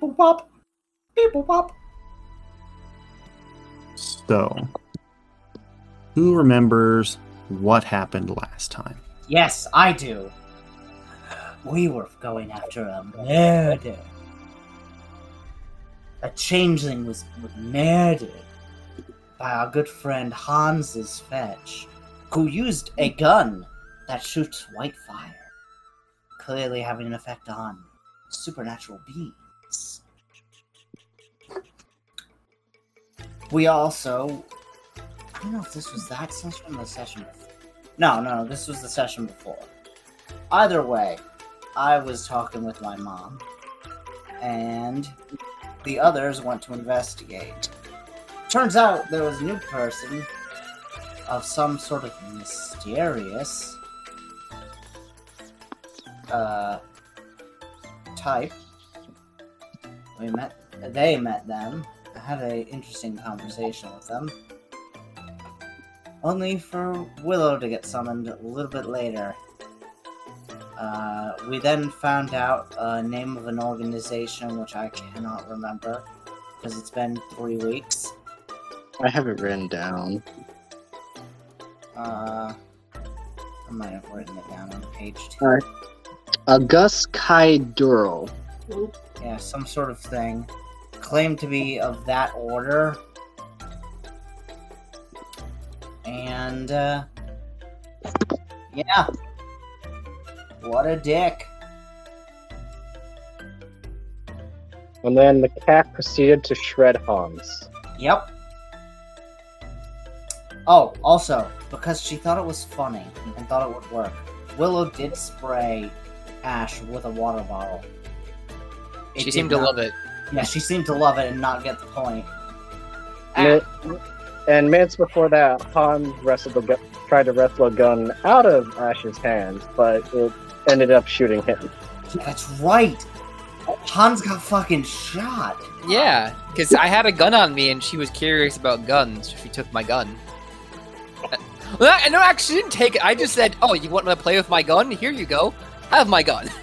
Beep boop pop. Beep boop pop. So, who remembers what happened last time? Yes, I do. We were going after a murder. A changeling was murdered by our good friend Hans's fetch, who used a gun that shoots white fire, clearly having an effect on supernatural beings. We also, I don't know if this was that session or the session before. No, no, this was the session before. Either way, I was talking with my mom, and the others went to investigate. Turns out there was a new person of some sort of mysterious uh, type. We met. They met them. I had an interesting conversation with them. Only for Willow to get summoned a little bit later. Uh, we then found out a name of an organization which I cannot remember because it's been three weeks. I have it written down. Uh, I might have written it down on page two. Alright. August Kai Yeah, some sort of thing. Claimed to be of that order. And, uh, yeah. What a dick. And then the cat proceeded to shred Hans. Yep. Oh, also, because she thought it was funny and thought it would work, Willow did spray Ash with a water bottle. It She did seemed to love it. Yeah, she seemed to love it and not get the point. Mi- And minutes before that, Hans wrestled a gu- tried to wrestle a gun out of Ash's hands, but it ended up shooting him. That's right. Hans got fucking shot. Yeah, because I had a gun on me and she was curious about guns. She took my gun. Uh, Well, I, no, actually, didn't take it. I just said, "Oh, you want to play with my gun? Here you go. Have my gun."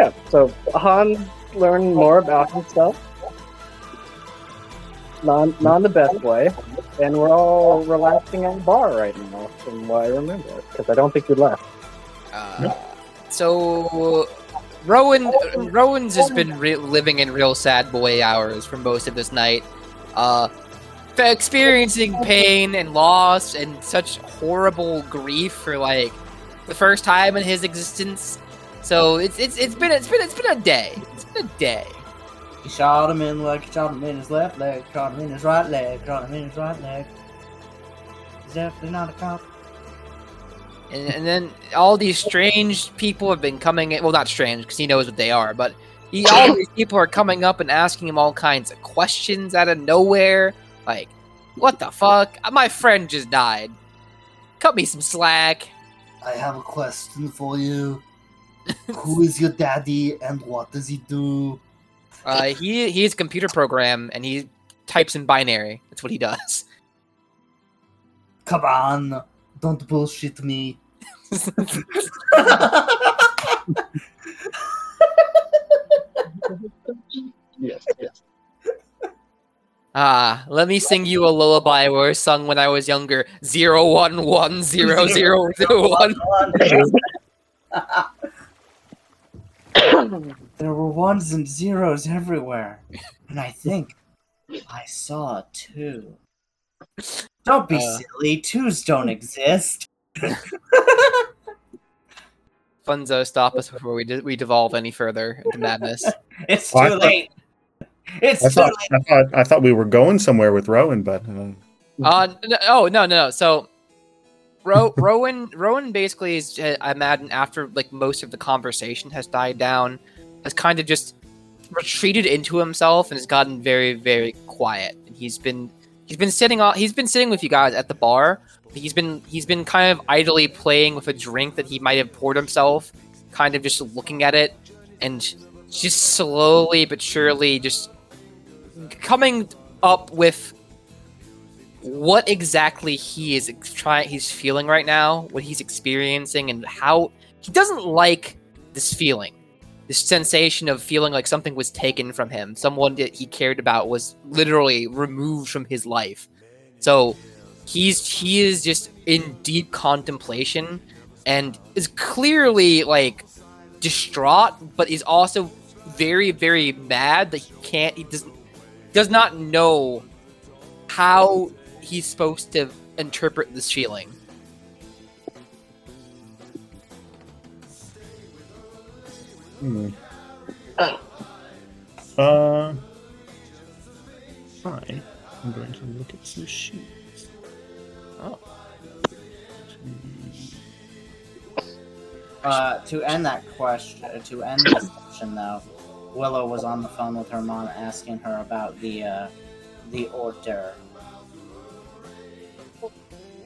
Yeah, so Hans learned more about himself. Not, not the best way. And we're all relaxing at the bar right now, from what I remember. Because I don't think we left. Uh, so Rowan, Rowan's has been re- living in real sad boy hours for most of this night, uh, experiencing pain and loss and such horrible grief for like the first time in his existence. So it's it's it's been it's been it's been a day. It's been a day. He shot him in the leg, shot him in his left leg, shot him in his right leg, shot him in his right leg. He's definitely not a cop. And, and then all these strange people have been coming in. Well, not strange because he knows what they are, but he, all these people are coming up and asking him all kinds of questions out of nowhere. Like, what the fuck? My friend just died. Cut me some slack. I have a question for you. Who is your daddy and what does he do? Uh, he he's a computer program and he types in binary. That's what he does. Come on, don't bullshit me. Yes, yes. Ah, let me sing you a lullaby where sung when I was younger. Zero one one zero zero two one. there were ones and zeros everywhere, and I think I saw two. Don't be Uh. silly. Twos don't exist. Funzo, stop us before we de- we devolve any further into madness. It's Oh, I too thought- late. It's I too thought, late. I thought I thought we were going somewhere with Rowan, but uh, Uh, no, oh no, no, no. So, Ro- Rowan, Rowan basically is. uh, I imagine after like most of the conversation has died down, has kind of just retreated into himself and has gotten very, very quiet. And he's been he's been sitting on he's been sitting with you guys at the bar. He's been he's been kind of idly playing with a drink that he might have poured himself, kind of just looking at it, and just slowly but surely just coming up with what exactly he is trying he's feeling right now, what he's experiencing and how he doesn't like this feeling. This sensation of feeling like something was taken from him, someone that he cared about was literally removed from his life. So he's he is just in deep contemplation and is clearly like distraught, but he's also very, very mad that he can't he doesn't does not know how he's supposed to interpret this feeling. Hmm. Uh, I am going to look at some sheets. Oh. Uh, to end that question, uh, to end this session though, Willow was on the phone with her mom asking her about the uh, the order.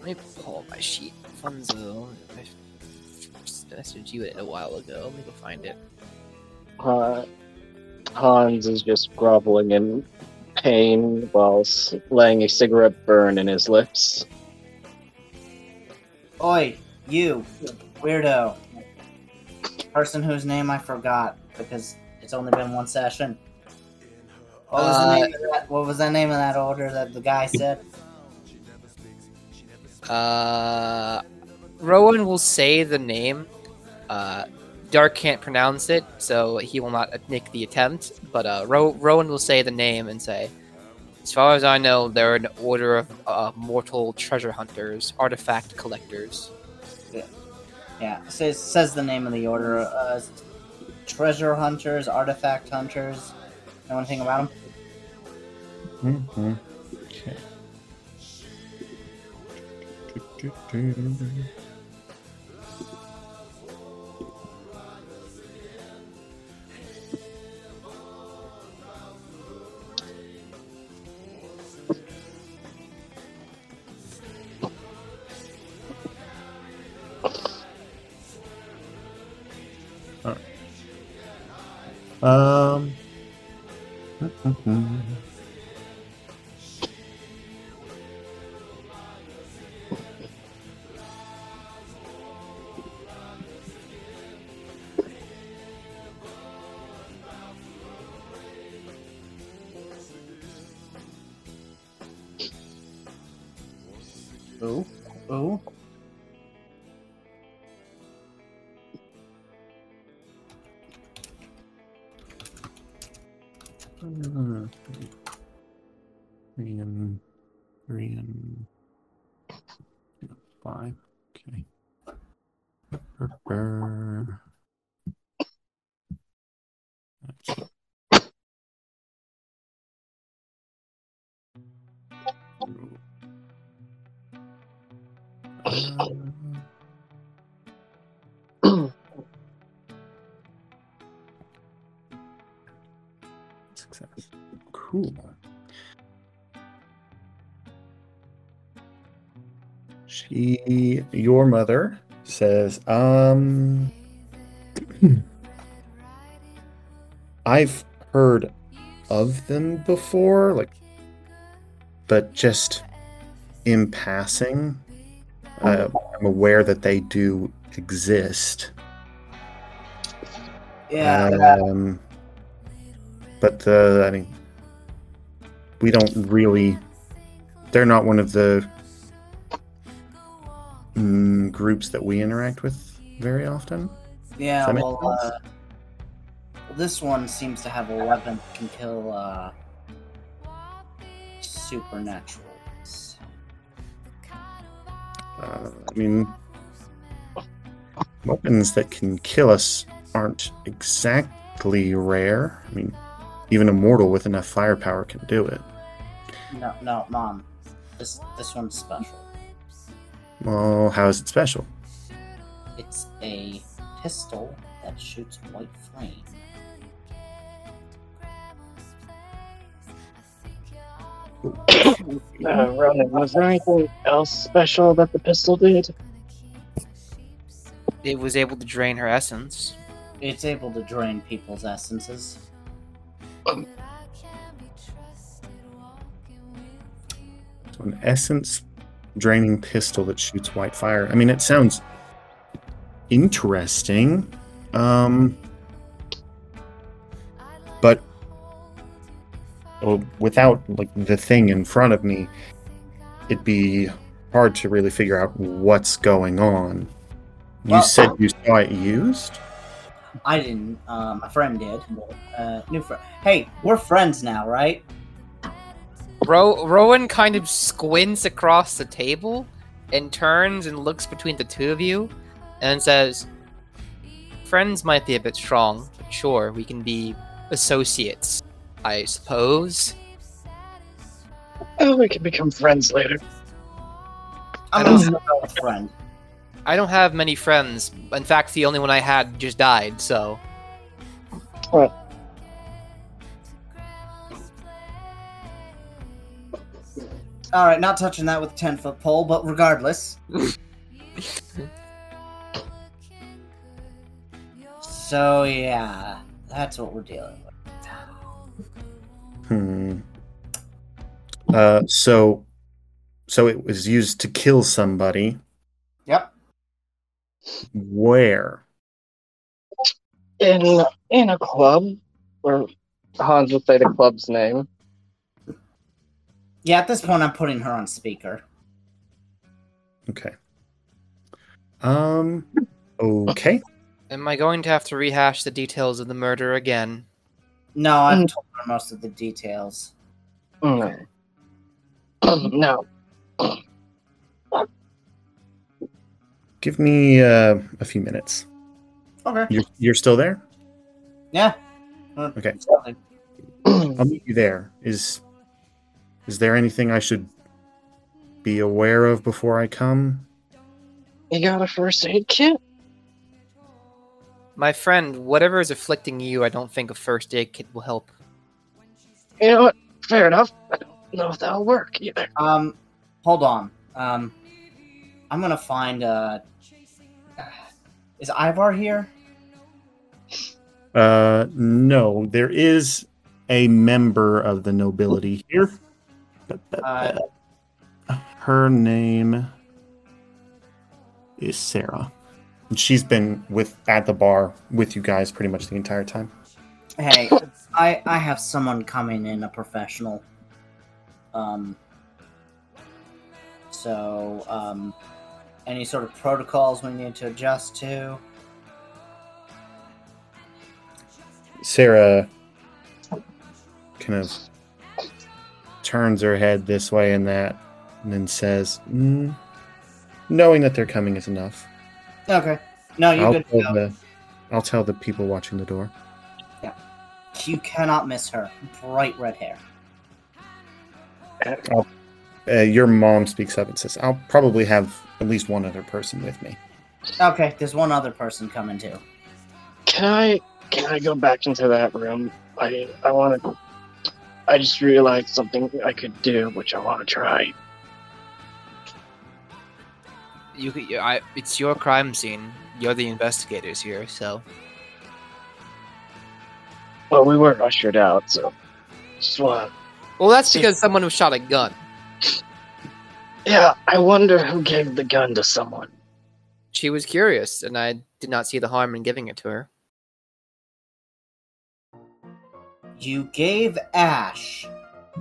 Let me pull up my sheet. Funzo. I messaged you it a while ago. Let me go find it. Uh, Hans is just groveling in pain while s- letting a cigarette burn in his lips. Oi, you, weirdo. Person whose name I forgot because it's only been one session. What was Uh, the name of that? What was the name of that order that the guy said? Uh, Rowan will say the name. Uh, Dark can't pronounce it, so he will not make the attempt. But uh, Ro- Rowan will say the name and say, "As far as I know, they're an order of uh, mortal treasure hunters, artifact collectors." Yeah, says says the name of the order. Uh, treasure hunters, artifact hunters. Know anything about them? Mm-hmm. Um. Ooh, ooh. Uh, Three and three and five. Okay. That's- Uh, Success. Cool. She, your mother, says, um, I've heard of them before, like, but just in passing, uh, I'm aware that they do exist. Yeah, Um, but the, I mean, we don't really. They're not one of the mm, groups that we interact with very often. yeah. Does that make Well, uh, this one seems to have a weapon that can kill uh, supernaturals. Uh, I mean, weapons that can kill us aren't exactly rare. I mean, even a mortal with enough firepower can do it. No, no, mom. This this one's special. Well, how is it special? It's a pistol that shoots white flame. Uh, Ronan, was there anything else special that the pistol did? It was able to drain her essence. It's able to drain people's essences. So An essence draining pistol that shoots white fire. I mean, it sounds interesting. Um, without like the thing in front of me, it'd be hard to really figure out what's going on. You Well- said you saw it used. I didn't. Uh, my friend did. Uh, new friend. Hey, we're friends now, right? Ro- Rowan kind of squints across the table and turns and looks between the two of you and says, Friends might be a bit strong, but sure, we can be associates, I suppose. Oh, we can become friends later. I'm I also don't- a friend. I don't have many friends. In fact, the only one I had just died, so. All right, not touching that with a ten foot pole, but regardless. so yeah, that's what we're dealing with. Hmm. Uh, so, so it was used to kill somebody. Yep. Where? In in a club, or Hans will say the club's name. Yeah, at this point, I'm putting her on speaker. Okay. Um. Okay. Am I going to have to rehash the details of the murder again? No, I've Mm. told her most of the details. No. no. Give me uh, a few minutes. Okay. You're you're still there? Yeah. Uh, Okay. I'll meet you there. Is is there anything I should be aware of before I come? you got a first aid kit? My friend, whatever is afflicting you, I don't think a first aid kit will help. You know what? Fair enough. I don't know if that'll work either. Um, hold on. Um, I'm gonna find. Uh, is Ivar here? Uh, no. There is a member of the nobility here. Uh, Her name is Sarah. And she's been with at the bar with you guys pretty much the entire time. Hey, I I have someone coming in, a professional. Um. So, um, any sort of protocols we need to adjust to? Sarah kind of turns her head this way and that, and then says, mm, "Knowing that they're coming is enough. Okay. No, you're I'll good. tell To go. the, I'll tell the people watching the door." Yeah. You cannot miss her. Bright red hair. Uh, your mom speaks up and says, "I'll probably have at least one other person with me." Okay, there's one other person coming too. Can I can I go back into that room? I I want to. I just realized something I could do, which I want to try. You, you- I, it's your crime scene. You're the investigators here, so Well, we weren't ushered out, so just want. well, that's because someone who shot a gun. Yeah, I wonder who gave the gun to someone. She was curious, and I did not see the harm in giving it to her. You gave Ash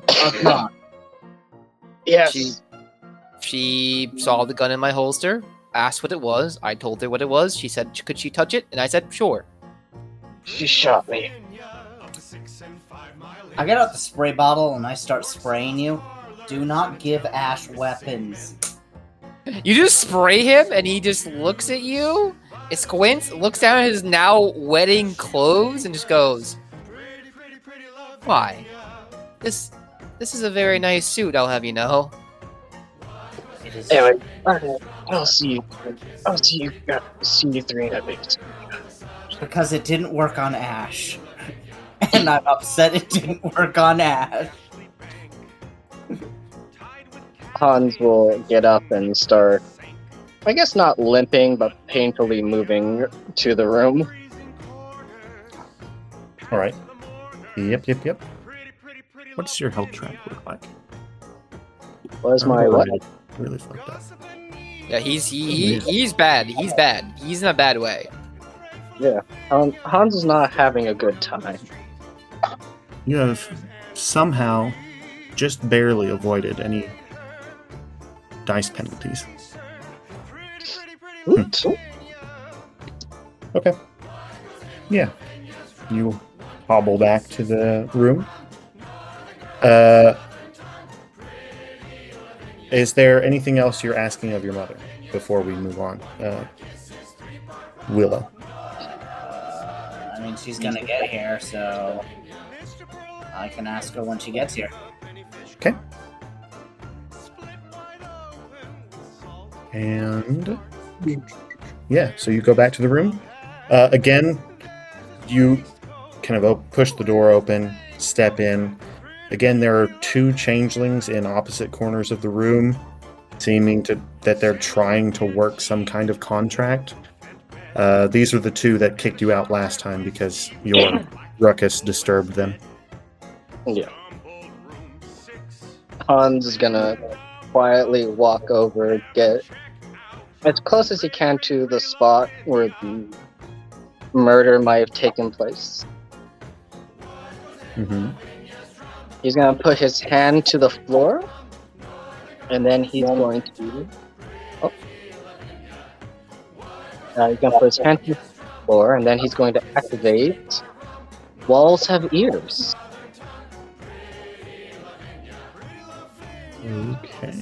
a gun. Yes. She she saw the gun in my holster, asked what it was. I told her what it was. She said, "Could she touch it?" And I said, "Sure." She shot me. I get out the spray bottle and I start spraying you. Do not give Ash weapons. You just spray him, and he just looks at you, squints, looks down at his now wedding clothes, and just goes, "Why? This this is a very nice suit. I'll have you know." It is. Anyway, alright, I'll see you. I'll see you. uh, See you three in a bit. Because it didn't work on Ash. And I'm upset it didn't work on Ash. Hans will get up and start. I guess not limping, but painfully moving to the room. All right. Yep, yep, yep. What does your health track look like? Was my what? Really, really fucked up. Yeah, he's he, he he's bad. He's bad. He's in a bad way. Yeah. Um, Hans is not having a good time. You have somehow just barely avoided any dice penalties. Oops. Okay. Yeah. You hobble back to the room. Uh, is there anything else you're asking of your mother before we move on? Uh, Willow. Uh, I mean, she's gonna get here, so I can ask her when she gets here. Okay. And yeah, so you go back to the room. Uh, again, you kind of push the door open, step in. Again, there are two changelings in opposite corners of the room, seeming to that they're trying to work some kind of contract. Uh, these are the two that kicked you out last time because your ruckus disturbed them. Yeah. Hans is gonna quietly walk over, get as close as he can to the spot where the murder might have taken place. Mm-hmm. He's gonna put his hand to the floor, and then he's going to. Oh. Uh, he's gonna put his hand to the floor, and then he's going to activate. Walls have ears. Okay.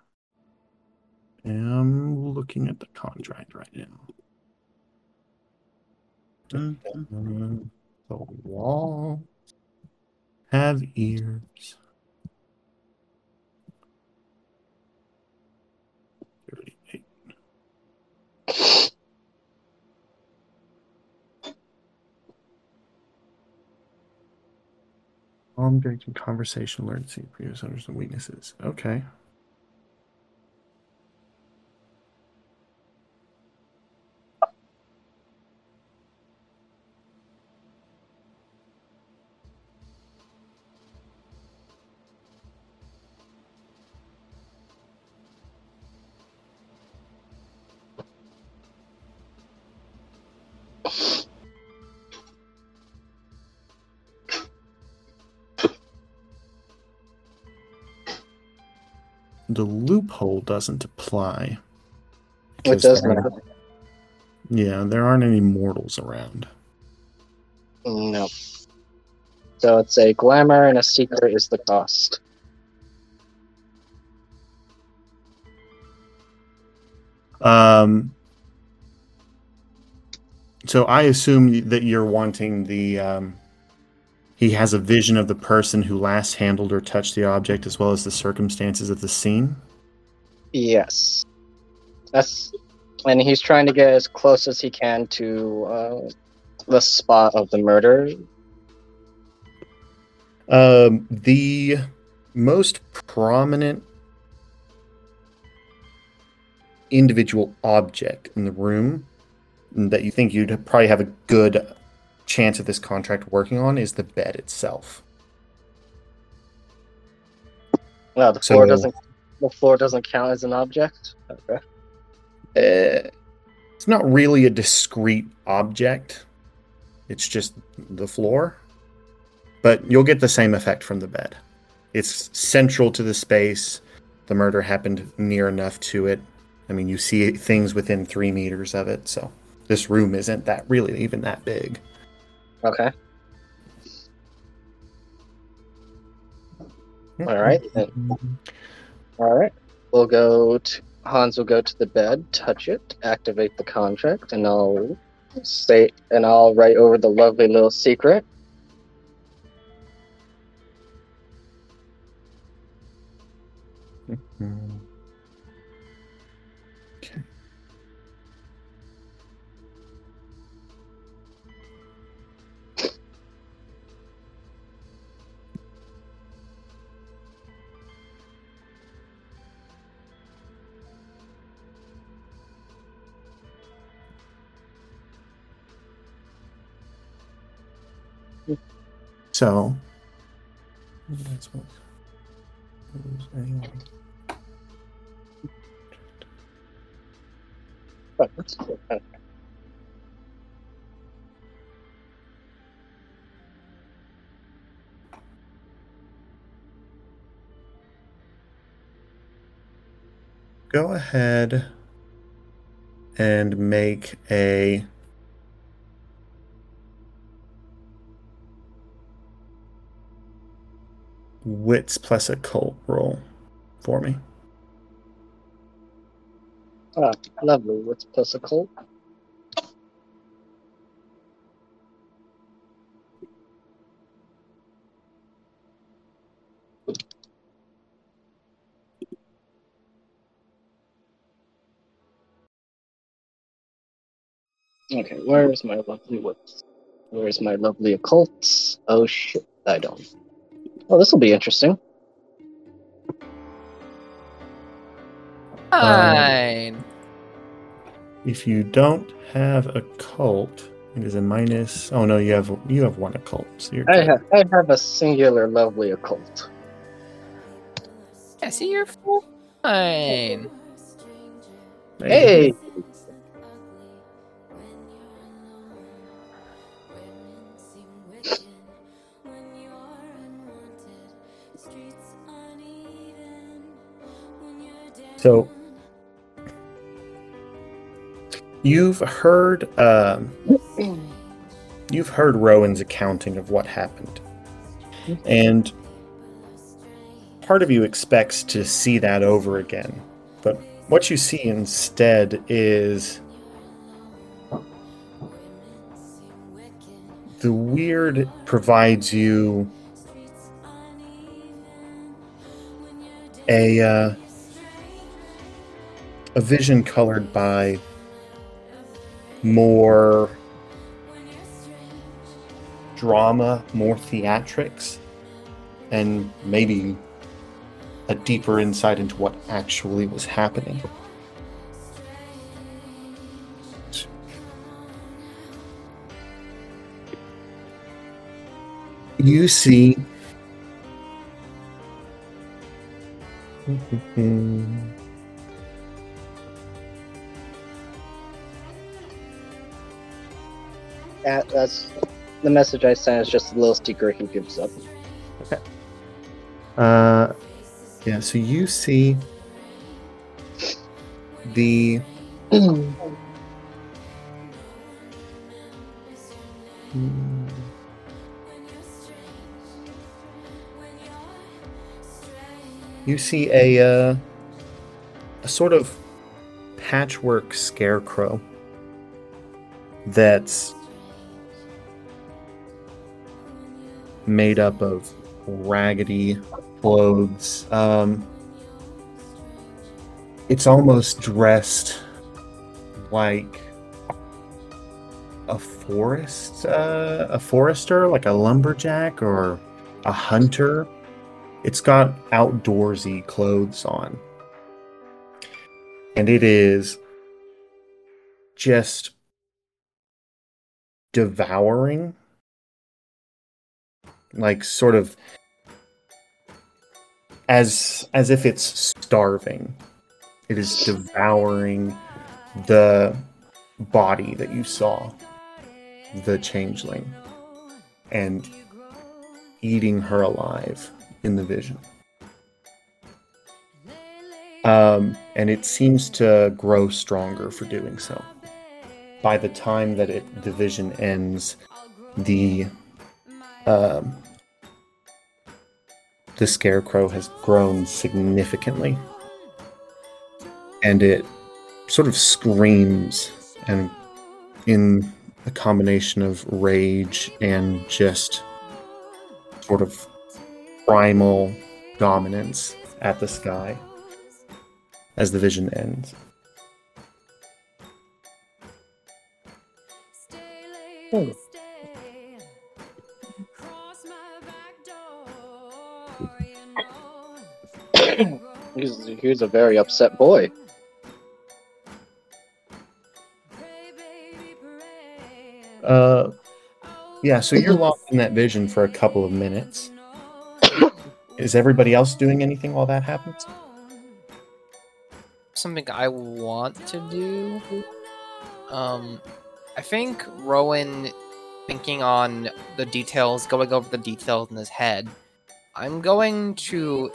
am looking at the contract right now. Mm-hmm. The wall have ears. Thirty-eight. Object and conversation learn to see previous owners and weaknesses. Okay. Loophole doesn't apply. It does not. Yeah, there aren't any mortals around. No. So it's a glamour and a secret is the cost. Um, so I assume that you're wanting the. Um, he has a vision of the person who last handled or touched the object, as well as the circumstances of the scene. Yes. That's and he's trying to get as close as he can to uh, the spot of the murder. Um, the most prominent individual object in the room that you think you'd probably have a good chance of this contract working on is the bed itself. No, the So- floor doesn't. The floor doesn't count as an object. Okay. Uh, it's not really a discrete object. It's just the floor. But you'll get the same effect from the bed. It's central to the space. The murder happened near enough to it. I mean, you see things within three meters of it, so this room isn't that really even that big. Okay. All right. All right. We'll go to Hans will go to the bed, touch it, activate the contract, and I'll say and I'll write over the lovely little secret. So, that's what. Go ahead and make a wits plus occult roll for me. Ah, lovely. What's plus a cult? Okay, where's my lovely wits? Where's my lovely occults? Oh shit, I don't. Oh, well, this will be interesting. Fine. If you don't have a cult, it is a minus. Oh no, you have you have one occult. So you're I have I have a singular lovely occult. yeah, see, you're fine. Hey, So you've heard um, you've heard Rowan's accounting of what happened, and part of you expects to see that over again, but what you see instead is the weird provides you a uh, a vision colored by more drama, more theatrics, and maybe a deeper insight into what actually was happening. You see. Hmm. That, that's the message I sent is just a little secret he gives up. Uh, yeah. So you see the you see a uh, a sort of patchwork scarecrow that's made up of raggedy clothes. Um, it's almost dressed like a forest, uh, a forester, like a lumberjack or a hunter. It's got outdoorsy clothes on, and it is just devouring like sort of as as if it's starving. It is devouring the body that you saw the changeling and eating her alive in the vision. Um, and it seems to grow stronger for doing so. By the time that it the vision ends the um, the scarecrow has grown significantly. And it sort of screams and in a combination of rage and just sort of primal dominance at the sky as the vision ends. Hmm. He's, he's a very upset boy. Uh, yeah, so you're locked in that vision for a couple of minutes. Is everybody else doing anything while that happens? Something I want to do. Um, I think Rowan thinking on the details, going over the details in his head. I'm going to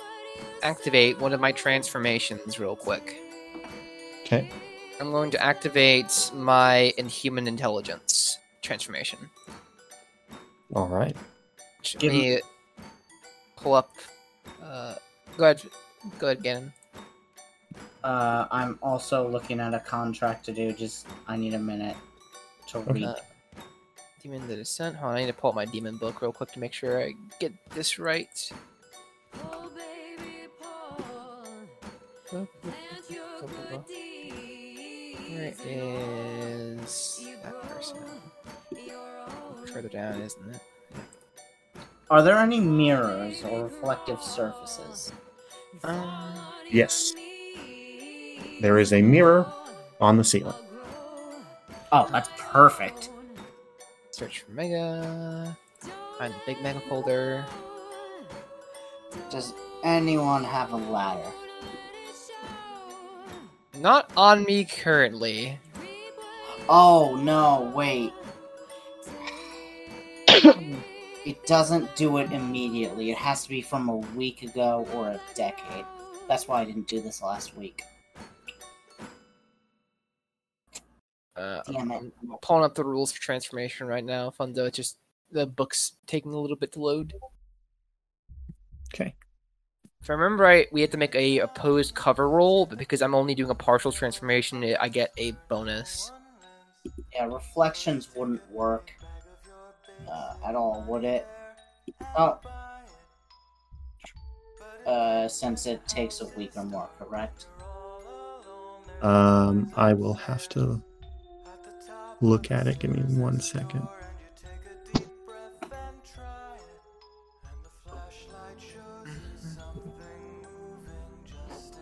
activate one of my transformations real quick. Okay. I'm going to activate my Inhuman Intelligence transformation. All right. Let Give me pull up. Uh, go ahead. Go ahead, Gannon. Uh, I'm also looking at a contract to do. Just I need a minute to read. Uh, Demon the Descent. Hold on, I need to pull up my demon book real quick to make sure I get this right. Where is that person? Further down, isn't it? Are there any mirrors or reflective surfaces? Um, Yes. There is a mirror on the ceiling. Oh, that's perfect. search for Mega. Find the big Mega folder. Does anyone have a ladder? Not on me currently. Oh no, wait. it doesn't do it immediately. It has to be from a week ago or a decade. That's why I didn't do this last week. Uh, Damn it. I'm pulling up the rules for transformation right now. Fundo, it's just the book's taking a little bit to load. Okay. If I remember right, we have to make a opposed cover roll, but because I'm only doing a partial transformation, I- I get a bonus. Yeah, reflections wouldn't work uh, at all, would it? Oh. Uh, since it takes a week or more, correct? Um, I will have to look at it. Give me one second.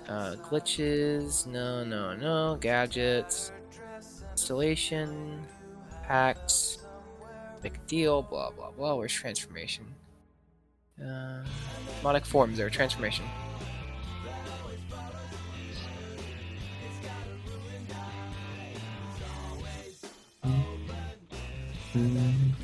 Uh, glitches, no, no, no. Gadgets, installation, packs, big deal, blah, blah, blah. Where's transformation? Uh, demonic forms or transformation. Blah,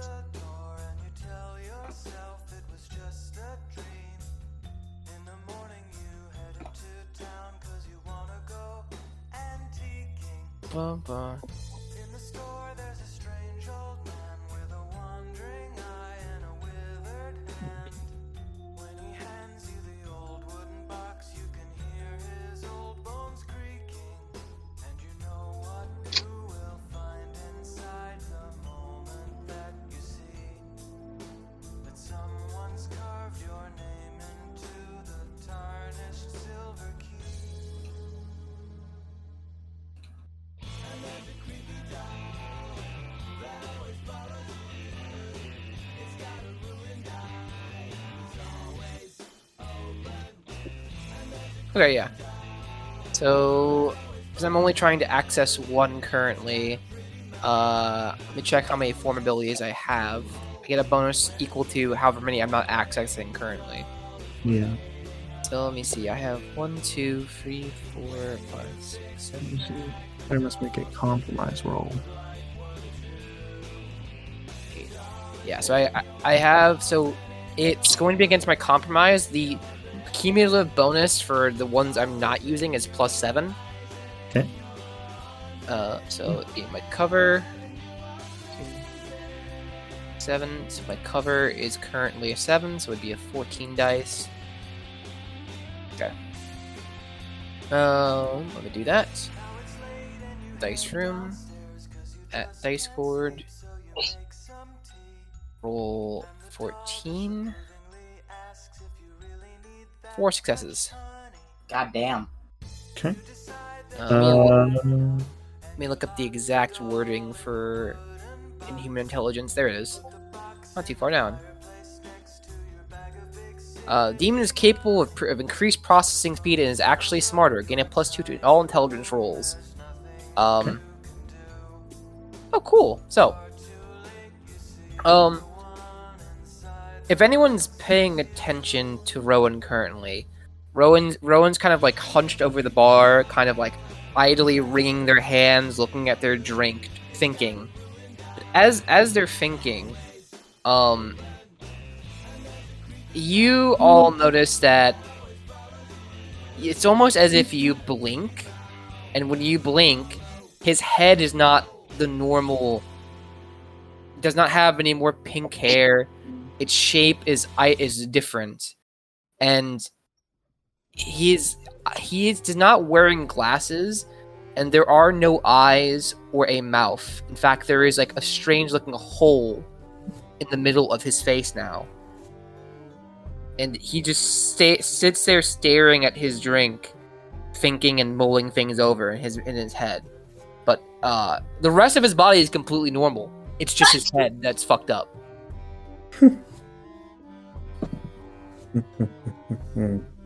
Okay, yeah. So, because I'm only trying to access one currently, uh, let me check how many form abilities I have. I get a bonus equal to however many I'm not accessing currently. Yeah. So let me see. I have one, two, three, four, five, six, seven. I must make a compromise roll. Yeah, so I, I I have so it's going to be against my compromise. The cumulative bonus for the ones I'm not using is plus seven. Okay. Uh, so in my cover, seven. So my cover is currently a seven, so it'd be a fourteen dice. Okay. Um, let me do that. Dice room at dice board. Roll fourteen. Four successes. God damn. Okay. Uh, let, me look, Um, let me look up the exact wording for inhuman intelligence. There it is. Not too far down. Uh, demon is capable of, pr- of increased processing speed and is actually smarter. Gain a plus two to all intelligence rolls. Um. Okay. Oh, cool. So, um, if anyone's paying attention to Rowan currently, Rowan Rowan's kind of like hunched over the bar, kind of like idly wringing their hands, looking at their drink, thinking. As as they're thinking, um, you all notice that it's almost as if you blink, and when you blink, his head is not the normal. Does not have any more pink hair. Its shape is I is different, and he is he is not wearing glasses and there are no eyes or a mouth. In fact there is like a strange looking hole in the middle of his face now. And he just sta- sits there staring at his drink thinking and mulling things over in his in his head. But uh the rest of his body is completely normal. It's just his head that's fucked up.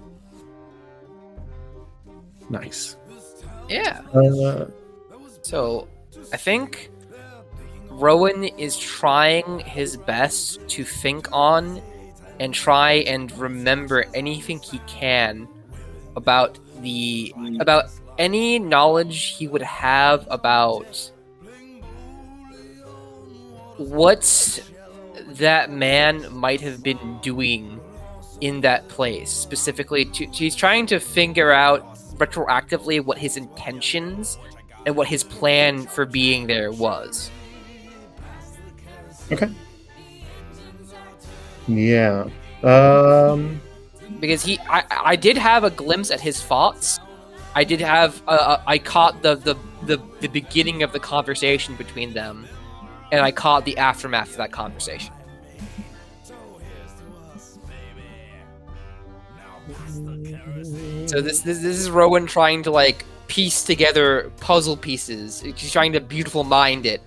nice. yeah Uh, So, I think Rowan is trying his best to think on and try and remember anything he can about the about any knowledge he would have about what that man might have been doing in that place specifically to, he's trying to figure out retroactively what his intentions and what his plan for being there was. okay. Yeah. Um. Because he, I, I did have a glimpse at his thoughts. I did have, uh, uh, I caught the, the the the beginning of the conversation between them, and I caught the aftermath of that conversation. So this this, this is Rowan trying to like piece together puzzle pieces. He's trying to beautiful mind it.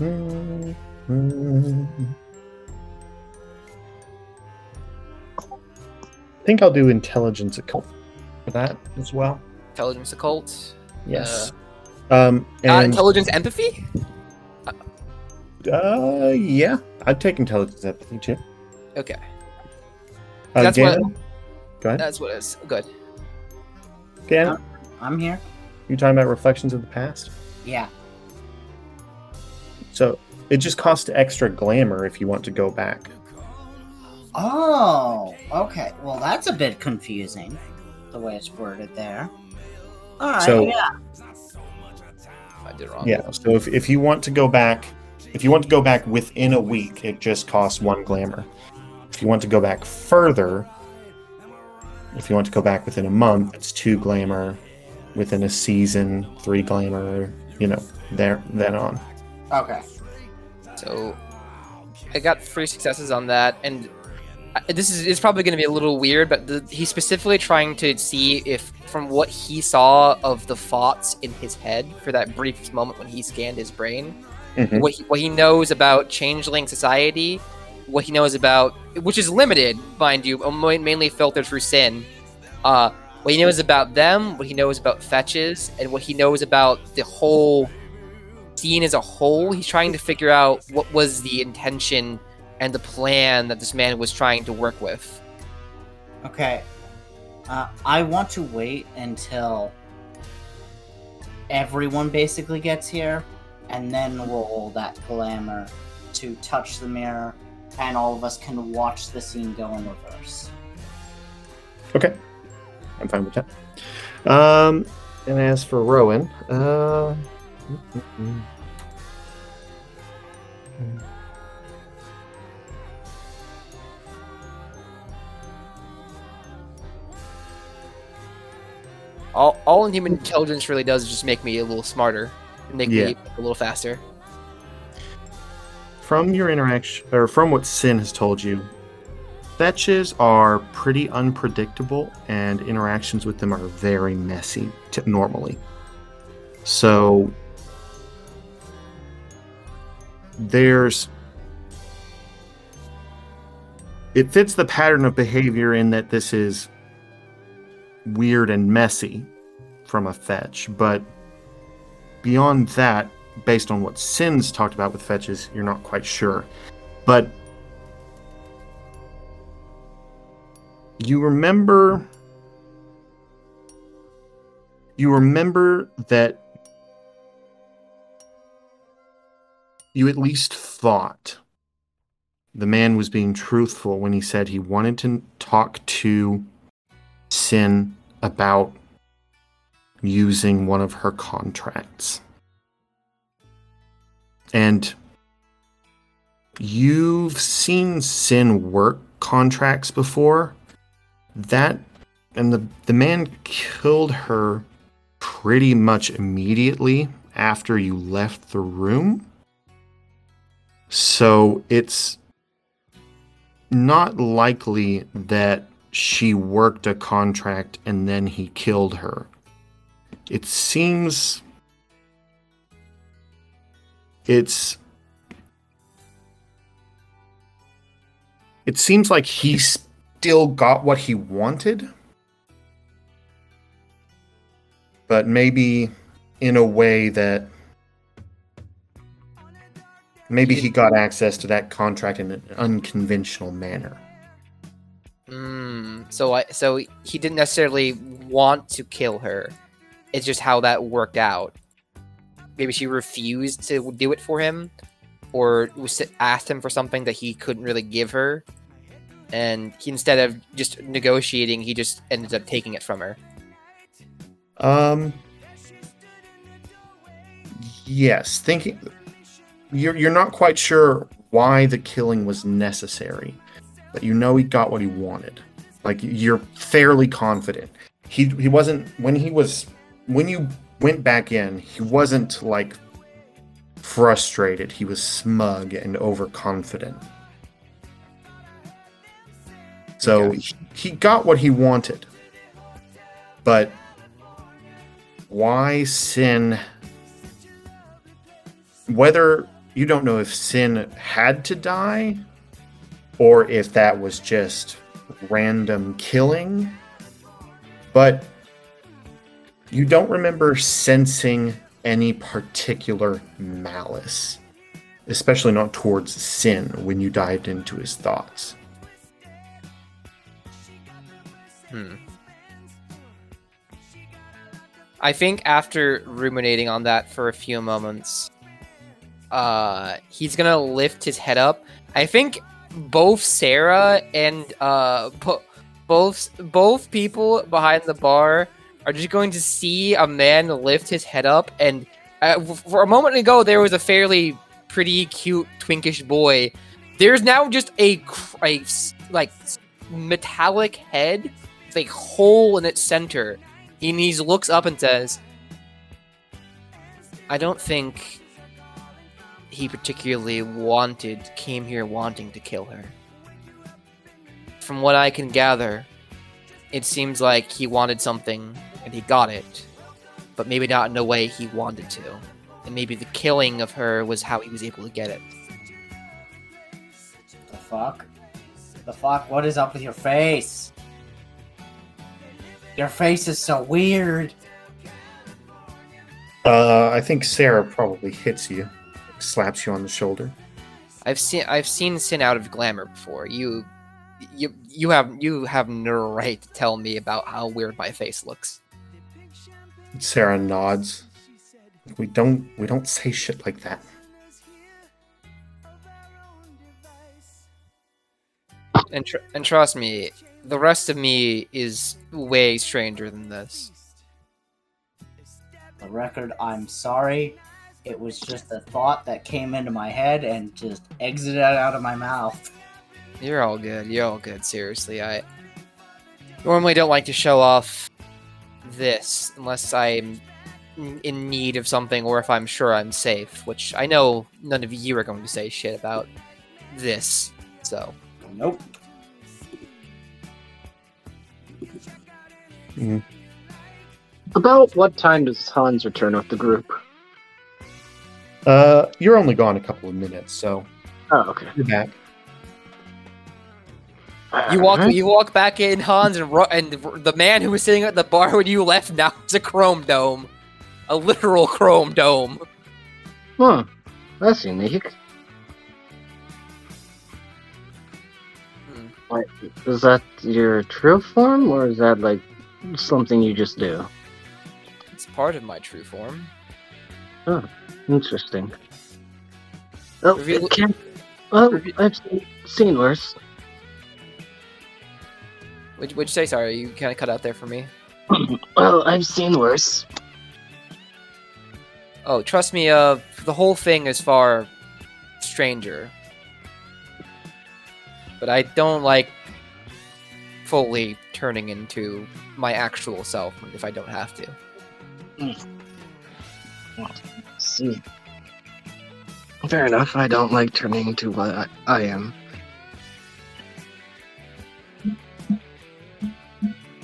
I think I'll do intelligence occult for that as well. Intelligence occult. Yes. Uh, um. Uh, intelligence empathy. uh, yeah, I'd take intelligence empathy too. Okay, Uh, That's what- Ganon? Go ahead. that's what it is. Good. Ganon, I'm here. you talking about reflections of the past? Yeah. So it just costs extra glamour if you want to go back. Oh, okay. Well, that's a bit confusing, the way it's worded there. All right. So- yeah. I did it wrong. Yeah. So if, if you want to go back, if you want to go back within a week, it just costs one glamour. If you want to go back further, if you want to go back within a month, it's two glamour. Within a season, three glamour. You know, there then on. Okay. So I got three successes on that, and this is it's probably going to be a little weird, but the, he's specifically trying to see if, from what he saw of the thoughts in his head for that brief moment when he scanned his brain, Mhm. what he, what he knows about changeling society, what he knows about, which is limited, mind you, mainly filtered through sin. Uh, what he knows about them, what he knows about fetches, and what he knows about the whole scene as a whole. He's trying to figure out what was the intention and the plan that this man was trying to work with. Okay. Uh, I want to wait until everyone basically gets here and then roll that glamour to touch the mirror, and all of us can watch the scene go in reverse. Okay. I'm fine with that. Um, and as for Rowan, uh, All, all human intelligence really does is just make me a little smarter, make Yeah. me a little faster. from your interaction, or from what Sin has told you, fetches are pretty unpredictable, and interactions with them are very messy t- normally. So there's it fits the pattern of behavior in that this is weird and messy from a fetch, but beyond that, based on what Sin's talked about with fetches, you're not quite sure. But you remember you remember that you at least thought the man was being truthful when he said he wanted to talk to Sin about using one of her contracts. And you've seen Sin work contracts before. That and the the man killed her pretty much immediately after you left the room. So it's not likely that she worked a contract and then he killed her. It seems it's it seems like he still got what he wanted but maybe in a way that maybe he got access to that contract in an unconventional manner Mm, so I so he didn't necessarily want to kill her. It's just how that worked out. Maybe she refused to do it for him, or asked him for something that he couldn't really give her, and he instead of just negotiating, he just ended up taking it from her. Um. Yes, thinking you're you're not quite sure why the killing was necessary, but you know he got what he wanted. Like you're fairly confident. He he wasn't when he was when you went back in, he wasn't like frustrated. He was smug and overconfident. So he, he got what he wanted. But why sin whether you don't know if sin had to die or if that was just random killing but you don't remember sensing any particular malice especially not towards sin when you dived into his thoughts Hmm. I think after ruminating on that for a few moments, uh, he's gonna lift his head up. I think both Sarah and uh, po- both both people behind the bar are just going to see a man lift his head up, and uh, for a moment ago there was a fairly pretty cute twinkish boy. There's now just a, a like metallic head with a hole in its center. And he looks up and says, I don't think he particularly wanted, came here wanting to kill her. From what I can gather, it seems like he wanted something and he got it, but maybe not in the way he wanted to. And maybe the killing of her was how he was able to get it. The fuck? The fuck? What is up with your face? Your face is so weird. uh, i think sarah probably hits you slaps you on the shoulder I've seen I've seen Sin out of glamour before. You you you have you have no right to tell me about how weird my face looks. sarah nods We don't we don't say shit like that. And tr- and trust me, the rest of me is way stranger than this. The record, I'm sorry. It was just a thought that came into my head and just exited out of my mouth. You're all good. You're all good. Seriously, I normally don't like to show off this unless I'm in need of something or if I'm sure I'm safe, which I know none of you are going to say shit about this. So, Nope. Mm. About what time does Hans return with the group? Uh, you're only gone a couple of minutes, so Oh, okay. you're back. you walk Alright. you walk back in Hans and Ro- and the man who was sitting at the bar when you left now is a chrome dome. A literal chrome dome. Huh. That's unique. Hmm. Like, is that your true form, or is that like something you just do? It's part of my true form. Interesting. Oh, Reveal- it can. Well, Reveal- I've seen, seen worse. Would would you say sorry? You kind of cut out there for me. well, I've seen worse. Oh, trust me, uh, the whole thing is far stranger. But I don't like fully turning into my actual self if I don't have to. See. Fair enough. I don't like turning into what I, I am.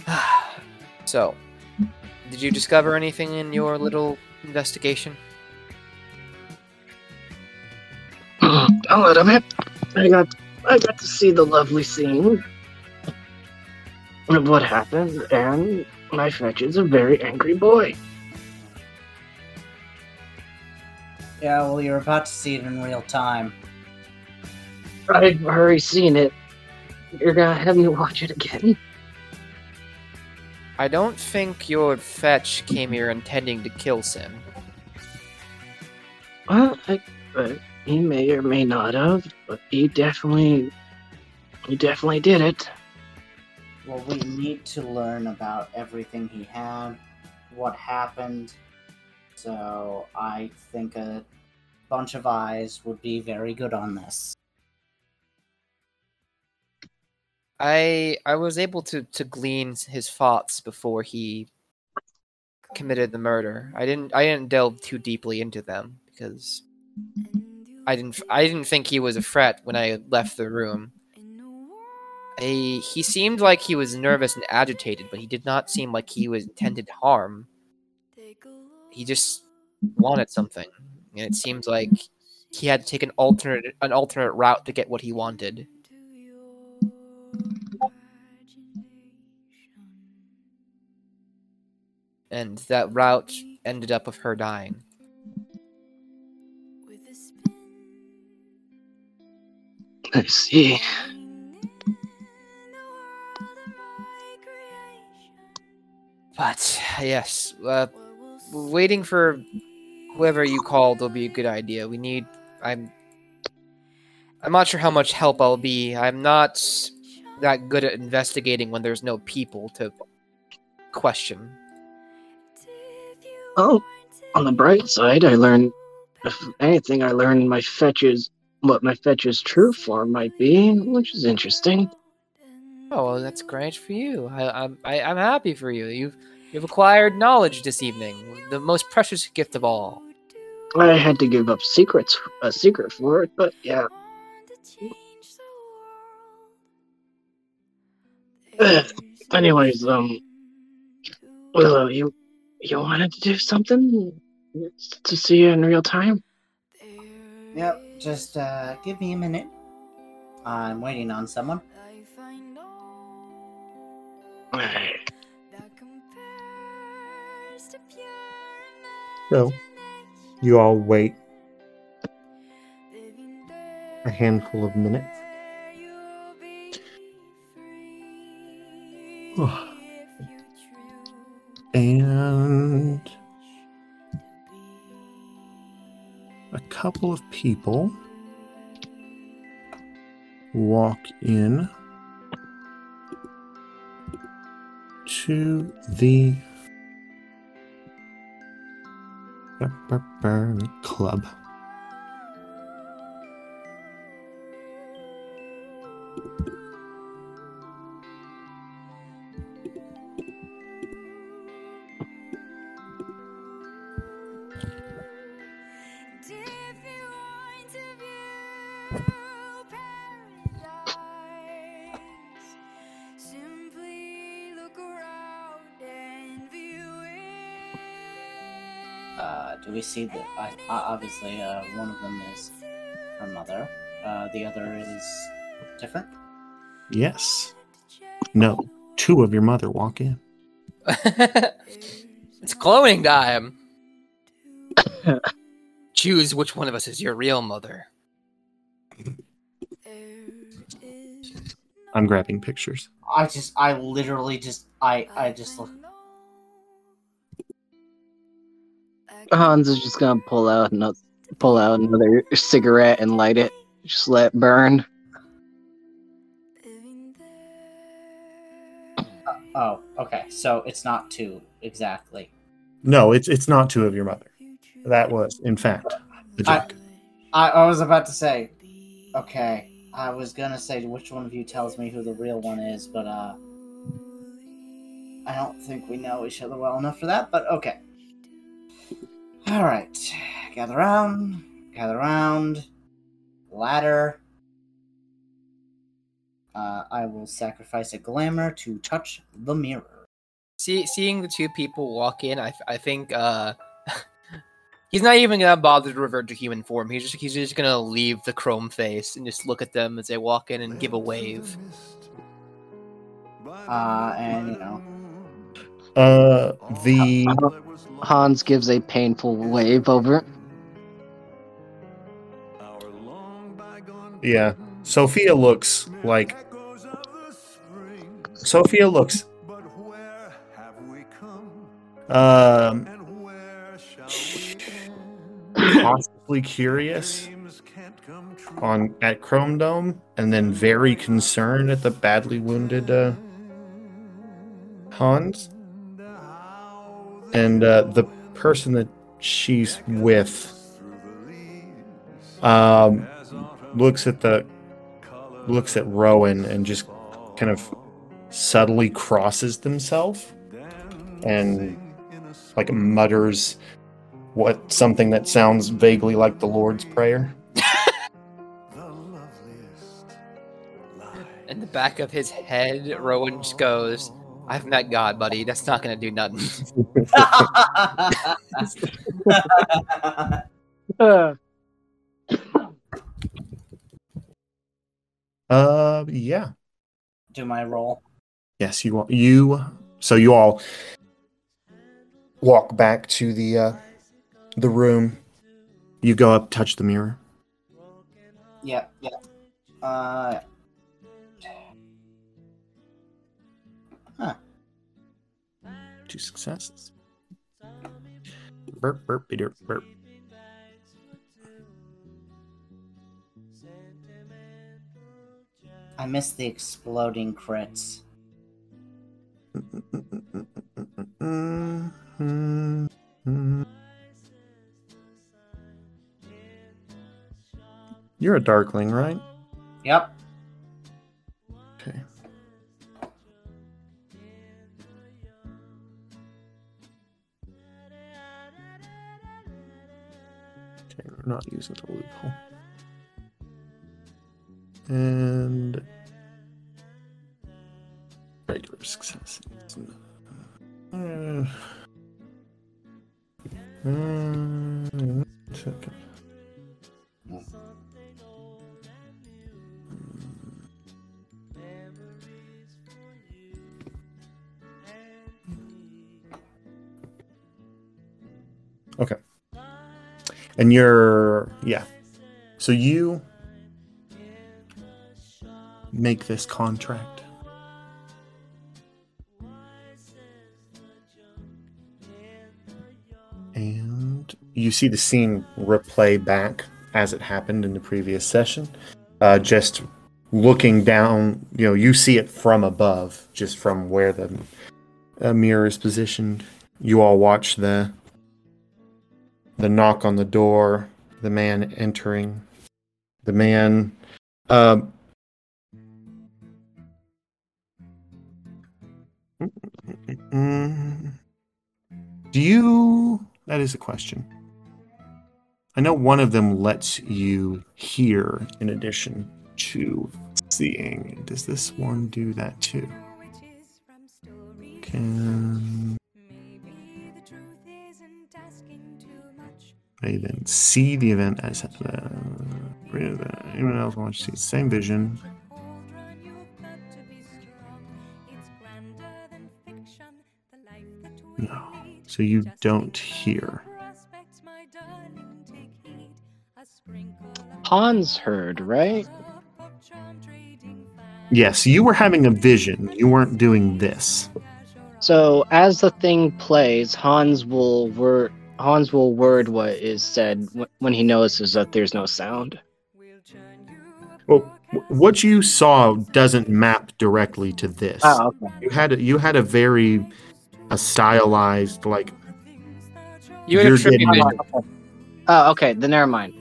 so, did you discover anything in your little investigation? a little bit. I got I got to see the lovely scene of what happened, and my fetch is a very angry boy. Yeah, well, you're about to see it in real time. I've already seen it. You're gonna have me watch it again? I don't think your fetch came here intending to kill Sin. Well, I, uh, he may or may not have, but he definitely, he definitely did it. Well, we need to learn about everything he had, what happened. So I think a bunch of eyes would be very good on this. I I was able to to glean his thoughts before he committed the murder. I didn't I didn't delve too deeply into them because I didn't I didn't think he was a threat when I left the room. I, he seemed like he was nervous and agitated, but he did not seem like he was intended harm. He just wanted something, and it seems like he had to take an alternate an alternate route to get what he wanted. and that route ended up with her dying. I see. But yes, uh, waiting for whoever you called will be a good idea. We need. I'm. I'm not sure how much help I'll be. I'm not that good at investigating when there's no people to question. Oh, on the bright side, I learned, if anything, I learned my fetches, what my fetch's true form might be, which is interesting. Oh, well, that's great for you. I, I'm I, I'm happy for you. You've you've acquired knowledge this evening, the most precious gift of all. I had to give up secrets, a secret for it, but yeah. Anyways, um, Willow, you you wanted to do something to see you in real time? Yep, just uh, give me a minute. I'm waiting on someone. Alright. So, you all wait a handful of minutes. And a couple of people walk in to the club. Do we see that? I, obviously, uh, one of them is her mother. Uh, the other is different. Yes. No. Two of your mother walk in. it's cloning time. Choose which one of us is your real mother. I'm grabbing pictures. I just, I literally just, I, I just look. Hans is just gonna pull out another, pull out another cigarette and light it. Just let it burn. Oh, okay. So it's not two exactly. No, it's it's not two of your mother. That was, in fact, the joke. I, I was about to say, okay. I was gonna say which one of you tells me who the real one is, but uh, I don't think we know each other well enough for that. But okay. All right, gather round, gather round. Ladder. Uh, I will sacrifice a glamour to touch the mirror. See, seeing the two people walk in, I, I think uh, he's not even gonna bother to revert to human form. He's just he's just gonna leave the chrome face and just look at them as they walk in and give a wave. Uh, and you know, Uh, the Hans gives a painful wave over. yeah, Sophia looks like Sophia looks um possibly curious on at Chrome Dome, and then very concerned at the badly wounded uh, Hans. And uh, the person that she's with um, looks at the looks at Rowan and just kind of subtly crosses themselves and like mutters what something that sounds vaguely like the Lord's Prayer. In the back of his head, Rowan just goes, I've met God, buddy. That's not gonna do nothing. Uh, yeah. do my roll. Yes, you you. So you all walk back to the uh, the room. You go up, touch the mirror. Yeah, yeah. Uh, Two successes. Burp, burp, burp, burp. I missed the exploding crits. You're a darkling, right? Yep. Not using the loophole. And regular success. Uh. Okay. And you're yeah. So you make this contract. And you see the scene replay back as it happened in the previous session. Uh, just looking down, you know, you see it from above, just from where the uh, mirror is positioned. You all watch the the knock on the door, the man entering, the man. Uh, do you? That is a question. I know one of them lets you hear in addition to seeing. Does this one do that too? Can they then see the event as uh, anyone else wants to see the same vision? No. So you don't hear. Hans heard, right? Yes, you were having a vision. You weren't doing this. So as the thing plays, Hans will word Hans will word what is said when he notices that there's no sound. Well, what you saw doesn't map directly to this. Oh, okay. You had a, you had a very a stylized like You had You're a trippy getting- vision. Oh, okay. Then never mind.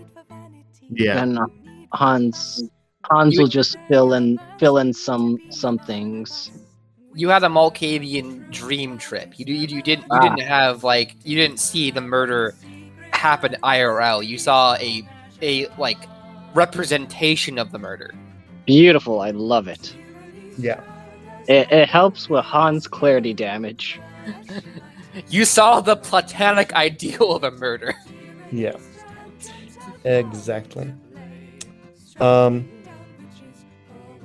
yeah. Then uh, Hans Hans You- will just fill in fill in some some things. You had a Malkavian dream trip. You, you, you didn't you Ah. didn't have like you didn't see the murder happen IRL. You saw a a like representation of the murder. Beautiful. I love it. Yeah. It, it helps with Hans' clarity damage. You saw the platonic ideal of a murder. Yeah. Exactly. Um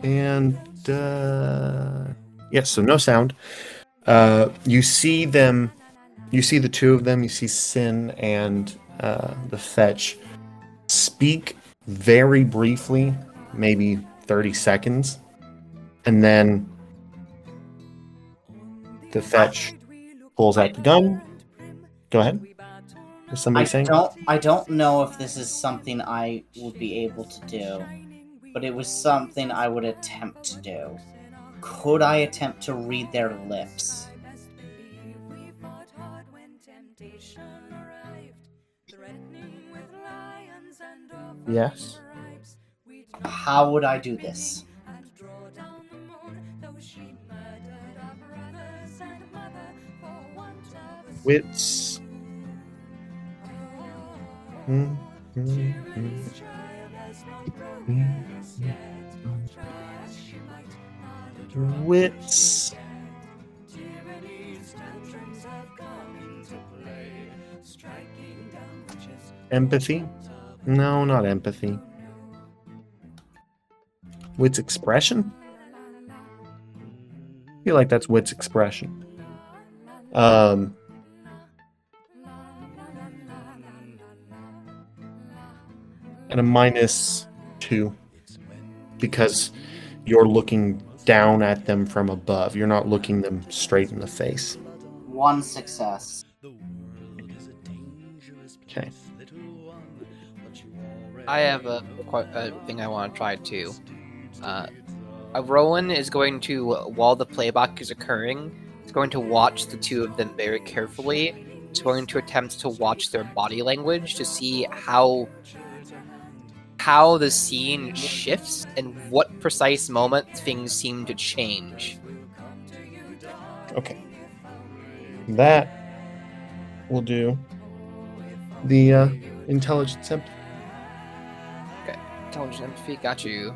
and uh yeah, so no sound. Uh you see them you see the two of them, you see Sin and uh the fetch speak very briefly, maybe 30 seconds. And then the fetch pulls out the gun. Go ahead. Is somebody I saying? don't I don't know if this is something I would be able to do, but it was something I would attempt to do. Could I attempt to read their lips? Yes. How would I do this? Wits. Hmm, hmm, hmm. Wits. Empathy? No, not empathy. Wits expression? I feel like that's wits expression. Um, and a minus two because you're looking down at them from above. You're not looking them straight in the face. One success. Okay. I have a, a thing I want to try too. Uh, Rowan is going to, while the playback is occurring, is going to watch the two of them very carefully. He's going to attempt to watch their body language to see how how the scene shifts and what precise moment things seem to change. Okay. That will do. The uh, intelligence empathy. Okay. Intelligence empathy, got you.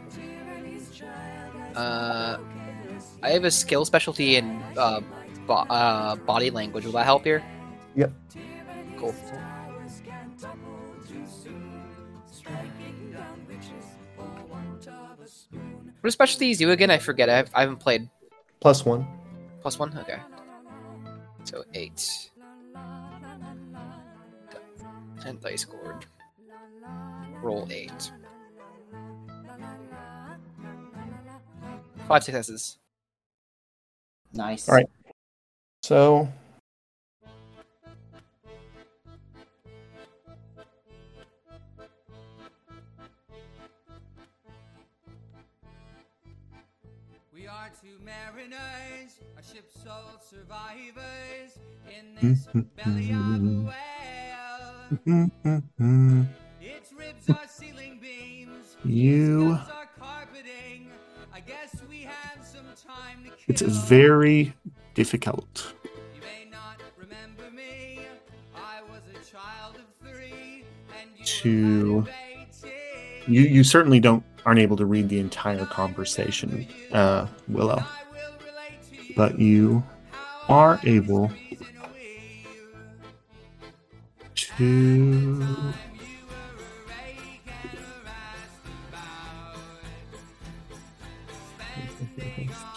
Uh, I have a skill specialty in uh, bo- uh, body language. Will that help here? Yep. Cool. What does specialties you again? I forget. I, I haven't played Plus one. plus one. Okay. So eight. And dice scored. Roll eight. Five successes. Nice. All right. So. Mariners, a ship's sole survivors in this belly of a whale. Its ribs are ceiling beams, You. are carpeting. I guess we had some time to kill. It's very difficult. You may not remember me. I was a child of three, and you To- were kind of 18. You you certainly don't aren't able to read the entire conversation, uh, Willow, but you are able to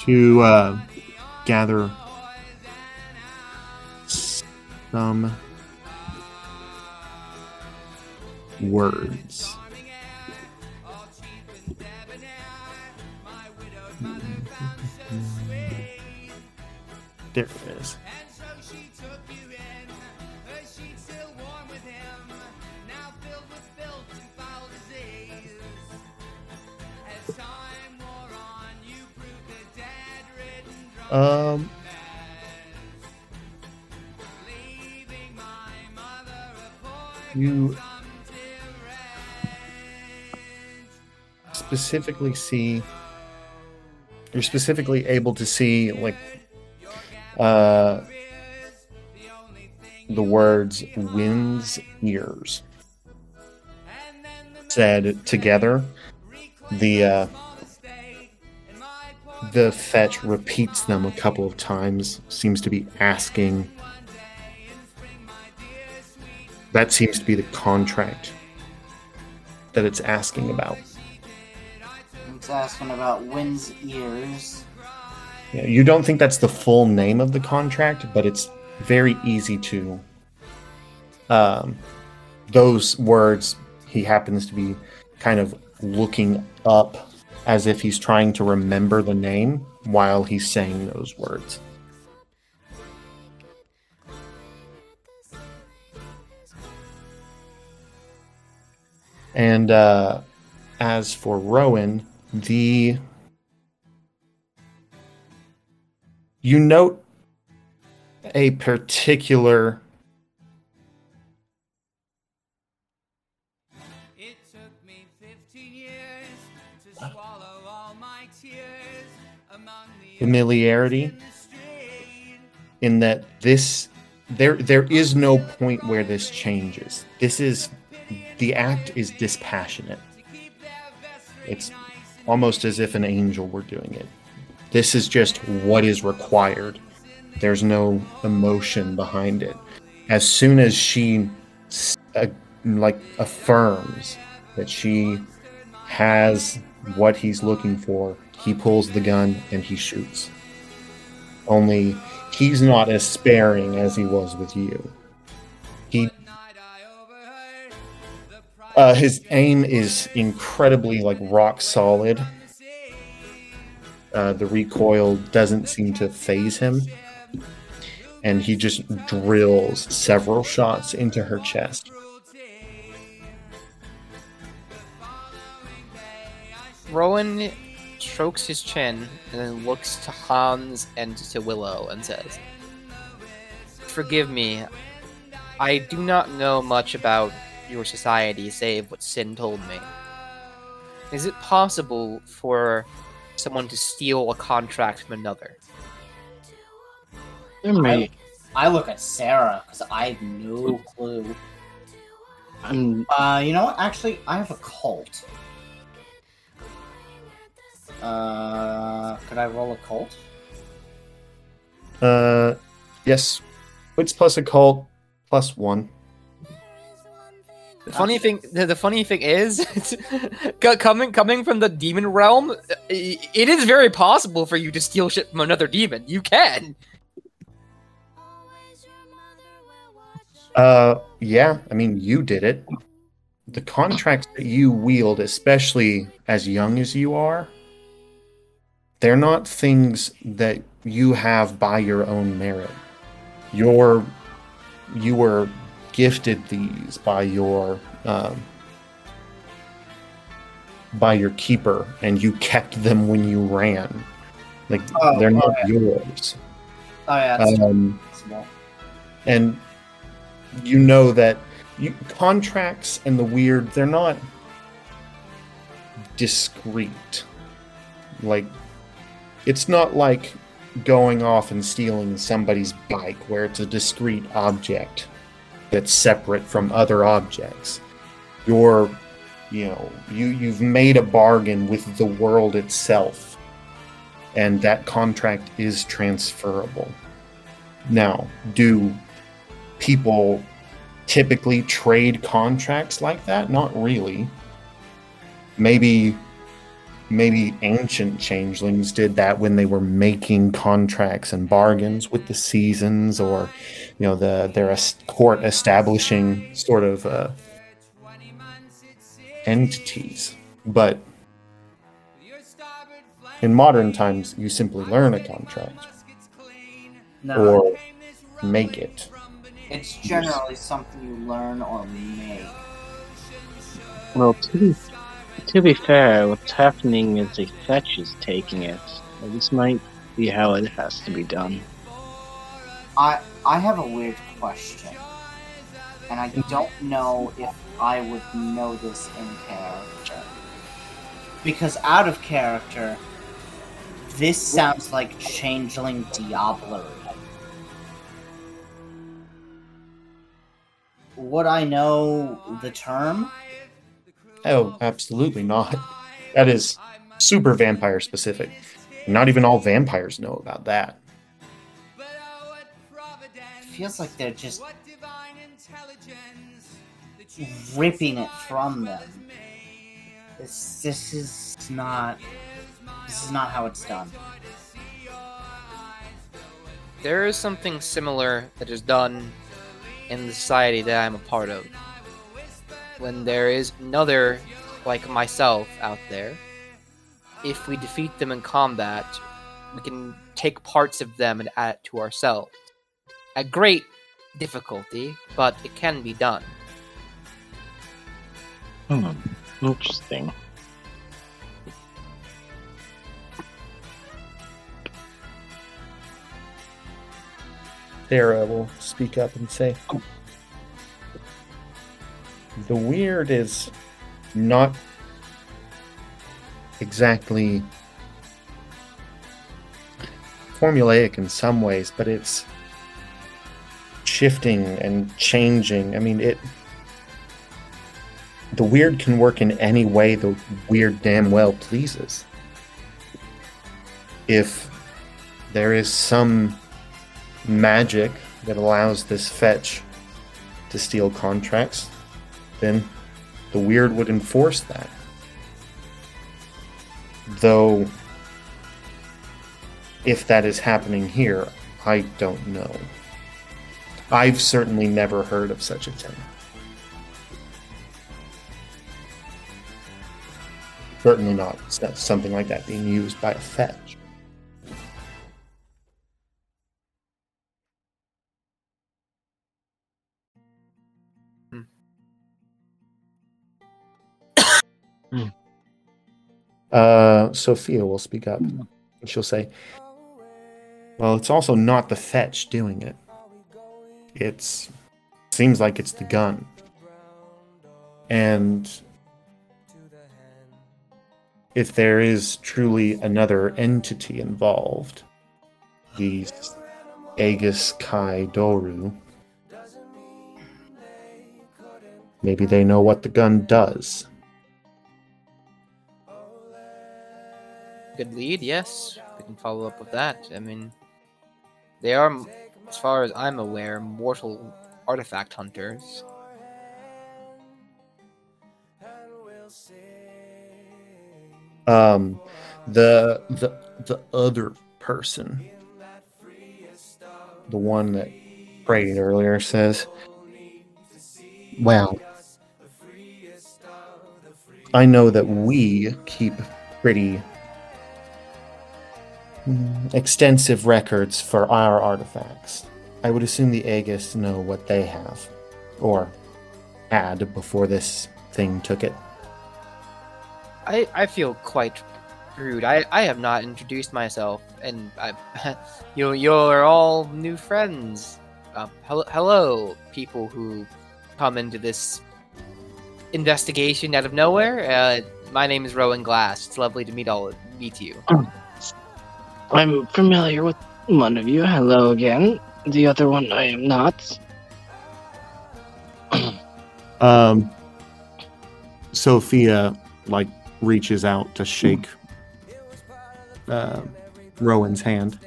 to uh, gather some words. A dead-ridden Um, leaving my mother a poor you specifically see. You're specifically able to see like uh, the words "wind's ears" said together. The uh, the fetch repeats them a couple of times. Seems to be asking. That seems to be the contract that it's asking about. It's asking about Wind's ears. You don't think that's the full name of the contract, but it's very easy to. Um, those words, he happens to be kind of looking up as if he's trying to remember the name while he's saying those words. And uh, as for Rowan, the you note a particular It took me 15 years to swallow all my tears among the familiarity in in that this there there is no point where this changes. This is the act is dispassionate. It's almost as if an angel were doing it. This is just what is required. There's no emotion behind it. As soon as she uh, like affirms that she has what he's looking for, he pulls the gun and he shoots. Only he's not as sparing as he was with you. He uh, his aim is incredibly like rock solid. Uh, the recoil doesn't seem to faze him, and he just drills several shots into her chest. Rowan strokes his chin and then looks to Hans and to Willow and says, Forgive me. I do not know much about your society save what Sin told me. Is it possible for someone to steal a contract from another? I, I look at Sarah because I have no clue. I'm Uh, you know what? Actually, I have occult. Uh, could I roll occult? Uh, yes, wits plus occult, plus one. The funny thing, the, funny thing is, coming coming from the demon realm, it is very possible for you to steal shit from another demon. You can. Uh, yeah, I mean, you did it. The contracts that you wield, especially as young as you are, they're not things that you have by your own merit. You're, you were gifted these by your, um, by your keeper, and you kept them when you ran. Like Oh, they're not yeah. yours. Oh yeah, Um, and you know that you, contracts and the weird they're not discrete like it's not like going off and stealing somebody's bike where it's a discrete object that's separate from other objects you're you know you you've made a bargain with the world itself and that contract is transferable now do people typically trade contracts like that? Not really. Maybe maybe ancient changelings did that when they were making contracts and bargains with the seasons or you know the their court establishing sort of uh, entities. But in modern times you simply learn a contract No, or make it. it's generally something you learn or make. Well, to be, to be fair, what's happening is a fetch is taking it. This might be how it has to be done. I I have a weird question, and I don't know if I would know this in character. Because out of character, this sounds like changeling diablerie. Would I know the term? Oh, absolutely not. That is super vampire specific. Not even all vampires know about that. It feels like they're just ripping it from them. This this is not this is not how it's done. There is something similar that is done in the society that I'm a part of. When there is another like myself out there, if we defeat them in combat, we can take parts of them and add it to ourselves. A great difficulty, but it can be done. Hmm. Interesting. Sarah will speak up and say, The weird is not exactly formulaic in some ways, but it's shifting and changing. I mean, it. The weird can work in any way the weird damn well pleases. If there is some magic that allows this fetch to steal contracts, the weird would enforce that. Though, if that is happening here, I don't know. I've certainly never heard of such a thing. Certainly not something like that being used by a fetch. Uh, Sophia will speak up. And she'll say, Well, it's also not the fetch doing it. It's seems like it's the gun. And if there is truly another entity involved, the Aegis Kai Doru, maybe they know what the gun does. Good lead, yes. We can follow up with that. I mean, they are, as far as I'm aware, mortal artifact hunters. um the the the other person the one that prayed earlier says well i know that we keep pretty extensive records for our artifacts i would assume the aegis know what they have or had before this thing took it I, I feel quite Rude. I, I have not introduced myself, and I, you you're all new friends. Uh, hello, hello, people who come into this investigation out of nowhere. Uh, my name is Rowan Glass. It's lovely to meet all meet you. I'm familiar with one of you. Hello again. The other one I am not. Um, Sophia like reaches out to shake uh, Rowan's hand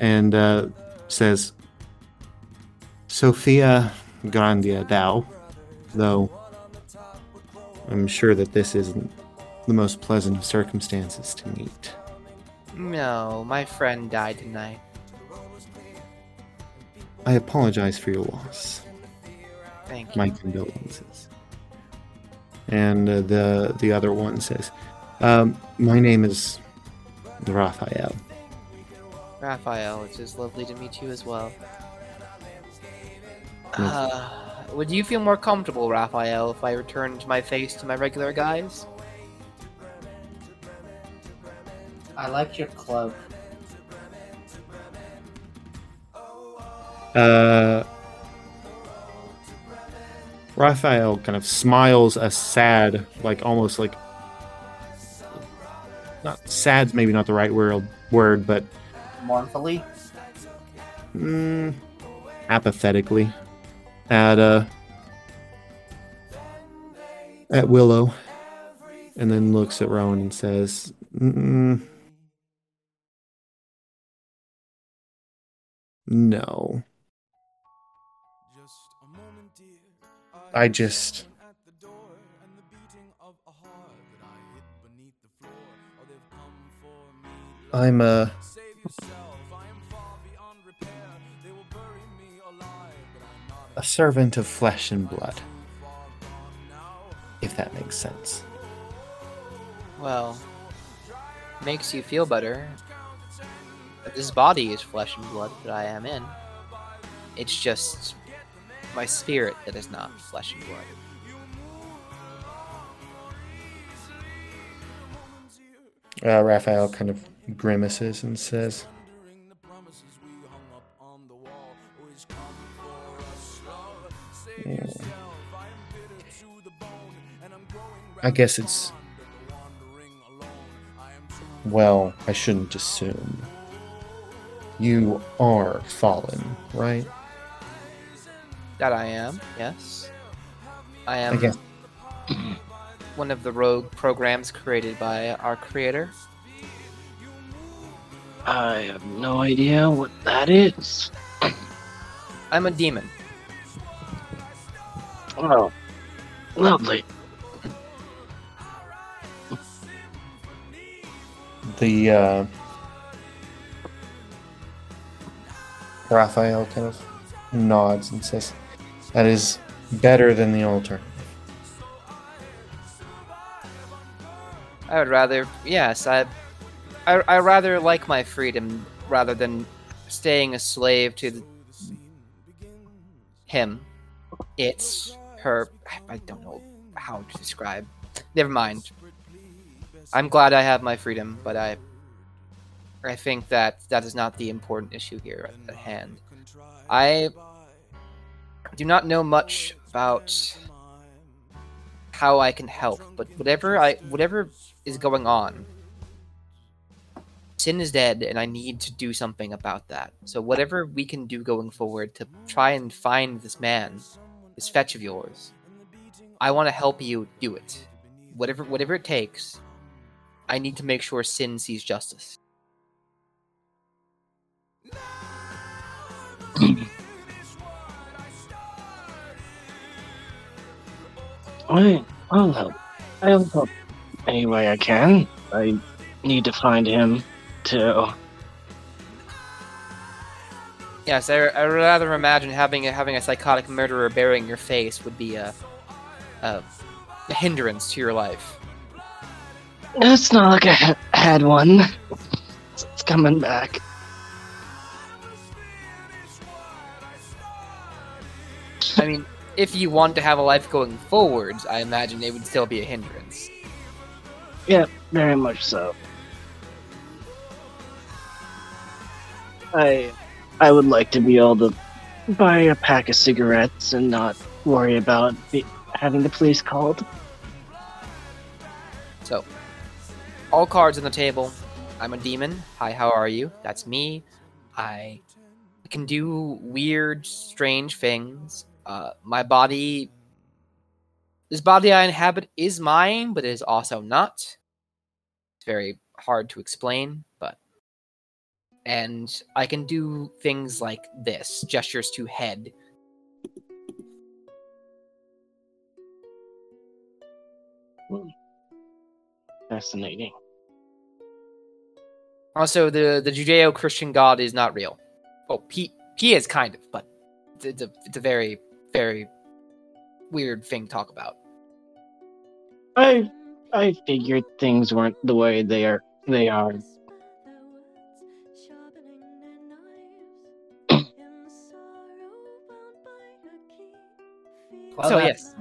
and uh, says, "Sophia Grandia Dao, though I'm sure that this isn't the most pleasant of circumstances to meet." No, my friend died tonight. I apologize for your loss. Thank you. my condolences. And uh, the the other one says, um, "My name is Raphael. Raphael, it's just lovely to meet you as well. Uh, would you feel more comfortable, Raphael, if I returned my face to my regular guise? I like your cloak. Uh, Raphael kind of smiles a sad, like almost like not sad's maybe not the right word, word, but Mournfully. mm, apathetically at uh at Willow, and then looks at Rowan and says, mm, "No, I just." I'm a. a servant of flesh and blood. If that makes sense. Well, makes you feel better. This body is flesh and blood that I am in. It's just my spirit that is not flesh and blood. Uh, Raphael kind of grimaces and says, "Yeah. I guess it's. Well, I shouldn't assume. You are fallen, right? That I am, yes. I I am guess. one of the rogue programs created by our creator. I have no idea what that is. I'm a demon. Oh, lovely. The uh, Raphael kind of nods and says, "That is better than the altar." I would rather, yes, I, I, I rather like my freedom rather than staying a slave to the, him. It's her. I don't know how to describe. Never mind. I'm glad I have my freedom, but I, I think that that is not the important issue here at hand. I do not know much about how I can help, but whatever I whatever is going on, Sin is dead, and I need to do something about that. So whatever we can do going forward to try and find this man, this fetch of yours, I want to help you do it. Whatever whatever it takes, I need to make sure Sin sees justice. I, I'll help. I'll help any way I can. I need to find him too. Yes, I, I would rather imagine having a, having a psychotic murderer burying your face would be a, a, a hindrance to your life. It's not like I had one. It's, it's coming back. I mean, if you want to have a life going forwards, I imagine it would still be a hindrance. Yeah, very much so. I I would like to be able to buy a pack of cigarettes and not worry about be, having the police called. So, all cards on the table. I'm a demon. Hi, how are you? That's me. I can do weird, strange things. Uh, my body, this body I inhabit is mine, but it is also not. It's very hard to explain, but. And I can do things like this gestures to head. Fascinating. Also, the, the Judeo Christian God is not real. Oh, he, he is kind of, but it's, it's, a, it's a very, very weird thing to talk about. I I figured things weren't the way they are. They are. Well, So, yes.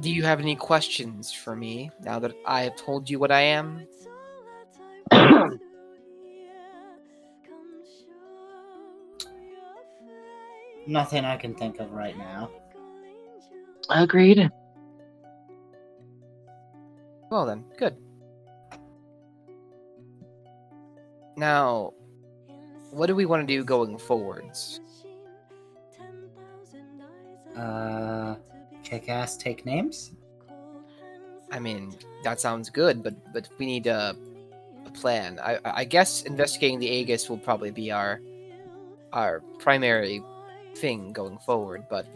Do you have any questions for me now that I have told you what I am? Nothing I can think of right now. Agreed. Well, then, good. Now, what do we want to do going forwards? Uh, kick ass, take names. I mean, that sounds good, but but we need a, a plan. I I guess investigating the Aegis will probably be our our primary thing going forward. But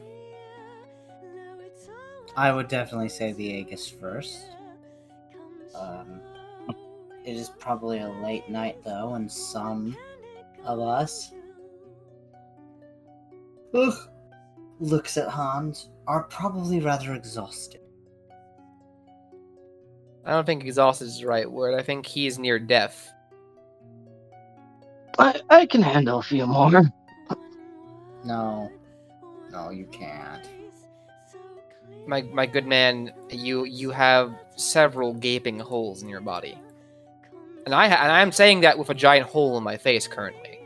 I would definitely say the Aegis first. Um, it is probably a late night though, and some of us ugh, looks at Hans are probably rather exhausted. I don't think exhausted is the right word. I think he is near death. I I can handle a few more. No, no, you can't. My my good man, you you have several gaping holes in your body, and I and I'm saying that with a giant hole in my face currently.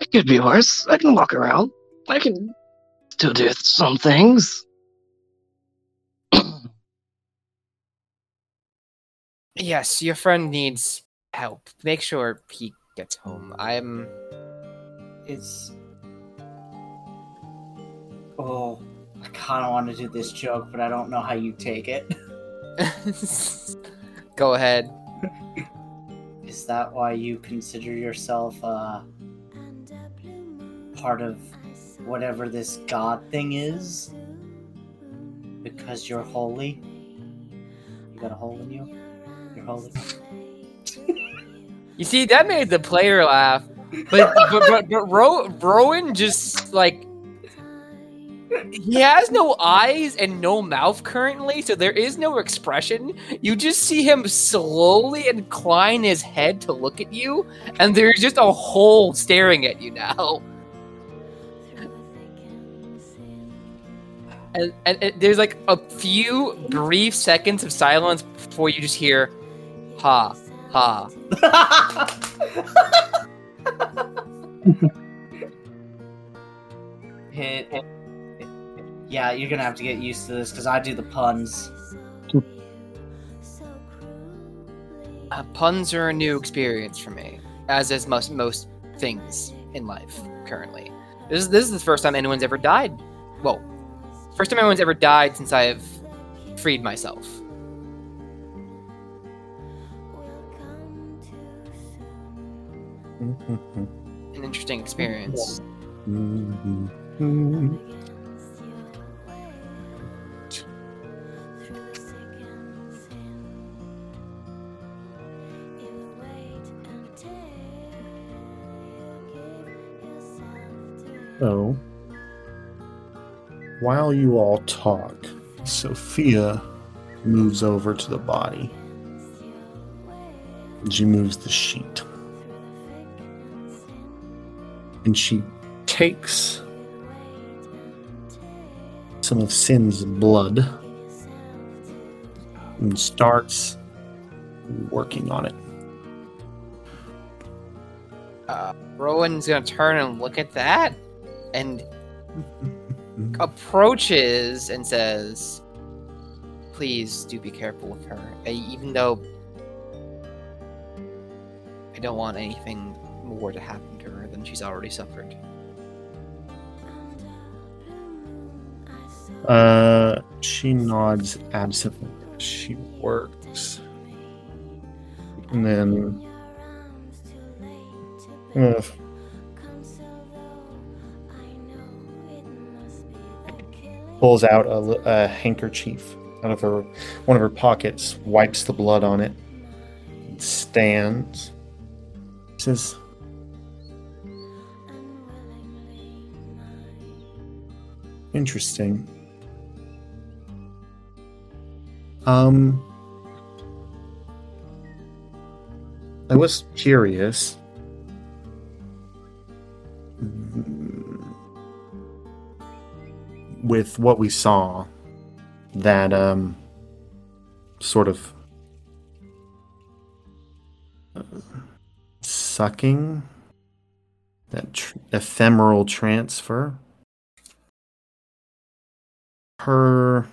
It could be worse. I can walk around. I can still do some things. Yes, your friend needs help. Make sure he gets home. I'm. It's. Oh, I kind of want to do this joke, but I don't know how you take it. Go ahead. Is that why you consider yourself uh, part of whatever this god thing is? Because you're holy? You got a hole in you? You're holy? You see, that made the player laugh, but but but, but Ro- Rowan just like he has no eyes and no mouth currently, so there is no expression. You just see him slowly incline his head to look at you, and there's just a hole staring at you now. And, and, and there's like a few brief seconds of silence before you just hear, ha, ha. Hit. Yeah, you're gonna have to get used to this because I do the puns. Uh, puns are a new experience for me, as is most most things in life currently. This is this is the first time anyone's ever died. Well, first time anyone's ever died since I've freed myself. An interesting experience. So, while you all talk, Sophia moves over to the body. She moves the sheet. And she takes some of Sin's blood and starts working on it. Uh, Rowan's gonna turn and look at that, and approaches and says, "Please do be careful with her, I, even though I don't want anything more to happen than she's already suffered." Uh, she nods absently. She works, and then uh, pulls out a, a handkerchief out of her one of her pockets, wipes the blood on it, stands, says, "Interesting." Um, I was curious. With what we saw, that um, sort of uh, sucking, that tr- ephemeral transfer, her.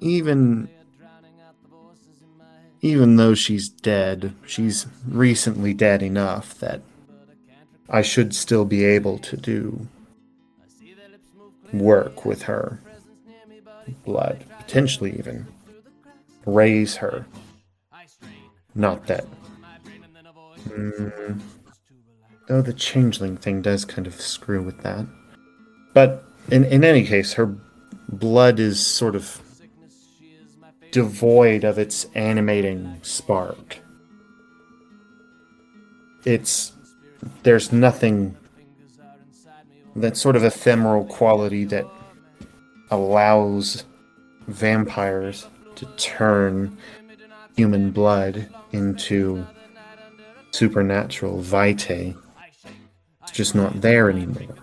even even though she's dead, she's recently dead enough that I should still be able to do work with her blood, potentially even raise her. Not that. Mm, though the changeling thing does kind of screw with that. But in, in any case, her blood is sort of devoid of its animating spark. It's there's nothing that sort of ephemeral quality that allows vampires to turn human blood into supernatural vitae. It's just not there anymore.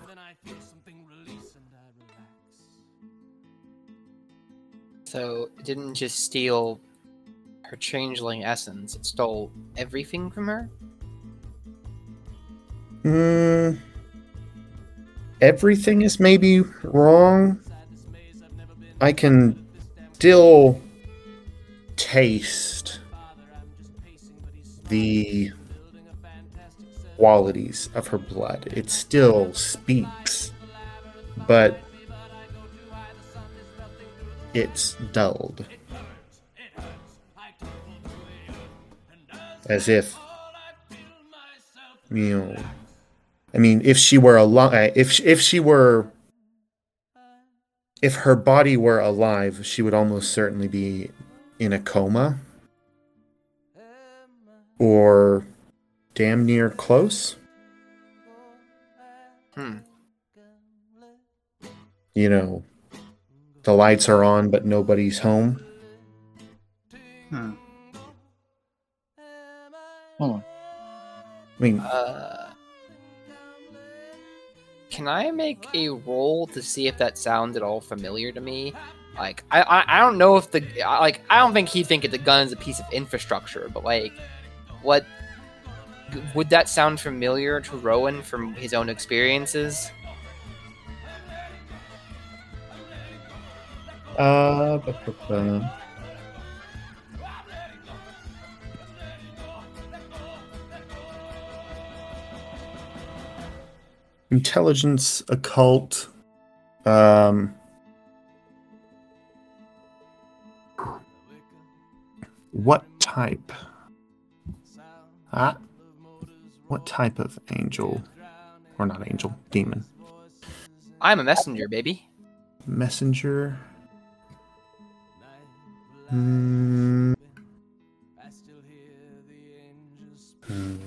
So it didn't just steal her changeling essence; it stole everything from her. Mm, everything is maybe wrong. I can still taste the qualities of her blood. It still speaks, but it's dulled. As if, you know, I mean, if she were alive, if if she were, if her body were alive, she would almost certainly be in a coma, or damn near close. Hmm. You know, the lights are on, but nobody's home. Hmm. Hold on. I mean, Uh, can I make a roll to see if that sounds at all familiar to me? Like, I, I, I don't know if the like I don't think he'd think that the gun is a piece of infrastructure, but like, what would that sound familiar to Rowan from his own experiences? uh, intelligence, occult, um, what type? Ah, what type of angel, or not angel, demon, I'm a messenger, baby. messenger? Hmm. Hmm.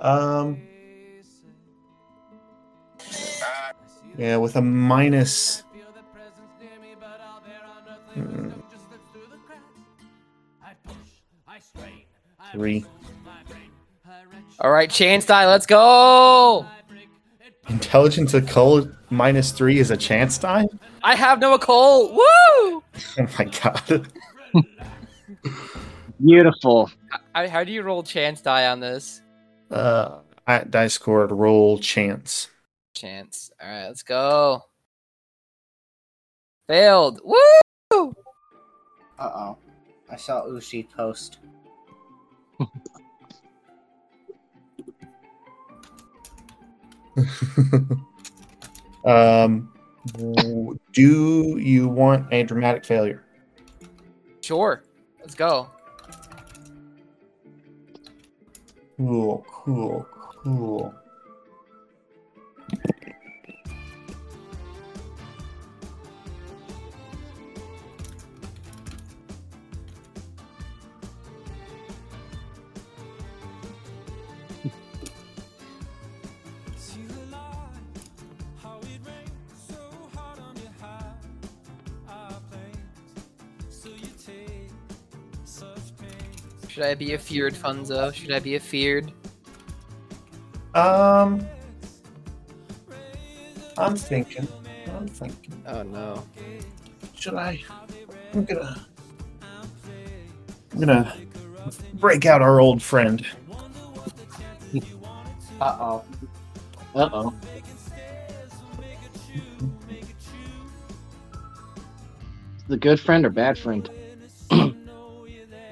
Um. Yeah, with a minus Hmm. Three. All right, chance die. Let's go. Intelligence occult minus three is a chance die? I have no occult. Woo! Oh my god. Beautiful. How, how do you roll chance die on this? Uh, at Dicecord roll chance. Chance. All right, let's go. Failed. Woo! Uh oh. I saw Ushi post. um, do you want a dramatic failure? Sure. Let's go. Cool, cool, cool. Should I be a feared Funzo? Should I be a feared? Um, I'm thinking. I'm thinking. Oh no. Should I? I'm gonna. I'm gonna break out our old friend. Uh oh. Uh oh. The good friend or bad friend?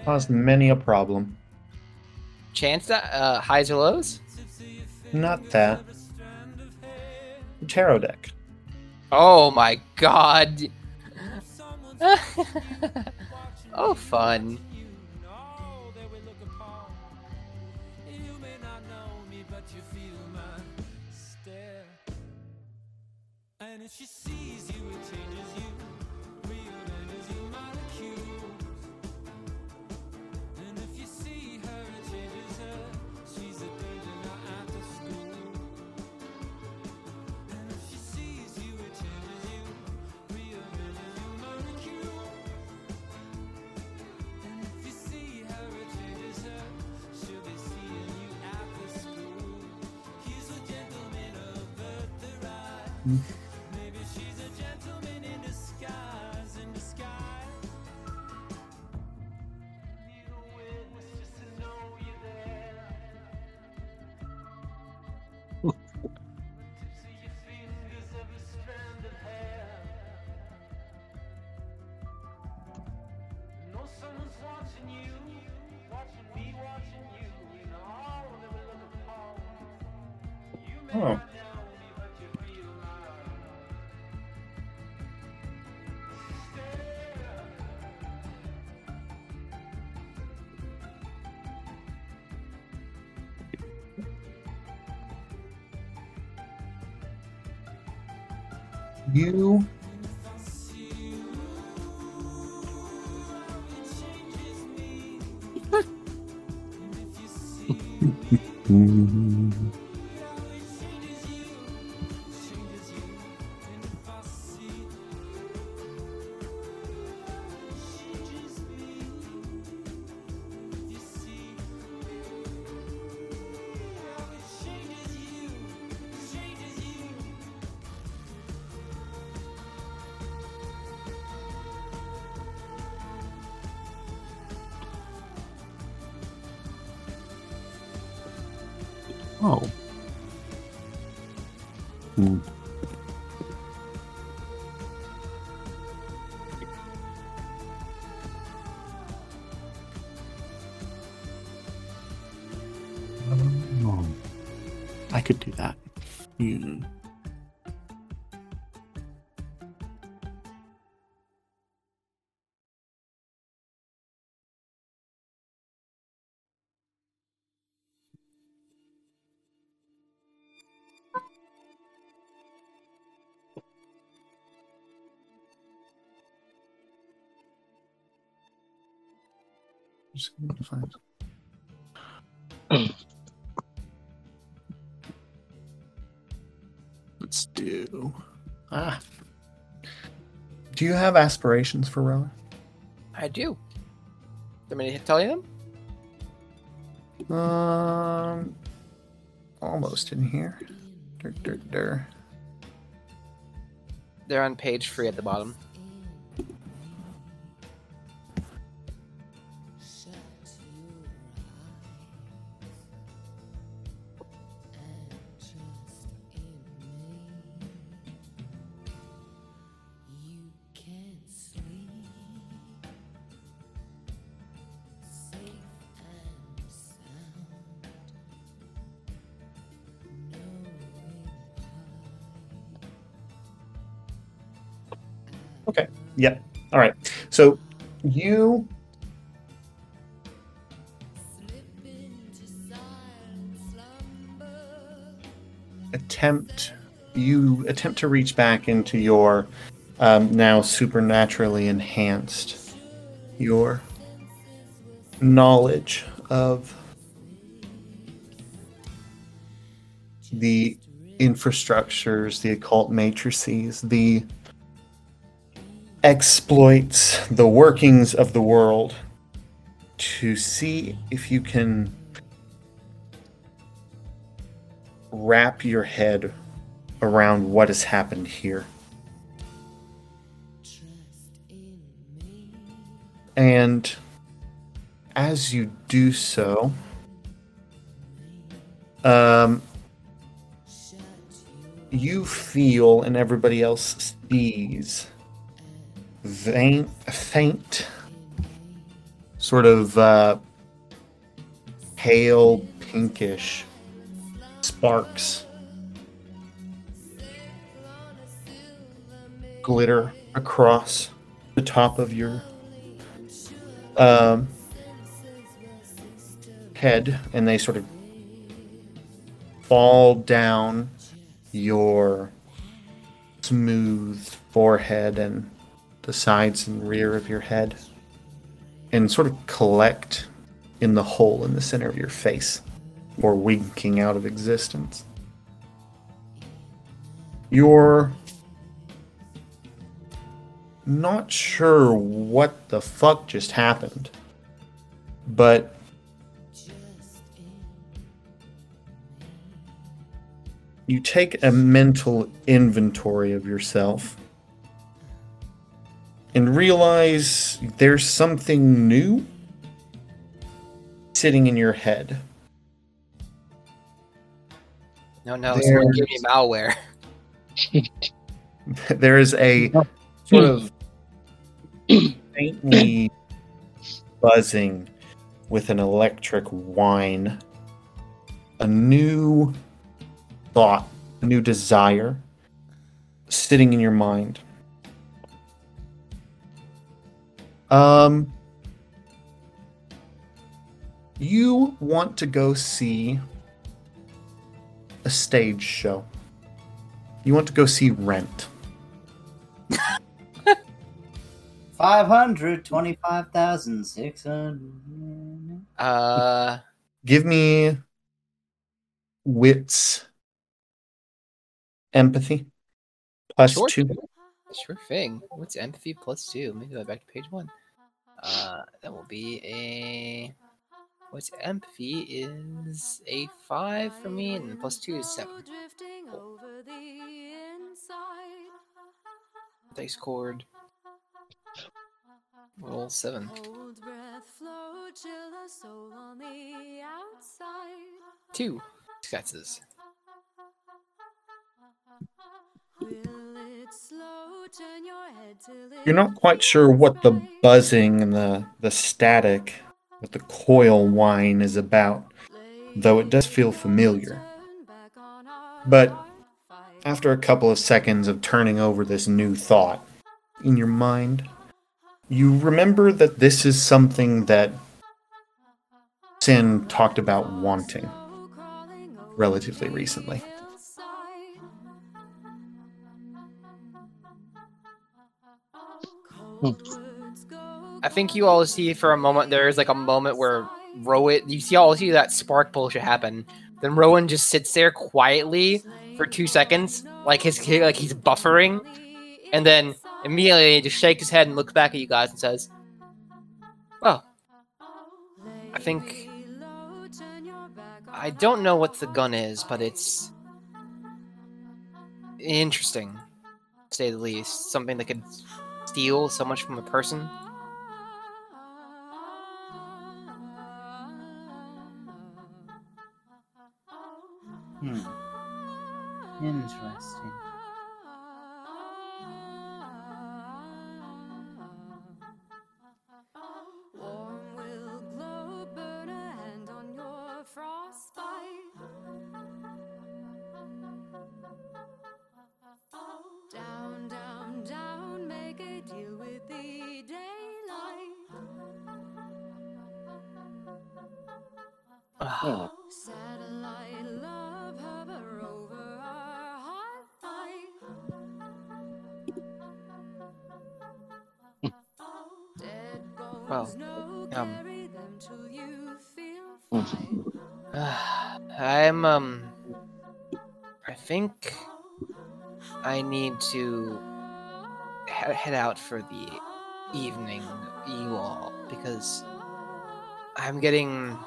Caused many a problem. Chance die? Uh, highs or lows? Not that. Tarot deck. Oh my god. oh, fun. Oh. You Hmm. Just gonna find- do. Ah. Do you have aspirations for Rowan? I do. Do you want me to tell you them? Um, almost in here. Dur, dur, dur. They're on page three at the bottom. Yep. All right. So you attempt you attempt to reach back into your um, now supernaturally enhanced your knowledge of the infrastructures, the occult matrices, the exploits, the workings of the world to see if you can wrap your head around what has happened here. And as you do so, um, you feel and everybody else sees faint, faint sort of uh, pale pinkish sparks. Glitter across the top of your um, head and they sort of fall down your smooth forehead and the sides and rear of your head and sort of collect in the hole in the center of your face or winking out of existence. You're not sure what the fuck just happened, but you take a mental inventory of yourself and realize there's something new sitting in your head. No, no, someone give me There's- malware. there is a sort of faintly buzzing with an electric whine. A new thought, a new desire sitting in your mind. Um, you want to go see a stage show. You want to go see Rent. Five hundred twenty-five thousand six hundred. Uh, Give me wits empathy plus Sure. two. Sure thing. What's empathy plus two? Maybe go back to page one. Uh, that will be a. What's empathy is a five for me, and plus two is seven. Dicecord. Roll seven. Two successes. You're not quite sure what the buzzing and the, the static with the coil whine is about, though it does feel familiar. But after a couple of seconds of turning over this new thought in your mind, you remember that this is something that Sin talked about wanting relatively recently. Hmm. I think you all see for a moment there is like a moment where Rowan you see all see that spark bullshit happen. Then Rowan just sits there quietly for two seconds, like his like he's buffering, and then immediately he just shakes his head and looks back at you guys and says, "Well, I think I don't know what the gun is, but it's interesting, to say the least. Something that could steal so much from a person." Hmm. Interesting. Bones, Well, um, carry them till you feel fine. I'm um I think I need to he- head out for the evening you all because I'm getting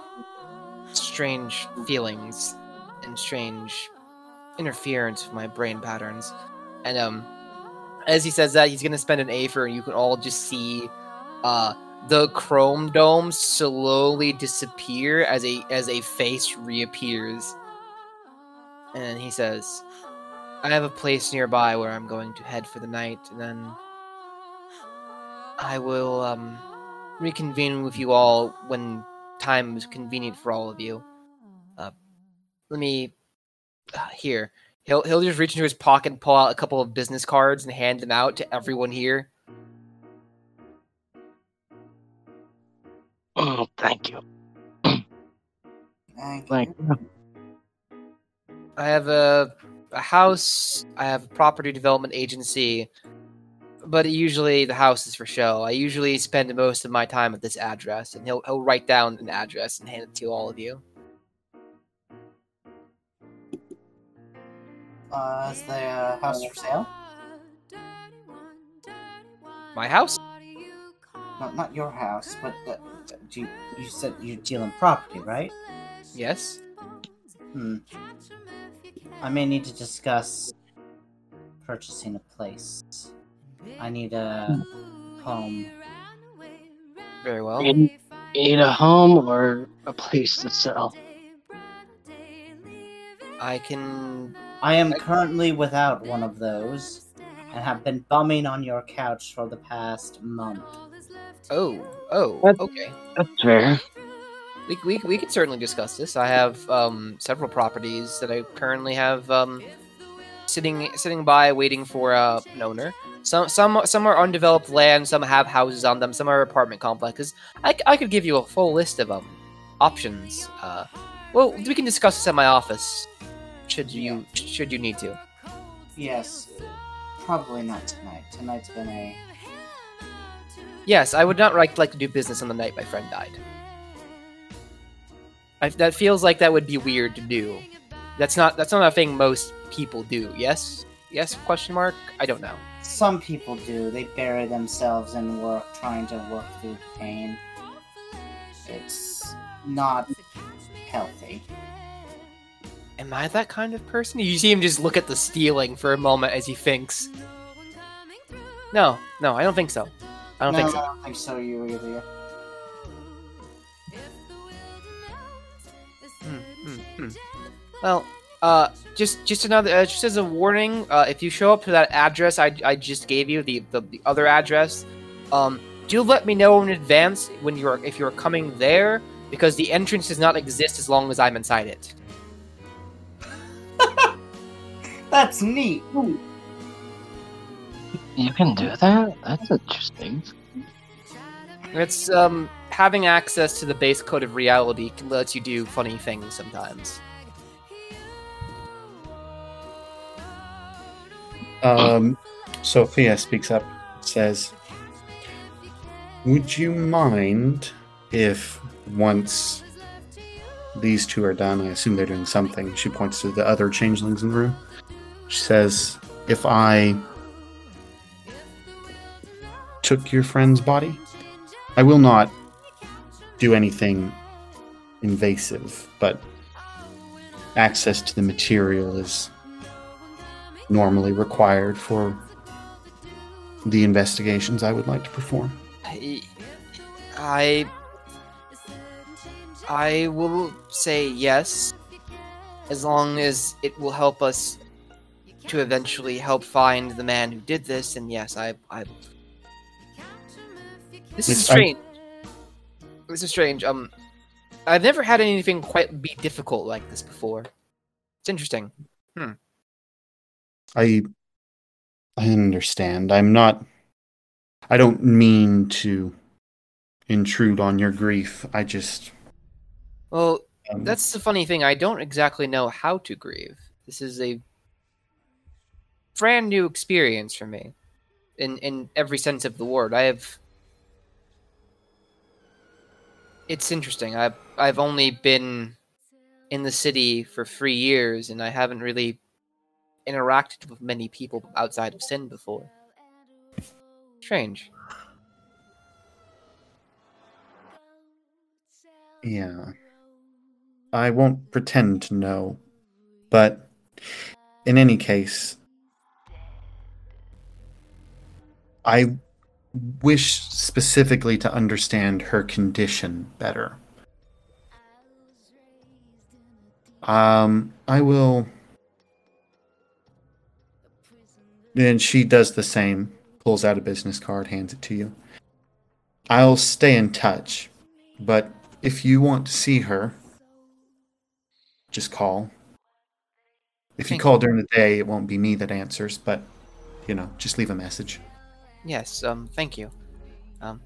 strange feelings and strange interference with my brain patterns. And um as he says that he's gonna spend an A for and you can all just see uh the chrome dome slowly disappear as a as a face reappears and he says i have a place nearby where i'm going to head for the night and then i will um reconvene with you all when time is convenient for all of you let me uh, here he'll he'll just reach into his pocket and pull out a couple of business cards and hand them out to everyone here Oh, thank you. Thank Thank you. I have a, a house. I have a property development agency, but usually the house is for show. I usually spend most of my time at this address, and he'll he'll write down an address and hand it to all of you. Uh, is the uh, house for sale? My house? No, not your house, but the, you, you said you deal in property, right? Yes. Hmm. I may need to discuss purchasing a place. I need a home. Very well. You need a home or a place to sell? I can. I am currently without one of those and have been bumming on your couch for the past month. Oh, oh, What? okay. That's fair. We, we, we could certainly discuss this. I have um, several properties that I currently have um, sitting sitting by, waiting for uh, an owner. Some some some are undeveloped land. Some have houses on them. Some are apartment complexes. I, I could give you a full list of um options. Uh, well, we can discuss this at my office. Should you should you need to? Yes, probably not tonight. Tonight's been a. Yes, I would not like like to do business on the night my friend died. I, that feels like that would be weird to do. That's not that's not a thing most people do. Yes, yes? Question mark. I don't know. Some people do. They bury themselves in work trying to work through pain. It's not healthy. Am I that kind of person? You see him just look at the stealing for a moment as he thinks. No, no, I don't think so. I don't no, think so. I don't think so, you either. Hmm, hmm, hmm. Well, uh, just just another uh, just as a warning, uh, if you show up to that address I, I just gave you, the, the the other address, um, do let me know in advance when you're if you're coming there because the entrance does not exist as long as I'm inside it. That's neat. You can do that? That's interesting. It's um having access to the base code of reality can let you do funny things sometimes. Um, Sophia speaks up, says, Would you mind if once these two are done, I assume they're doing something, she points to the other changelings in the room. She says, If I took your friend's body. I will not do anything invasive, but access to the material is normally required for the investigations I would like to perform. I, I, I will say yes, as long as it will help us to eventually help find the man who did this. And yes, I, I. This is Yes, I- strange. This is strange. Um, I've never had anything quite be difficult like this before. It's interesting. Hmm. I I understand. I'm not I don't mean to intrude on your grief. I just Well, um, That's the funny thing. I don't exactly know how to grieve. This is a brand new experience for me, in in every sense of the word. I have. It's interesting. I've I've only been in the city for three years, and I haven't really interacted with many people outside of Sin before. Strange. yeah. I won't pretend to know, but in any case I wish specifically to understand her condition better. Um, I will. Then she does the same, pulls out a business card, hands it to you. I'll stay in touch, but if you want to see her, just call. If you Thank call during the day, it won't be me that answers, but you know, just leave a message. Yes, um, thank you. Um,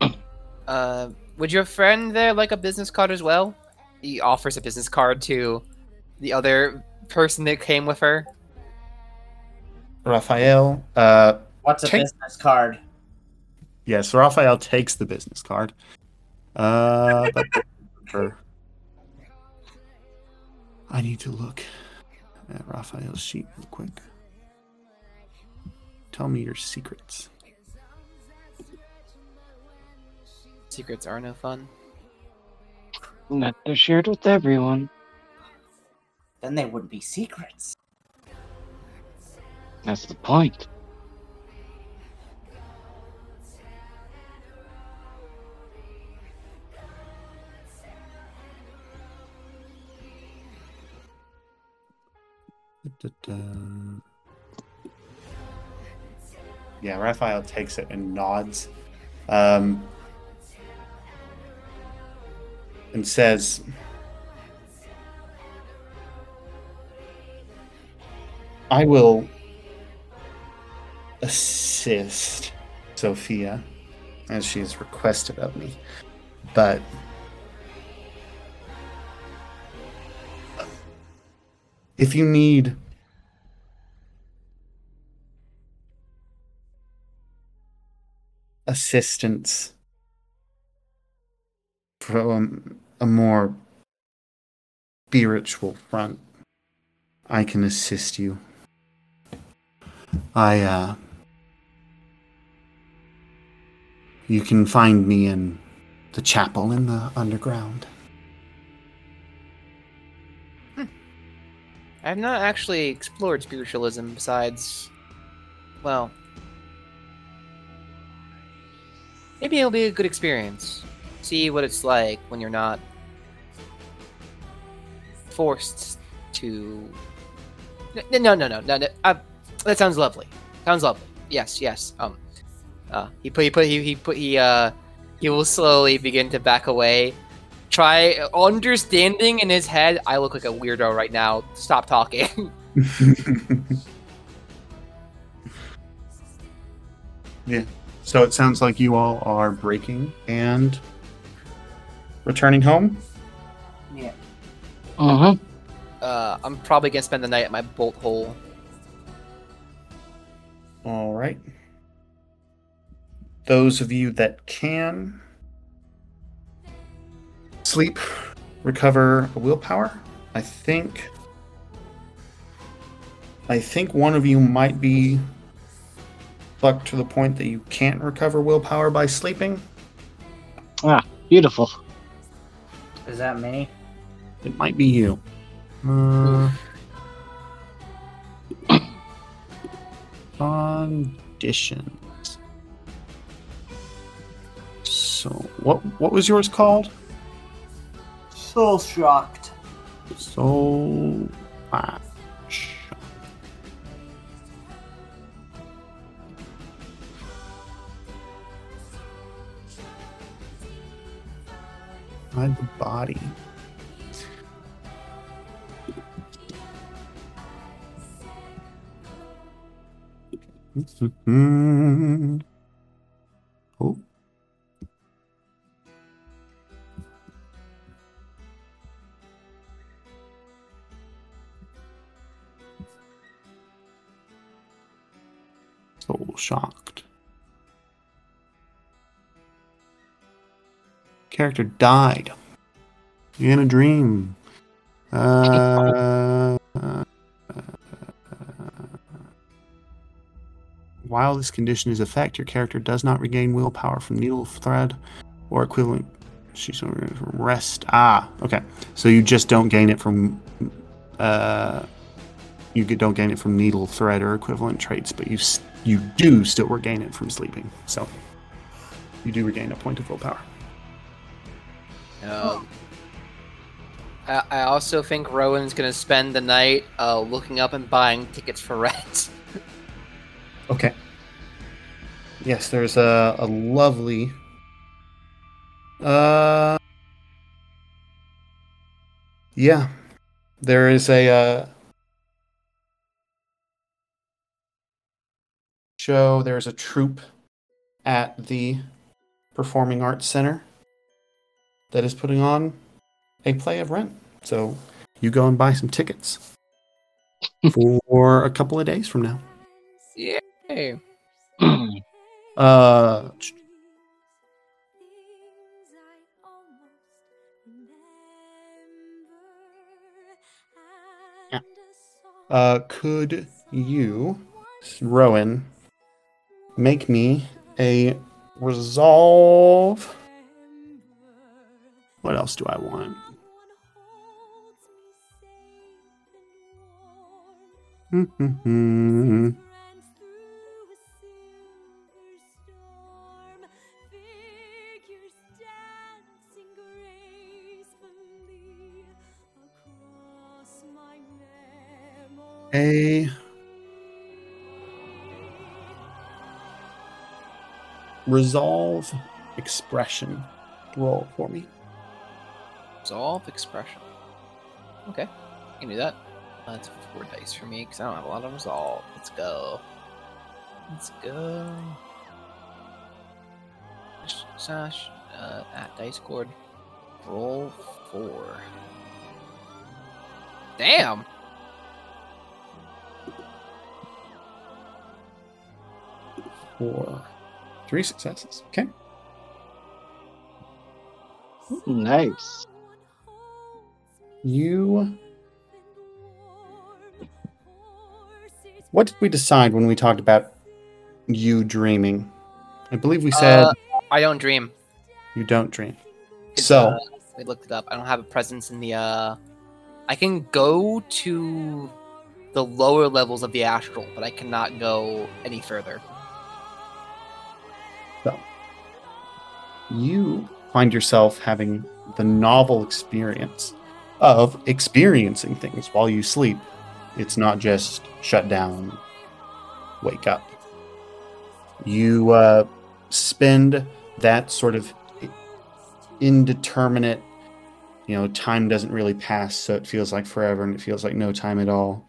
uh, would your friend there like a business card as well? He offers a business card to the other person that came with her. Raphael, uh, What's a Take- business card? yes, Raphael takes the business card. Uh, but for- I need to look at Raphael's sheet real quick. Tell me your secrets. Secrets are no fun. Not they're shared with everyone. Then they wouldn't be secrets. That's the point. Yeah, Raphael takes it and nods. Um, and says, I will assist Sophia as she has requested of me. But if you need assistance from a more spiritual front, I can assist you. I, uh, you can find me in the chapel in the underground. I have not actually explored spiritualism besides, well, maybe it'll be a good experience. See what it's like when you're not forced to. No, no, no, no. no. Uh, that sounds lovely. Sounds lovely. Yes, yes. Um, uh, he put, he put, he, he put, he, uh, he will slowly begin to back away try understanding in his head i look like a weirdo right now stop talking yeah. So it sounds like you all are breaking and returning home. Yeah. Uh huh. uh, i'm probably gonna spend the night at my bolt hole All right. Those of you that can sleep, recover willpower. I think. I think one of you might be luck to the point that you can't recover willpower by sleeping. Ah, beautiful. Is that me? It might be you. Uh, conditions. So, what what was yours called? Soul shocked. Soul Ash. Hide the body. oh. Shocked. Character died in a dream. Uh, while this condition is effect, your character does not regain willpower from needle thread or equivalent. She's rest. Ah, okay. So you just don't gain it from. Uh, you don't gain it from needle thread or equivalent traits, but you you do still regain it from sleeping. So you do regain a point of willpower. Um, I, I also think Rowan's gonna spend the night uh, looking up and buying tickets for Reds. Okay. Yes, there's a, a lovely. Uh. Yeah, there is a uh, show. There's a troupe at the Performing Arts Center that is putting on a play of Rent. So you go and buy some tickets for a couple of days from now. Hey, Uh, Yeah. uh, could you, Rowan, make me a resolve? What else do I want? Hmm. a resolve expression roll for me. resolve expression. Okay, I can do that. Uh, That's four dice for me because I don't have a lot of resolve. Let's go. Let's go. Sash uh, at Dicecord. Roll four. Damn. For three successes. Okay. Nice. You. What did we decide when we talked about you dreaming? I believe we said Uh, I don't dream. you don't dream. It's, So, uh, I looked it up. I don't have a presence in the. uh I can go to the lower levels of the astral, but I cannot go any further. You find yourself having the novel experience of experiencing things while you sleep. It's not just shut down, wake up. You uh, spend that sort of indeterminate, you know, time doesn't really pass, so it feels like forever and it feels like no time at all.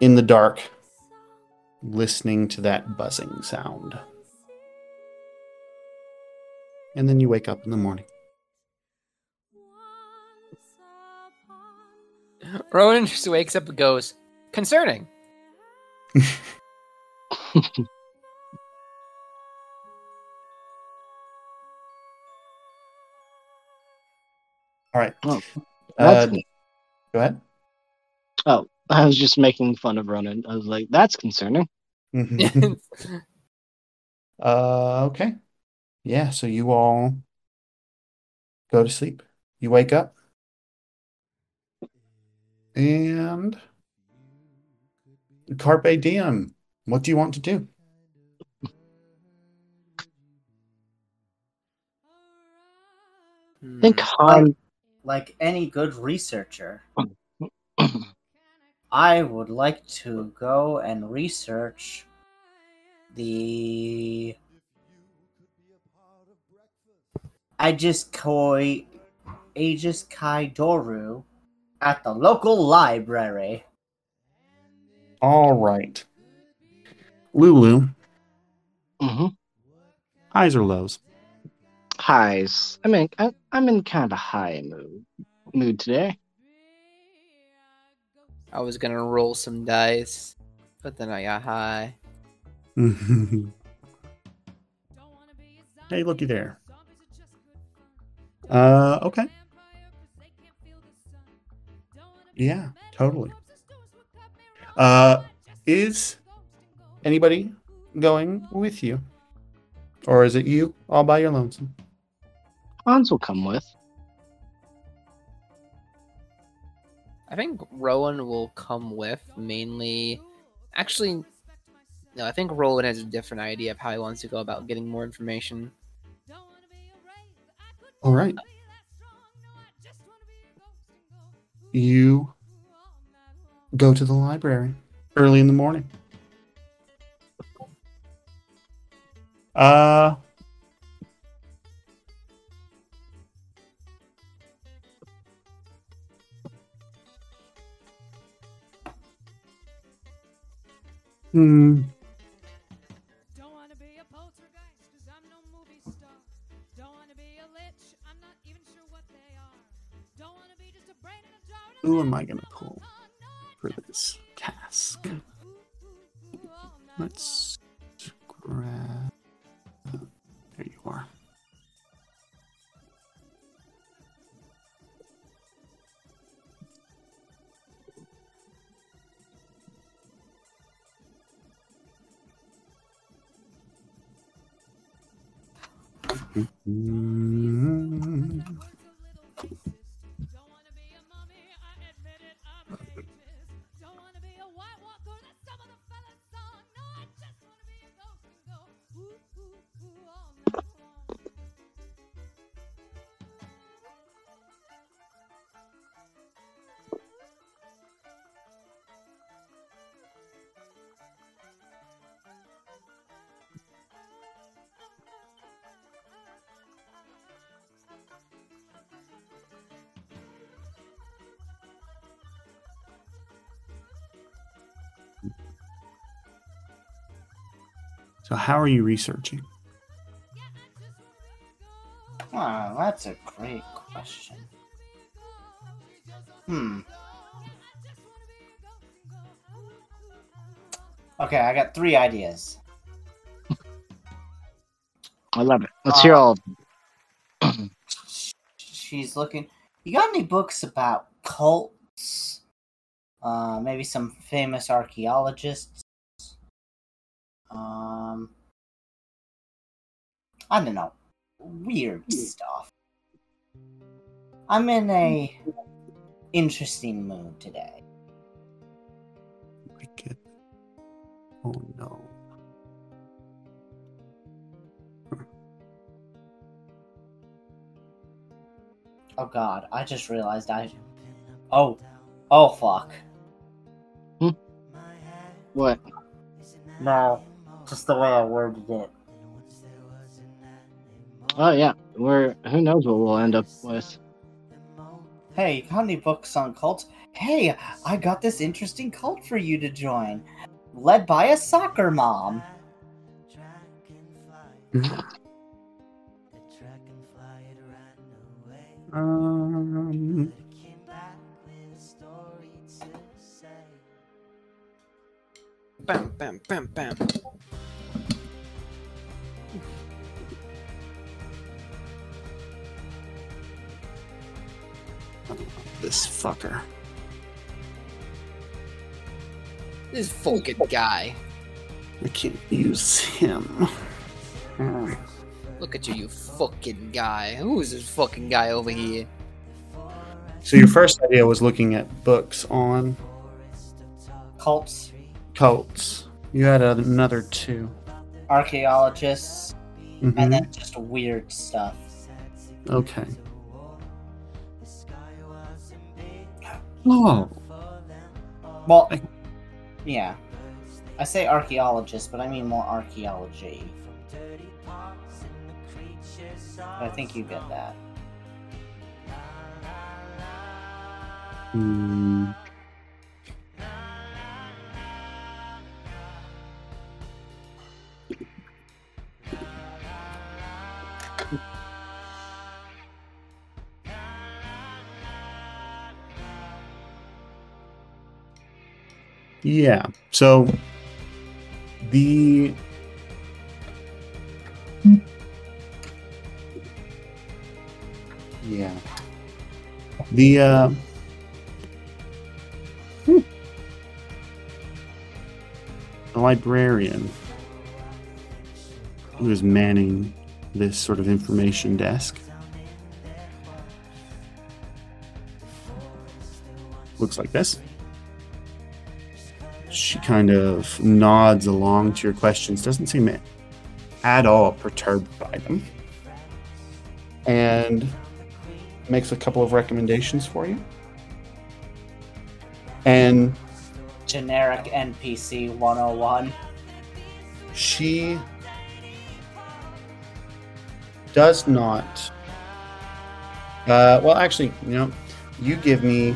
In the dark, listening to that buzzing sound. And then you wake up in the morning. Rowan just wakes up and goes, concerning. All right. Oh, Uh, That's go ahead. Oh, I was just making fun of Ronan. I was like, that's concerning. Mhm. uh, okay. Yeah, so you all go to sleep. You wake up and Carpe diem. What do you want to do? I think Hmm. Han. Like any good researcher, I would like to go and research the Aegis Koi Aegis Kai Doru at the local library. All right. Lulu, Mm hmm highs or lows? Highs. I mean, I, I'm in kind of a high mood mood today. I was gonna roll some dice, but then I got high. hey, looky there. Uh, okay. Yeah, totally. Uh, is anybody going with you? Or is it you all by your lonesome? Hans will come with. I think Rowan will come with mainly. Actually, no. I think Rowan has a different idea of how he wants to go about getting more information. All right. You go to the library early in the morning. Uh, hmm. Who am I gonna a pull for this task? Let's grab. There you are. Mm. So, how are you researching? Wow, that's a great question. Hmm. Okay, I got three ideas. I love it. Let's hear all. of them. She's looking. You got any books about cults? Uh, maybe some famous archaeologists. Um, I don't know. Weird stuff. I'm in a interesting mood today. Wicked. Oh no. Oh God, I just realized I. Oh, oh fuck. What? No, just the way I worded it. Oh yeah, we're who knows what we'll end up with. Hey, you got any books on cults? Hey, I got this interesting cult for you to join. Led by a soccer mom. Um, Bam, bam, bam, bam. this fucker. This fucking guy. I can't use him. Look at you, you fucking guy. Who is this fucking guy over here? So your first idea was looking at books on Cults, cults. You had another two. archaeologists, Mhm. and then just weird stuff. Okay. Oh, Well, I- yeah. I say archaeologist, but I mean more archaeology. I think you get that. Hmm. Yeah. So the yeah the uh hmm. the librarian who is manning this sort of information desk looks like this she kind of nods along to your questions, doesn't seem at all perturbed by them, and makes a couple of recommendations for you. And Generic NPC 101. she does not. Uh, well, actually, you know, you give me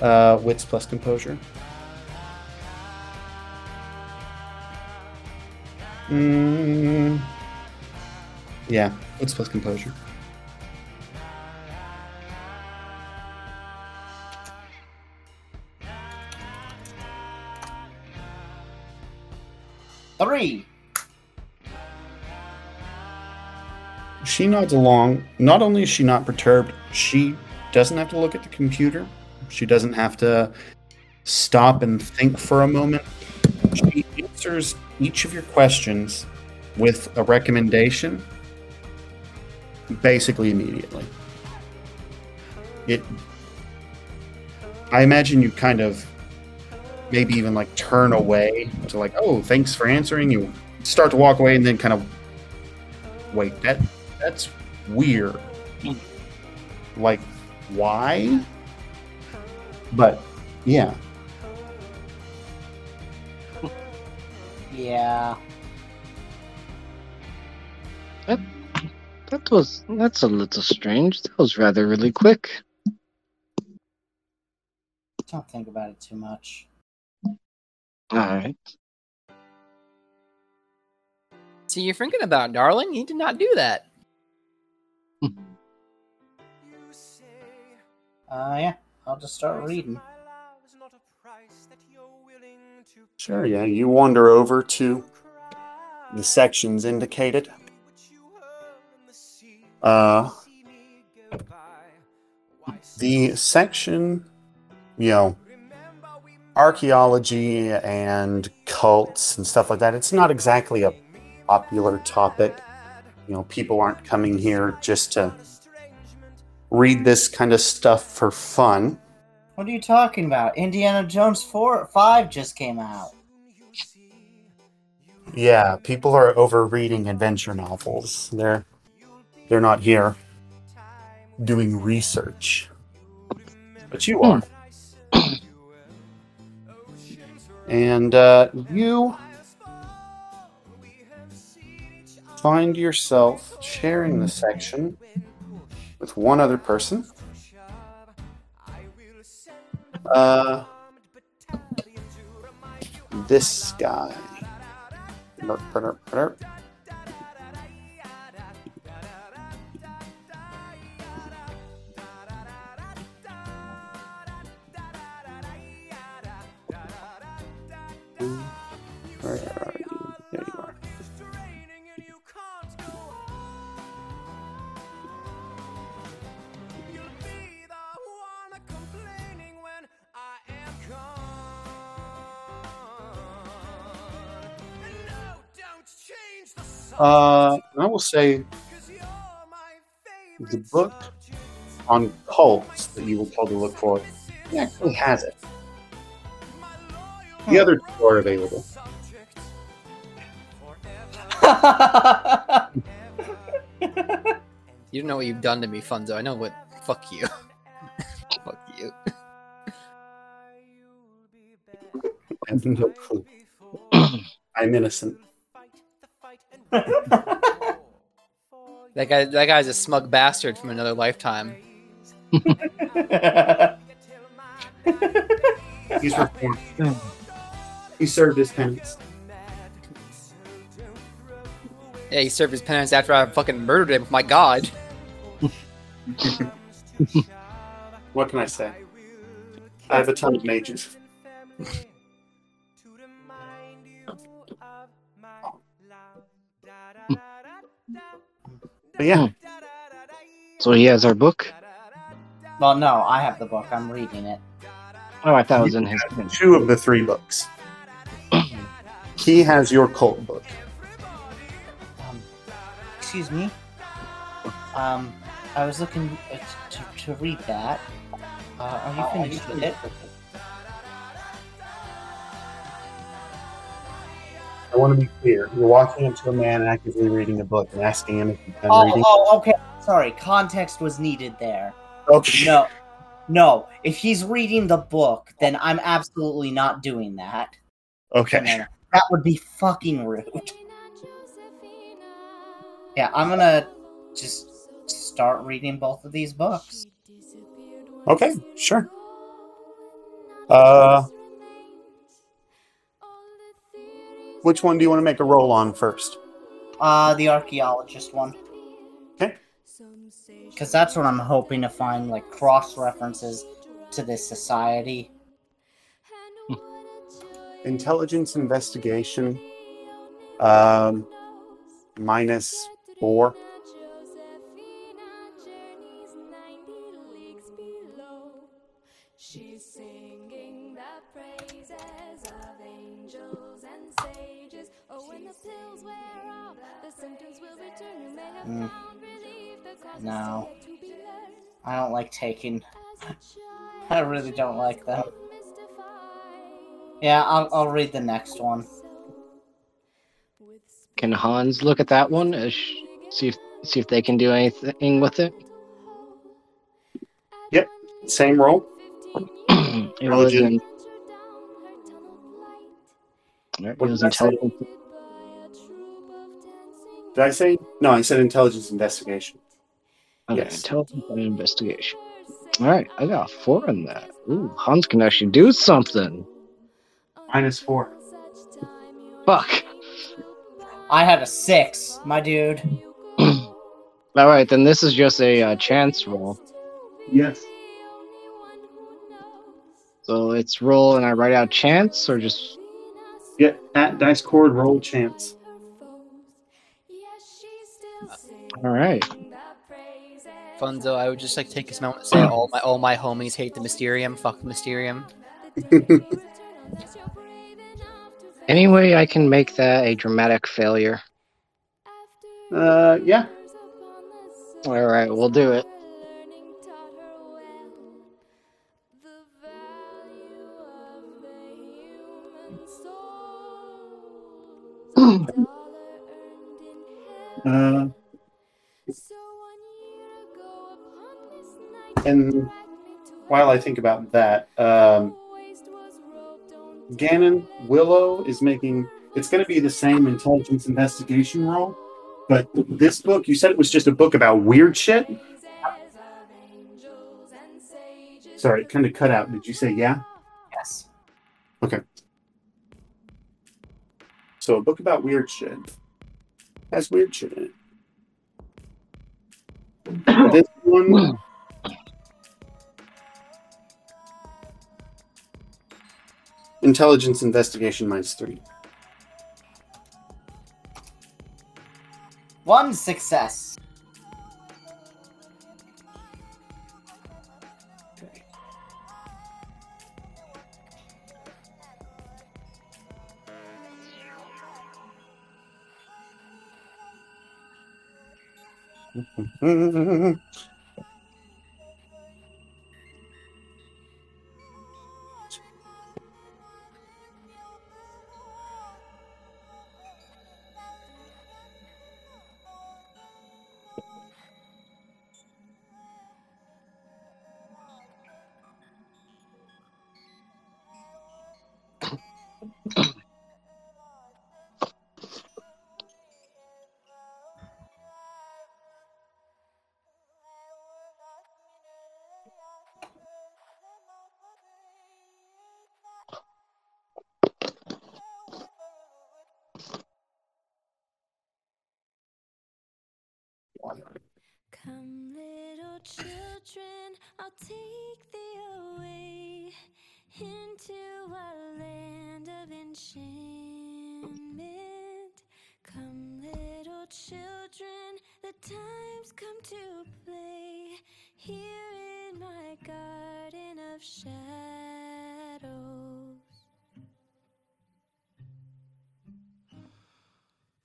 uh, wits plus composure. Mm, yeah, wits plus composure. She nods along. Not only is she not perturbed, she doesn't have to look at the computer. She doesn't have to stop and think for a moment. She answers each of your questions with a recommendation basically immediately. It I imagine you kind of maybe even like turn away to like, oh, thanks for answering. You start to walk away and then kind of wait, that that's weird. Like, why? But yeah, Yeah. That that was that's a little strange. That was rather really quick. Don't think about it too much. All right. See, you're thinking about, darling. You did not do that. Uh, yeah. I'll just start reading. sure. Yeah, you wander over to the sections indicated. Uh, the section, you know, archaeology and cults and stuff like that. It's not exactly a popular topic. You know, people aren't coming here just to read this kind of stuff for fun. What are you talking about? Indiana Jones 4 5 just came out. Yeah, people are over reading adventure novels. They're they're not here doing research. But you are. and uh, you find yourself sharing the section with one other person. Uh, this guy. Burp, burp, burp. Uh, I will say the book on cults that you were told to look for he actually has it. The other two are available. You don't know what you've done to me, Funzo. I know what. Fuck you. Fuck you. I have no clue. I'm innocent. That guy. That guy's a smug bastard from another lifetime. He's reformed. He served his penance. Yeah, he served his penance after I fucking murdered him. My God. What can I say? I have a ton of mages. But yeah, So he has our book. well, no, I have the book. I'm reading it. Oh, I thought it was in his. two of the three books. he has your cult book. Um, excuse me. Um, I was looking uh, to, to read that. Uh, are you finished with it? I want to be clear. You're walking up to a man actively reading a book and asking him if he's done Oh, reading. oh, okay. Sorry, context was needed there. Okay. No, no. If he's reading the book, then I'm absolutely not doing that. Okay. That would be fucking rude. Yeah, I'm gonna just start reading both of these books. Okay. Sure. Uh, which one do you want to make a roll on first? Uh, the archaeologist one. Okay. Because that's what I'm hoping to find, like cross references to this society. Intelligence investigation. Um, minus four. Mm. found relief. The cause is No. yet to be learned. I don't like taking. As a child, I really don't like them. Yeah, I'll, I'll read the next one. Can Hans look at that one? Uh, sh- see if see if they can do anything with it. Yep. Same roll. it was in, it was did I say? intelligence. Did I say? No, I said intelligence investigation. Okay, Yes. intelligence and investigation. All right, I got a four in that. Ooh, Hans can actually do something. Minus four. Fuck. I had a six, my dude. All right, then this is just a uh, chance roll. Yes. So it's roll and I write out chance, or just Get at Dicecord roll chance. All right. Funzo, I would just like to take this moment to say all my all my homies hate the Mysterium. Fuck the Mysterium. Any way I can make that a dramatic failure. Uh, yeah. All right, we'll do it. Uh, and while I think about that, um, Ganon Willow is making. It's going to be the same intelligence investigation roll, but this book, you said it was just a book about weird shit. Sorry, it kind of cut out. Did you say yeah? Yes. Okay. So a book about weird shit has weird shit in it. this one. Intelligence investigation minus three. One success. Come, children, I'll take thee away into a land of enchantment. Come, little children, the time's come to play here in my garden of shadows.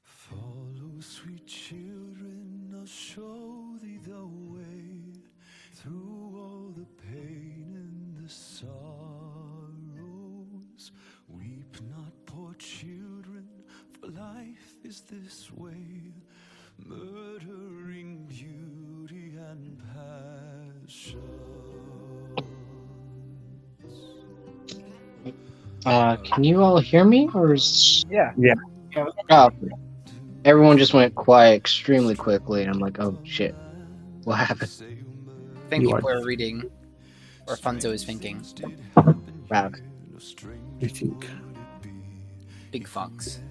Follow, sweet children, I'll show this way, murdering beauty and passion. Uh, can you all hear me, or is Yeah. Yeah. Yeah, oh, everyone just went quiet extremely quickly, and I'm like, oh shit, what happened? Thank You you are- for reading. Or Funzo is thinking. Wow. I think Big funks.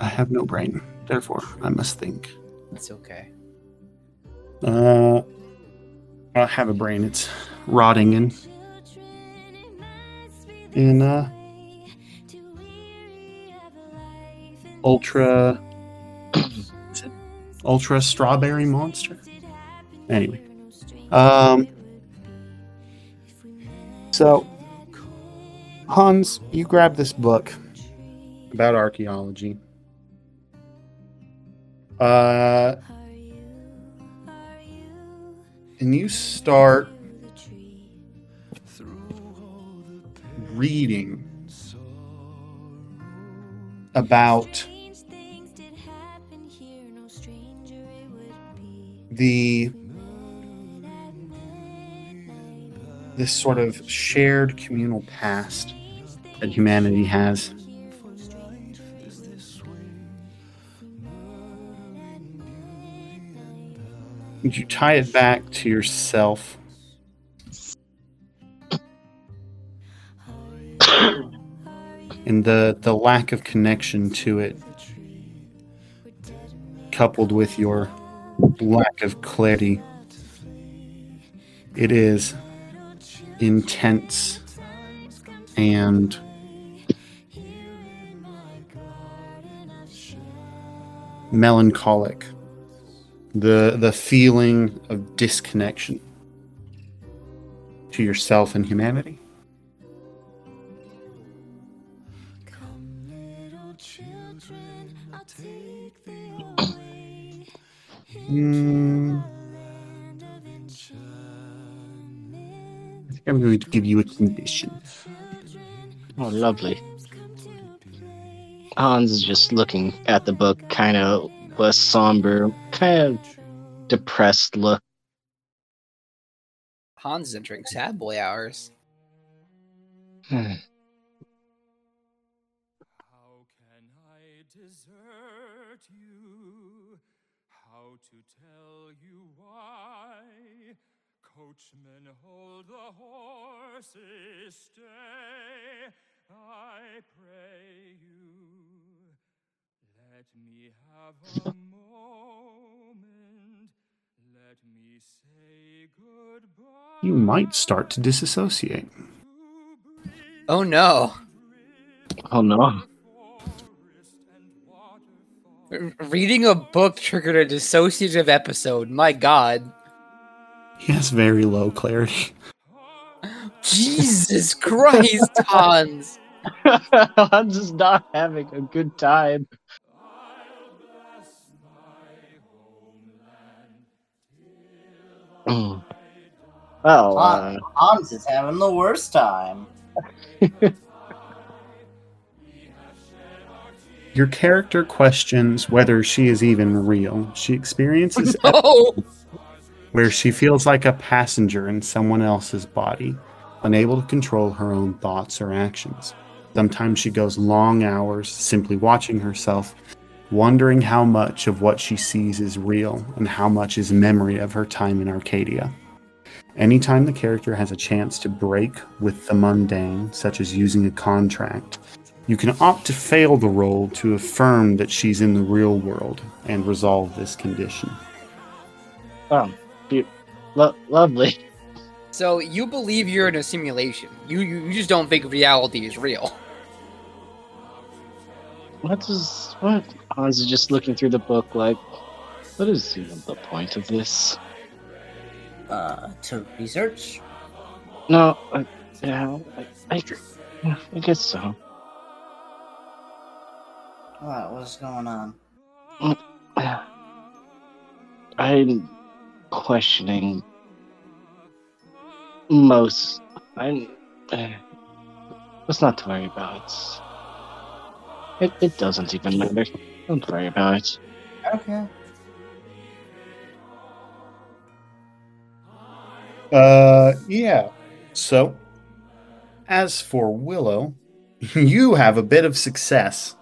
I have no brain, therefore I must think. It's okay. Uh, I have a brain. It's rotting in in uh ultra ultra strawberry monster. Anyway, um, so Hans, you grab this book about archaeology. Uh, and you start reading about the this sort of shared communal past that humanity has. Would you tie it back to yourself? and the the lack of connection to it coupled with your lack of clarity it is intense and melancholic the the feeling of disconnection to yourself and humanity Hmm. I think I'm going to give you a condition. Oh, lovely. Hans is just looking at the book, kind of with a somber, kind of depressed look. Hans is entering sad boy hours. Hmm. How can I desert you? How to tell you why? Coachman, hold the horses, stay. I pray you. Let me have a moment. Let me say goodbye. You might start to disassociate. Oh no. Oh no. Reading a book triggered a dissociative episode. My god. He has very low clarity. Jesus Christ, Hans. Hans is not having a good time. Well, uh, Hans is having the worst time. Your character questions whether she is even real. She experiences No. where she feels like a passenger in someone else's body, unable to control her own thoughts or actions. Sometimes she goes long hours simply watching herself, wondering how much of what she sees is real and how much is memory of her time in Arcadia. Anytime the character has a chance to break with the mundane, such as using a contract, you can opt to fail the roll to affirm that she's in the real world and resolve this condition. oh, be- lo- lovely. So you believe you're in a simulation. You you, you just don't think reality is real. What is what? Hans is just looking through the book, like, what is even the point of this? Uh, to research? No, I, yeah, I, I, I guess so. What was going on? I'm questioning most. I'm. Uh, what's not to worry about? It, it doesn't even matter. Don't worry about it. Okay. Uh, yeah. So, as for Willow, you have a bit of success.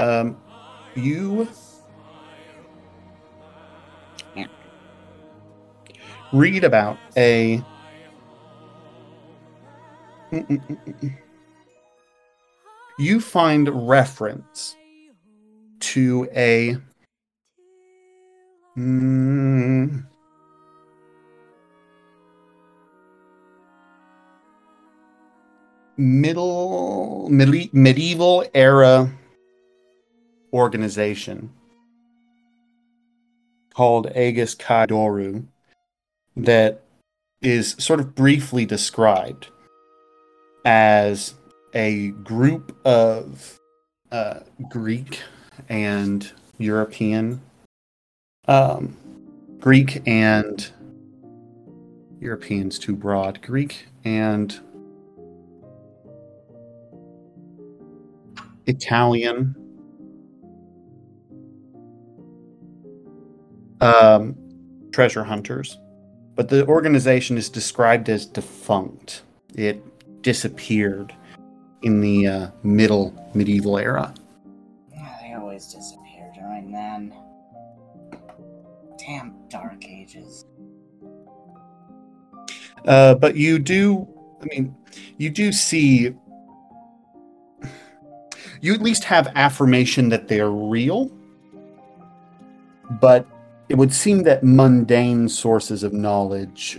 Um, you read about a. You find reference to a. Mm, middle medi- medieval era organization called Aegis Kai Doru that is sort of briefly described as a group of uh, Greek and European um, Greek and Europeans too broad Greek and Italian. Um, treasure hunters. But the organization is described as defunct. It disappeared in the uh, middle medieval era. Always disappear during then. Damn Dark Ages. Uh, but you do, I mean, you do see, you at least have affirmation that they're real. But it would seem that mundane sources of knowledge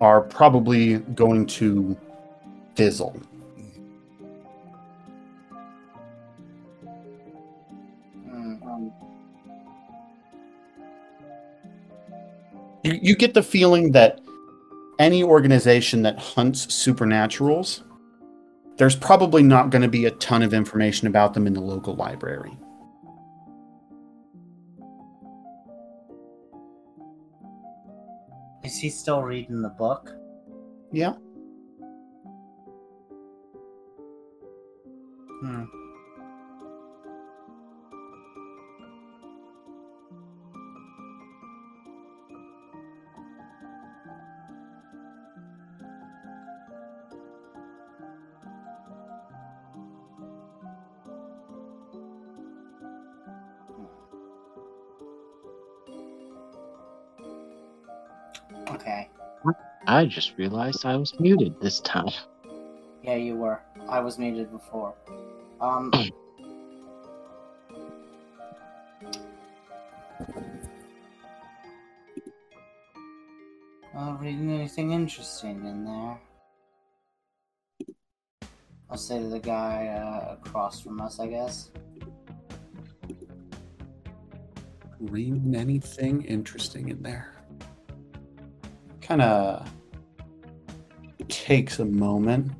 are probably going to fizzle. You, you get the feeling that any organization that hunts supernaturals, there's probably not going to be a ton of information about them in the local library. Is he still reading the book? Yeah. Hmm. I just realized I was muted this time. Yeah, you were. I was muted before. Um. Not reading anything interesting in there. I'll say to the guy uh, across from us, I guess. Reading anything interesting in there. Kind of takes a moment.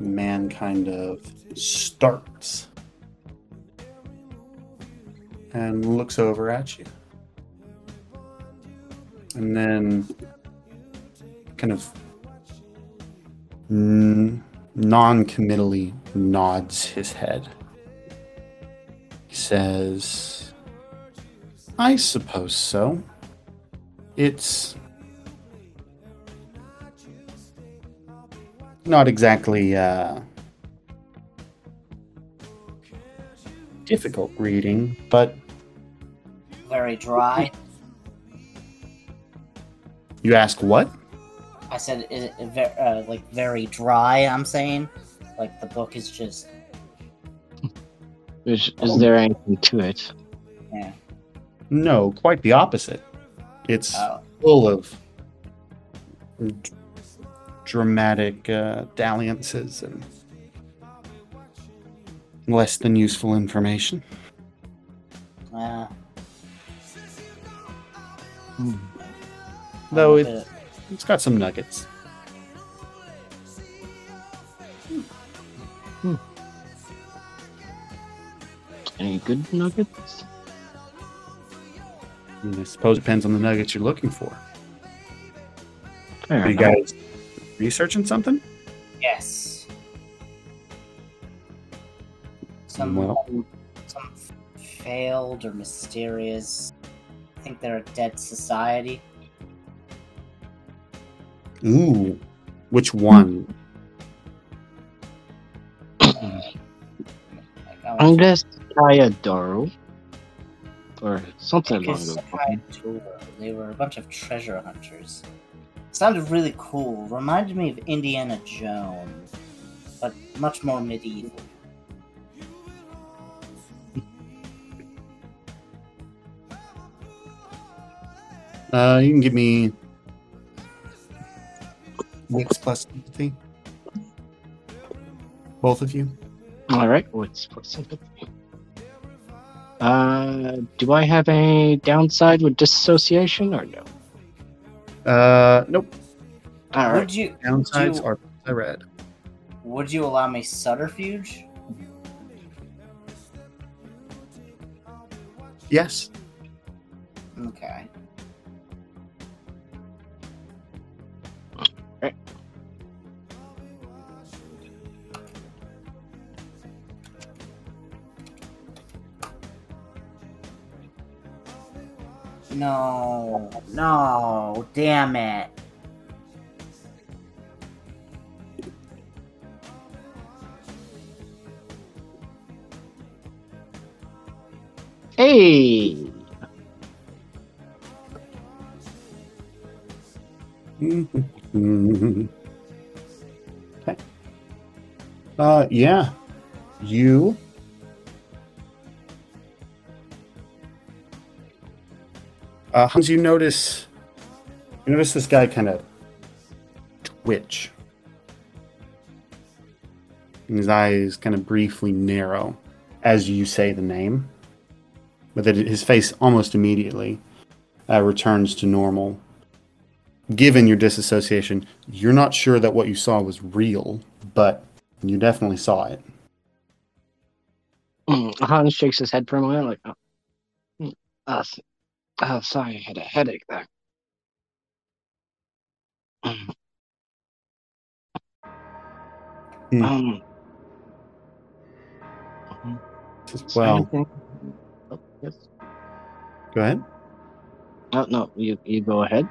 Man kind of starts and looks over at you. and then kind of mm, non-committally nods his head. He says, "I suppose so. It's not exactly uh, difficult reading, but Very dry. you ask what? I said, is it ve- uh, like very dry? I'm saying, like the book is just Is, is there anything to it? yeah. No, quite the opposite. It's Oh, full of d- dramatic uh, dalliances and less than useful information. uh, Though a it, it, has got some nuggets. Hmm. Any good nuggets? I, mean, I suppose it depends on the nuggets you're looking for. Fair you enough. guys researching something? yes. Some Well. some failed or mysterious. I think they're a dead society. Ooh, which one? Like, I I'm want gonna Daru. Or something to along take a those side tour. They were a bunch of treasure hunters. Sounded really cool. Reminded me of Indiana Jones, but much more medieval. Uh, you can give me wits plus empathy. Both of you. All right, what's what's sympathy? Uh, do I have a downside with disassociation or no? Uh, nope. All right. Would you Downsides you- are I read. would you allow me subterfuge? Yes. Okay. No, no, damn it. Hey, okay. Uh, yeah. You. Uh, Hans, you notice. You notice this guy kind of twitch. And his eyes kind of briefly narrow as you say the name. But that his face almost immediately uh, returns to normal given your disassociation, you're not sure that what you saw was real, but you definitely saw it. Hans shakes his head for a moment, like, oh, mm, oh sorry, I had a headache there. Mm. Um, mhm. There Well, Oh, yes. go ahead. No, no, you you go ahead.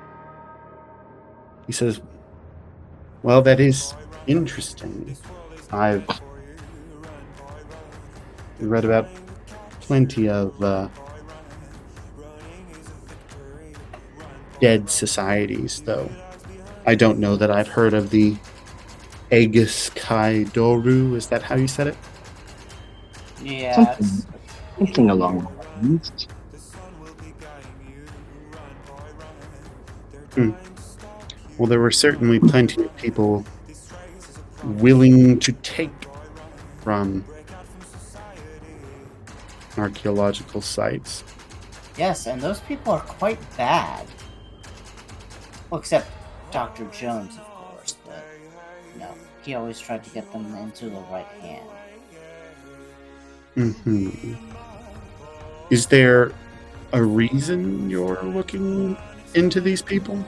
He says, Well, that is interesting. I've read about plenty of uh, dead societies, though I don't know that I've heard of the Aegis Kai Doru. Is that how you said it? Yes. Something along those lines. Hmm. Well, there were certainly plenty of people willing to take from archaeological sites. Yes, and those people are quite bad. Well, except Dr. Jones, of course, but no, he always tried to get them into the right hand. hmm Is there a reason you're looking into these people?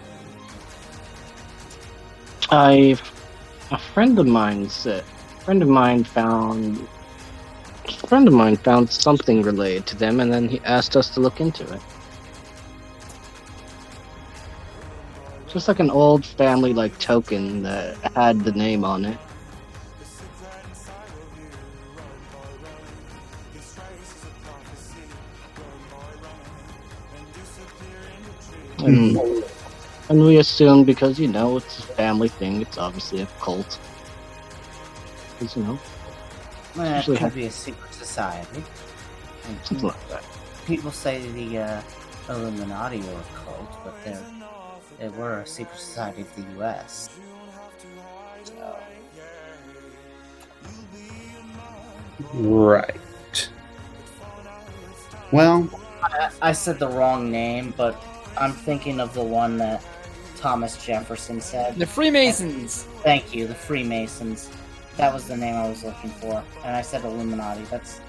I, a friend of mine said, a friend of mine found, a friend of mine found something related to them, and then he asked us to look into it. Just like an old family like token that had the name on it. And, and we assume because you know it's a family thing, it's obviously a cult. Because you know, Well, it Usually could have- be a secret society. Something like that. people say the uh, Illuminati are a cult, but they're they were a secret society of the U.S. So, Right. Well, I, I said the wrong name, but I'm thinking of the one that Thomas Jefferson said. The Freemasons. Thank you, the Freemasons. That was the name I was looking for, and I said Illuminati. That's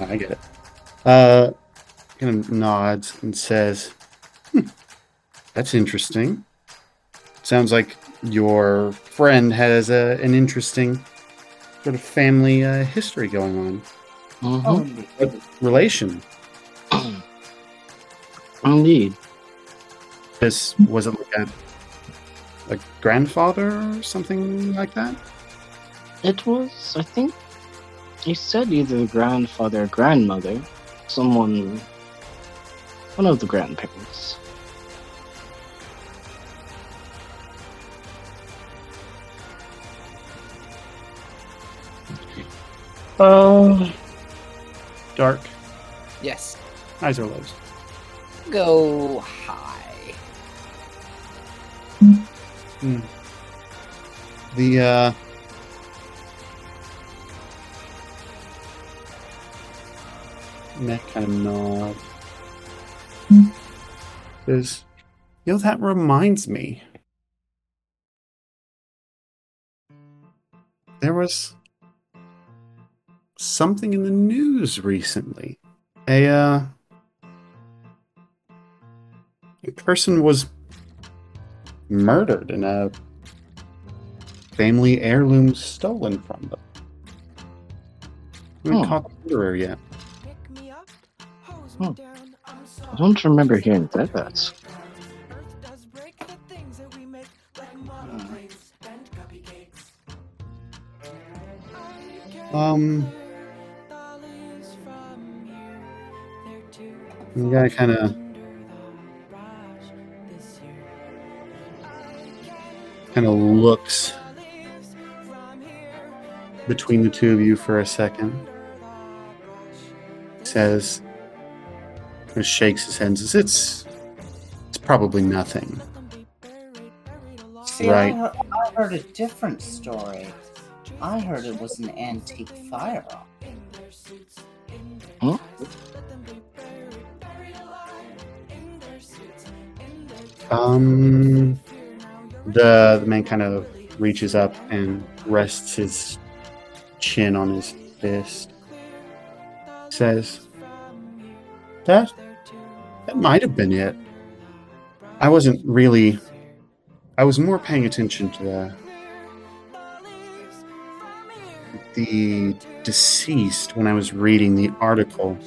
I get it. Uh, kind of nods and says, hmm, "That's interesting. Sounds like your friend has a, an interesting sort of family uh, history going on. Mhm. oh, relation? Indeed. This was it like a, a grandfather or something like that? It was, I think, he said either grandfather or grandmother. Someone, one of the grandparents. Uh, Dark. Yes. Eyes are lows. Go high. The uh neck kind of nod. Says, yo, that reminds me. There was something in the news recently. A uh a person was murdered and a family heirloom stolen from them. We haven't Hmm. caught the murderer yet. Hmm. I don't remember hearing that. Um, the guy kind of kind of looks between the two of you for a second. Says, kind of shakes his head and says, "It's it's probably nothing." see, Right. I, heard, I heard a different story. I heard it was an antique firearm. Huh? Um, the the man kind of reaches up and rests his chin on his fist. Says, "That that might have been it. I wasn't really. I was more paying attention to the the deceased when I was reading the article,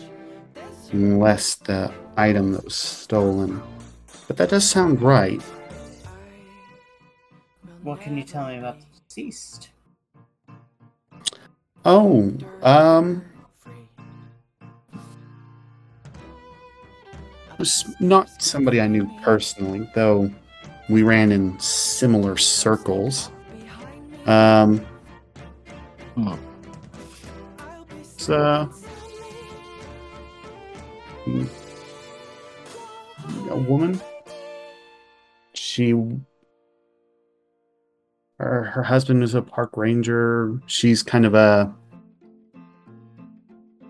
and less the item that was stolen." But that does sound right. What can you tell me about the deceased? Oh, um. Was not somebody I knew personally, though we ran in similar circles. Um. Hmm. It's, uh. A woman. She her, her husband is a park ranger. She's kind of a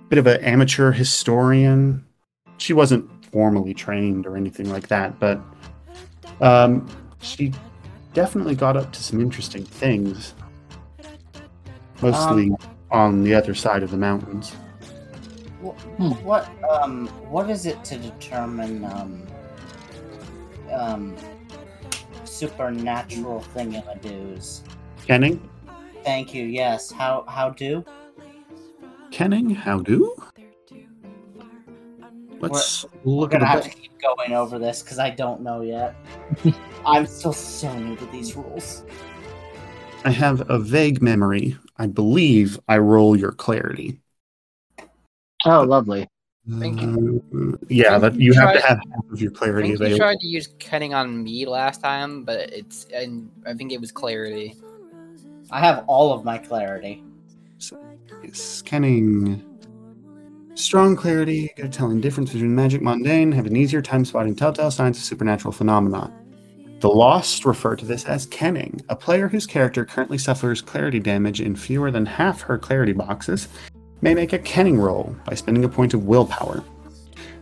bit of an amateur historian. She wasn't formally trained or anything like that, but um, she definitely got up to some interesting things. Mostly on the other side of the mountains. Hmm. What um what is it to determine um um supernatural thingamadoos? Kenning? Thank you. Yes. How how do? Kenning, how do? Let's We're look at gonna a have to keep going over this because I don't know yet. I'm still so new to these rules. I have a vague memory. I believe I roll your clarity. Oh, lovely. Thank Uh, yeah, that you You have to tried- have half of your I clarity think you tried to use Kenning on me last time, but it's and I think it was clarity. I have all of my clarity. Yes, Kenning. Strong clarity, good at telling difference between magic mundane, have an easier time spotting telltale signs of supernatural phenomena. The Lost refer to this as Kenning. A player whose character currently suffers clarity damage in fewer than half her clarity boxes may make a Kenning roll by spending a point of willpower.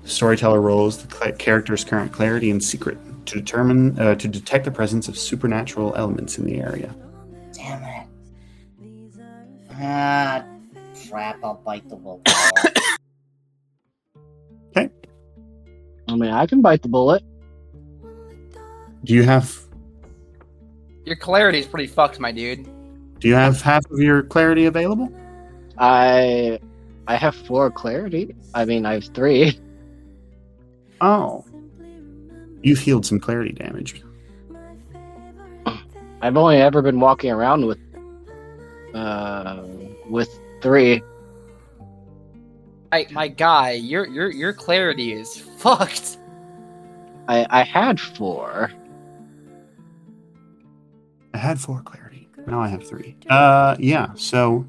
The storyteller rolls the character's current clarity in secret to determine uh, to detect the presence of supernatural elements in the area. Damn it. Ah, crap. I'll bite the willpower. I mean, I can bite the bullet. Do you have Your clarity is pretty fucked, my dude. do you have half of your clarity available? I I have four clarity. I mean, I have three. Oh. You've healed some clarity damage. I've only ever been walking around with uh with three. I, my guy, your your your clarity is fucked. I I had four. I had four clarity. Now I have three. Uh yeah, so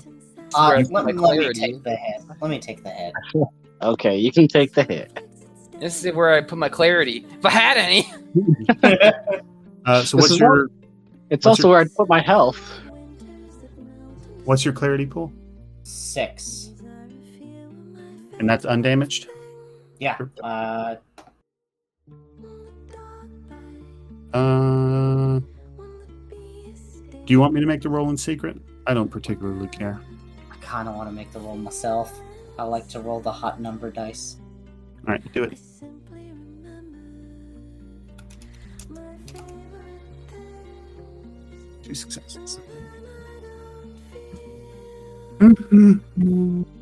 Uh, let, let me take the hit. Let me take the hit. Okay, you can take the hit. This is where I put my clarity. If I had any. uh so This what's is your It's What's also your- where I'd put my health. what's your clarity pool? Six. And that's undamaged? Yeah. Uh, Uh Do you want me to make the roll in secret? I don't particularly care. I kind of want to make the roll myself. I like to roll the hot number dice. Alright, do it. Two successes.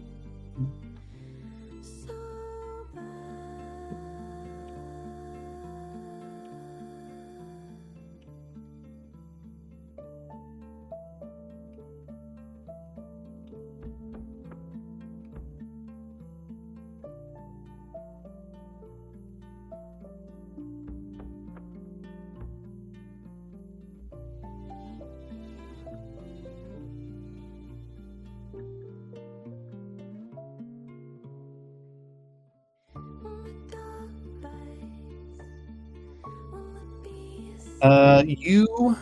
Uh, you.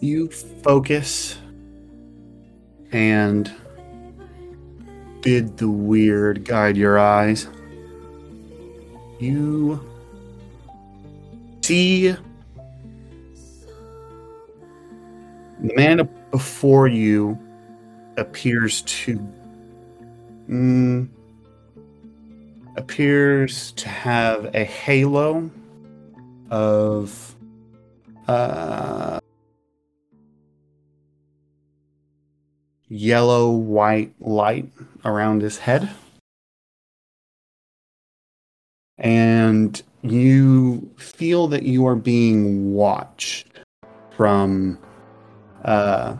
You focus and bid the Wyrd guide your eyes. You see the man before you appears to mm, appears to have a halo of uh, yellow white light around his head. And you feel that you are being watched from uh,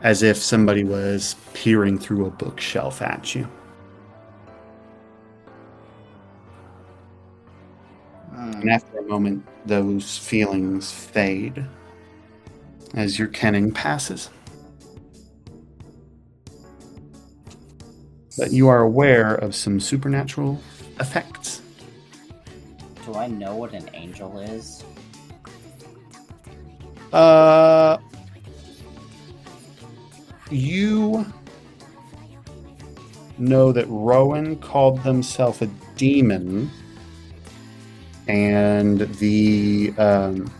as if somebody was peering through a bookshelf at you. And after a moment, those feelings fade as your kenning passes. But you are aware of some supernatural effects. Do I know what an angel is? Uh, you know that Rowan called themselves a demon, and the um,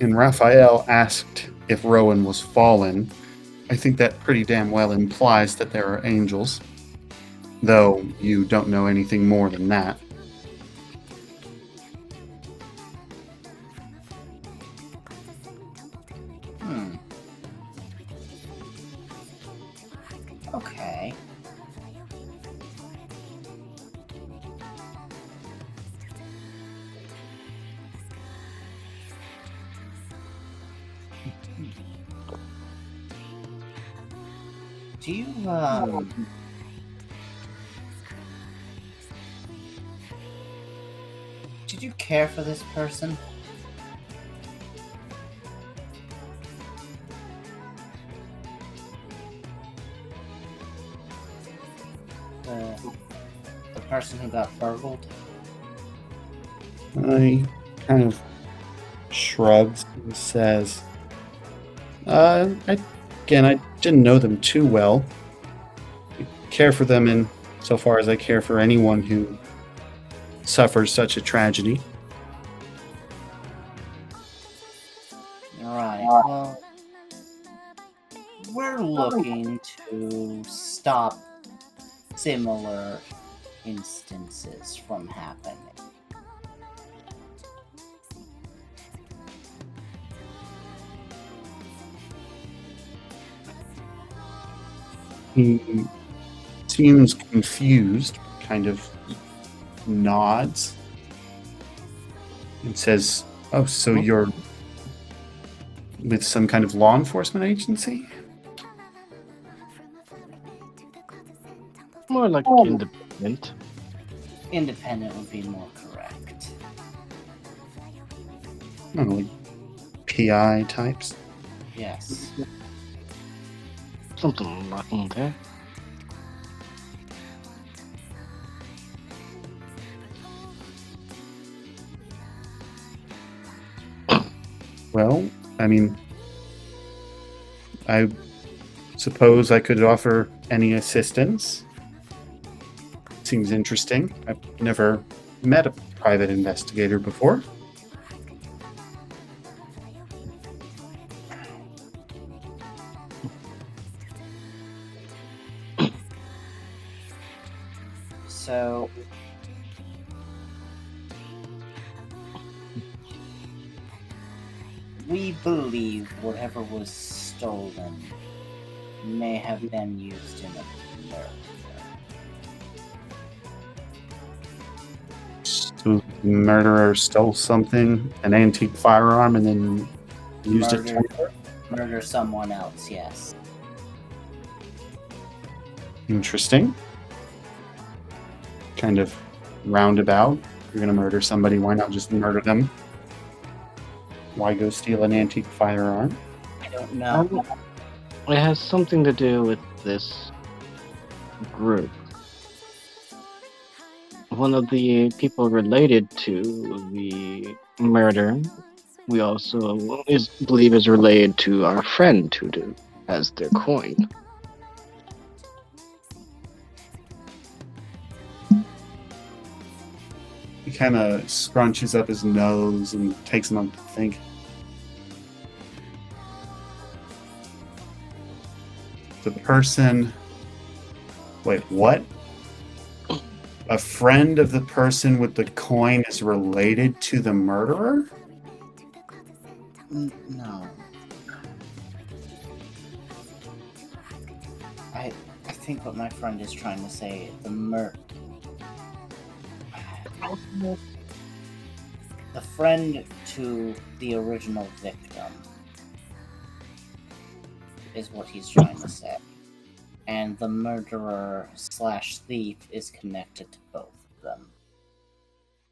and Raphael asked if Rowan was fallen. I think that pretty damn well implies that there are angels, though you don't know anything more than that. Did you care for this person? The, the person who got burgled? I kind of shrugs and says, uh, I, again, I didn't know them too well. I care for them in so far as I care for anyone who suffers such a tragedy. Alright, well, we're looking to stop similar instances from happening. He seems confused, kind of nods, and says, Oh, so you're with some kind of law enforcement agency? More like um, independent. Independent would be more correct. I don't know, like PI types. Yes. Something like that. Well, I mean, I suppose I could offer any assistance. Seems interesting. I've never met a private investigator before. Have been used in a murder. So the murderer stole something, an antique firearm, and then used it to Murder someone else, yes. Interesting. Kind of roundabout. You're gonna murder somebody, why not just murder them? Why go steal an antique firearm? I don't know. Um, it has something to do with this group. One of the people related to the murder, we also is believe is related to our friend who as their coin. He kind of scrunches up his nose and takes a moment to think. The person. Wait, what? A friend of the person with the coin is related to the murderer? Mm, no. I I think what my friend is trying to say, the mur the friend to the original victim is what he's trying to say. And the murderer slash thief is connected to both of them.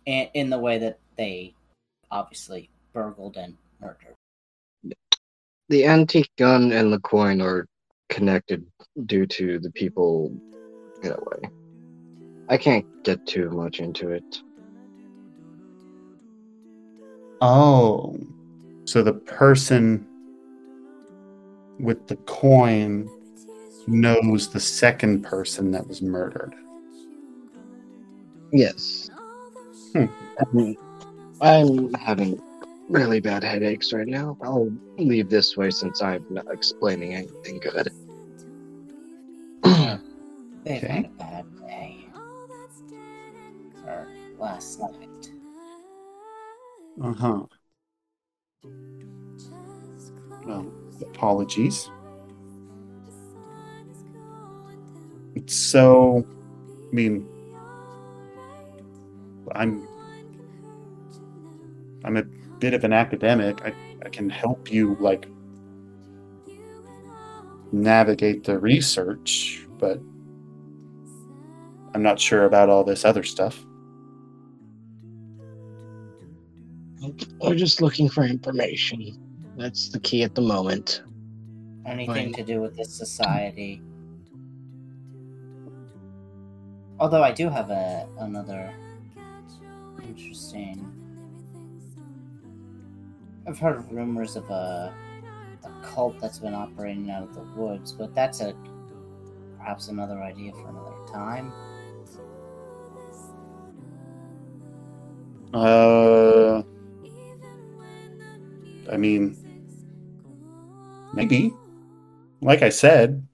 In, in the way that they obviously burgled and murdered. The antique gun and the coin are connected due to the people in a way. I can't get too much into it. Oh. So the person with the coin knows the second person that was murdered. Yes. Hmm. I'm, I'm having really bad headaches right now. I'll leave this way since I'm not explaining anything good. They've Okay. had a bad day. Or last night. Uh huh. Well, apologies. So, I mean, I'm I'm a bit of an academic. I, I can help you like navigate the research, but I'm not sure about all this other stuff. We're just looking for information. That's the key at the moment. Anything Right. to do with this society. Although I do have a another interesting. I've heard rumors of a a cult that's been operating out of the woods, but that's a perhaps another idea for another time. Uh, I mean, maybe. Like I said,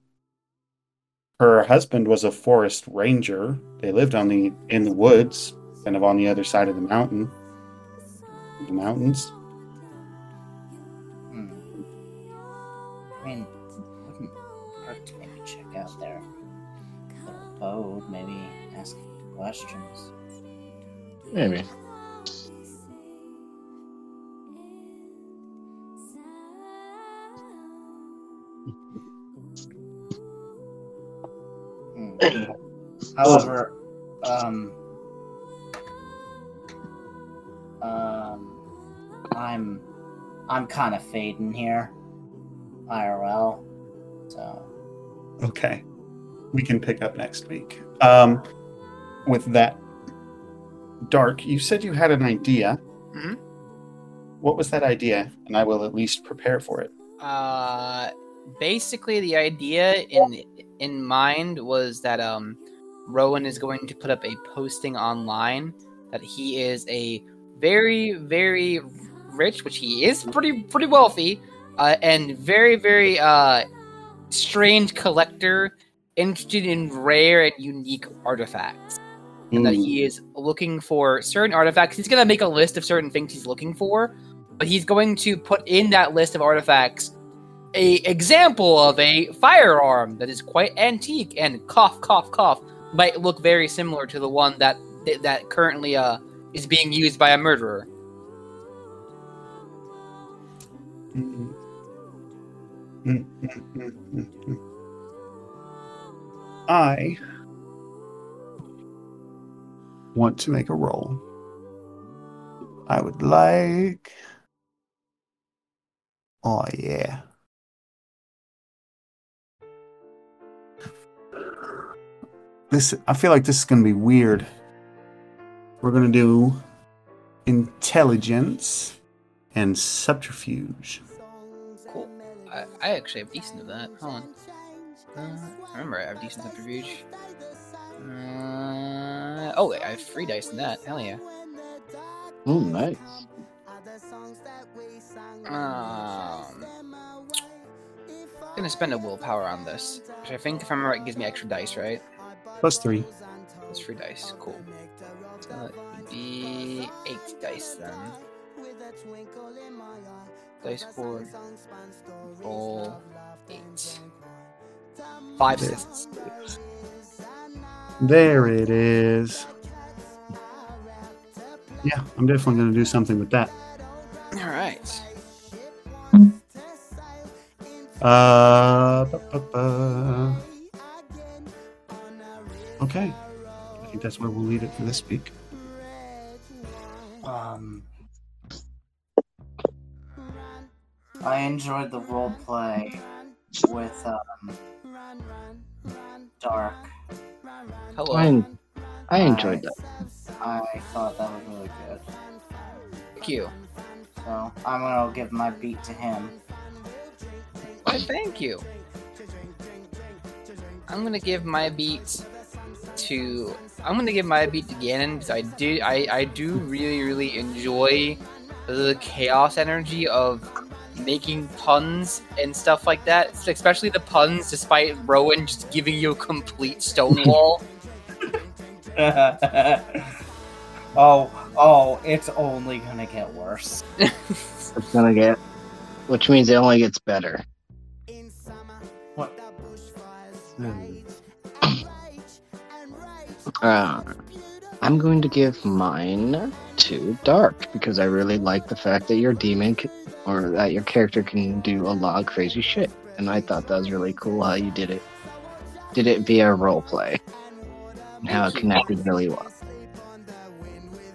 her husband was a forest ranger. They lived on the in the woods, kind of on the other side of the mountain. The mountains. Hmm. I mean, wouldn't hurt to maybe check out their their abode, maybe ask questions. Maybe. However, um, um, I'm, I'm kind of fading here, IRL. So, Okay, we can pick up next week. Um, with that, Dark, you said you had an idea. Mhm. What was that idea? And I will at least prepare for it. Uh, basically, the idea in in mind was that um, Rowan is going to put up a posting online that he is a very very rich, which he is pretty pretty wealthy, uh, and very very uh, strange collector interested in rare and unique artifacts. And that he is looking for certain artifacts. He's gonna make a list of certain things he's looking for, but he's going to put in that list of artifacts a example of a firearm that is quite antique and cough cough cough might look very similar to the one that that currently uh is being used by a murderer. Mm. Mm, mm, mm, mm, mm. I want to make a roll. I would like. Oh, yeah. This, I feel like this is going to be weird. We're going to do intelligence and subterfuge. Cool. I, I actually have decent of that. Hold on. Uh, I remember I have decent subterfuge. Uh, oh, I have three dice in that. Hell yeah. Oh, nice. Um, I'm gonna spend a willpower on this, which I think, if I'm right, gives me extra dice, right? Plus three. That's three dice. Cool. Be eight dice then. Dice board. Roll eight. Five There. assists. There it is. Yeah, I'm definitely going to do something with that. All right. Uh, ba, ba, ba. Okay. I think that's where we'll leave it for this week. um, I enjoyed the role play with um, Dark. Hello. I, I enjoyed that. I thought that was really good. Thank you. So I'm gonna give my beat to him. Why, thank you. I'm gonna give my beat to. I'm gonna give my beat to Ganon because I do. I I do really really enjoy the chaos energy of making puns and stuff like that, especially the puns, despite Rowan just giving you a complete stonewall. oh, oh, it's only gonna get worse. It's gonna get, which means it only gets better. Uh, I'm going to give mine to Dark because I really like the fact that your demon c- or that your character can do a lot of crazy shit, and I thought that was really cool how you did it. Did it via role play, and how it connected really well.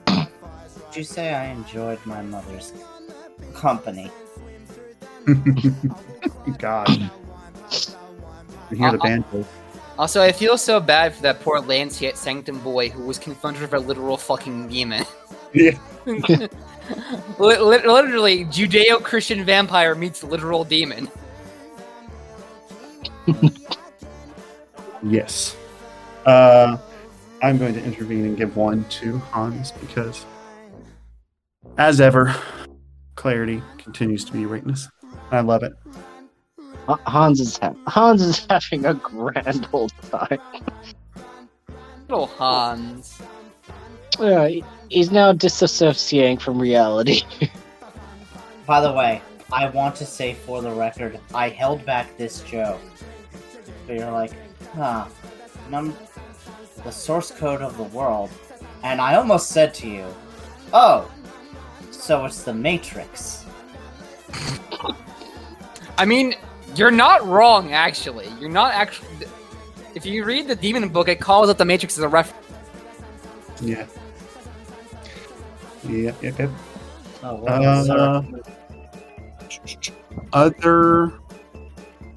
Did you say I enjoyed my mother's company? God. You hear the Uh-uh. banjo. Also, I feel so bad for that poor Lancea Sanctum boy who was confronted with a literal fucking demon. Yeah. Li- li- literally, Judeo Christian vampire meets literal demon. Yes. Uh, I'm going to intervene and give one to Hans because, as ever, clarity continues to be weakness. I love it. Ha- Hans is ha- Hans is having a grand old time. Little Hans. Yeah, he's now disassociating from reality. By the way, I want to say for the record, I held back this joke. But you're like, huh, num- the source code of the world. And I almost said to you, oh, so it's the Matrix. I mean, you're not wrong, actually. You're not actually. If you read the demon book, it calls out the Matrix as a reference. Yeah. Yep, yep, yep. Oh, well, Uh, other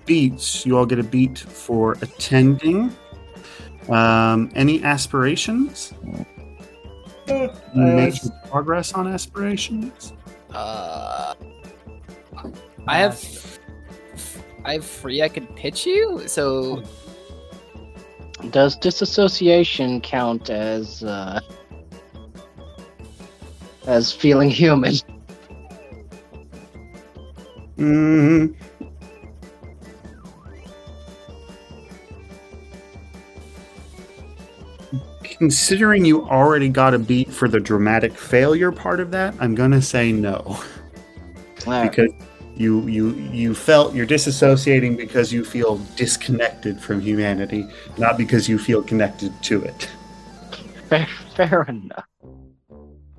beats. You all get a beat for attending. Um, any aspirations? Making progress on aspirations? Uh, I have. I have free I could pitch you, so Does disassociation count as uh, as feeling human? Mm, considering you already got a beat for the dramatic failure part of that, I'm gonna say no. Alright, because you you you felt you're disassociating because you feel disconnected from humanity, not because you feel connected to it. fair, fair enough.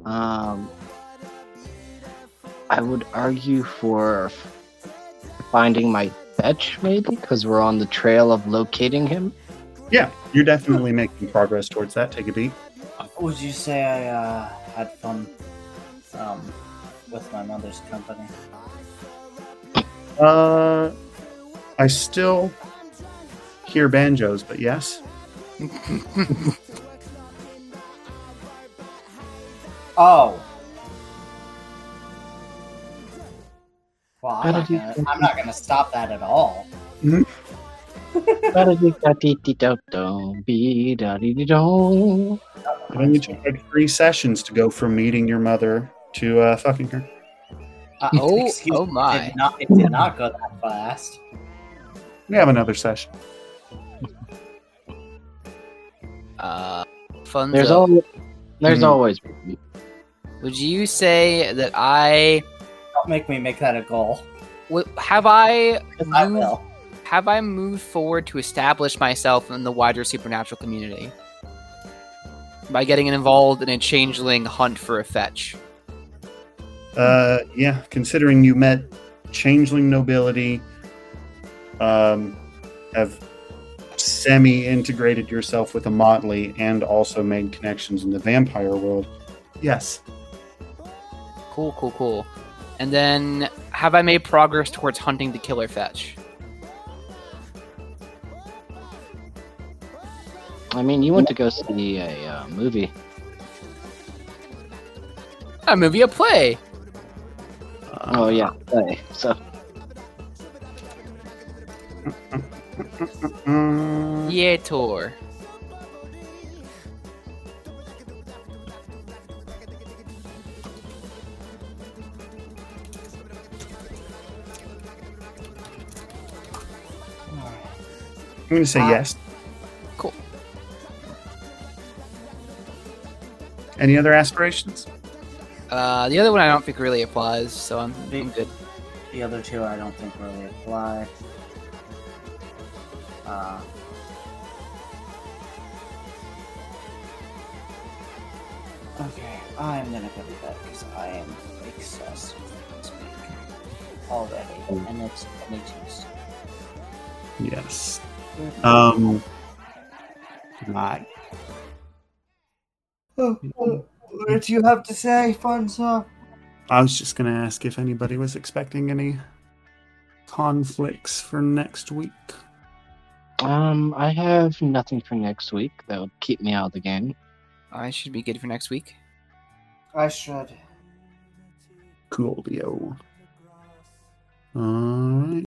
Um, I would argue for finding my fetch, maybe, because we're on the trail of locating him. Yeah, you're definitely making progress towards that. Take a beat. Would you say I uh, had fun um, with my mother's company? Uh, I still hear banjos, but yes. Oh. Well, I'm not, gonna, I'm not gonna stop that at all. Ba-da-dee-da-dee-dee-do, I need you had three sessions to go from meeting your mother to uh, fucking her. Uh, Oh, excuse oh my. It did, not, it did not go that fast. We have another session. uh, fun. There's always, there's Mhm. always. Would you say that I Don't make me make that a goal. w- have I 'cause I moved, will. have I moved forward to establish myself in the wider supernatural community by getting involved in a changeling hunt for a fetch? Uh, yeah, considering you met changeling nobility, um, have semi-integrated yourself with a motley, and also made connections in the vampire world. Yes. Cool, cool, cool. And then, have I made progress towards hunting the killer fetch? I mean, you went to go see a uh, movie. A movie, a play. Oh yeah, so. yeah, tour. I'm going to say uh, yes. Cool. Any other aspirations? Uh, the other one I don't think really applies, so I'm, The- I'm good. The other two I don't think really apply. Uh, okay, I'm gonna go to bed because I am exhausted this week already, and it's only Tuesday. Yes. Um. Right. What do you have to say, Funso? I was just going to ask if anybody was expecting any conflicts for next week. Um, I have nothing for next week that would keep me out of the game. I should be good for next week. I should. Coolio. All right.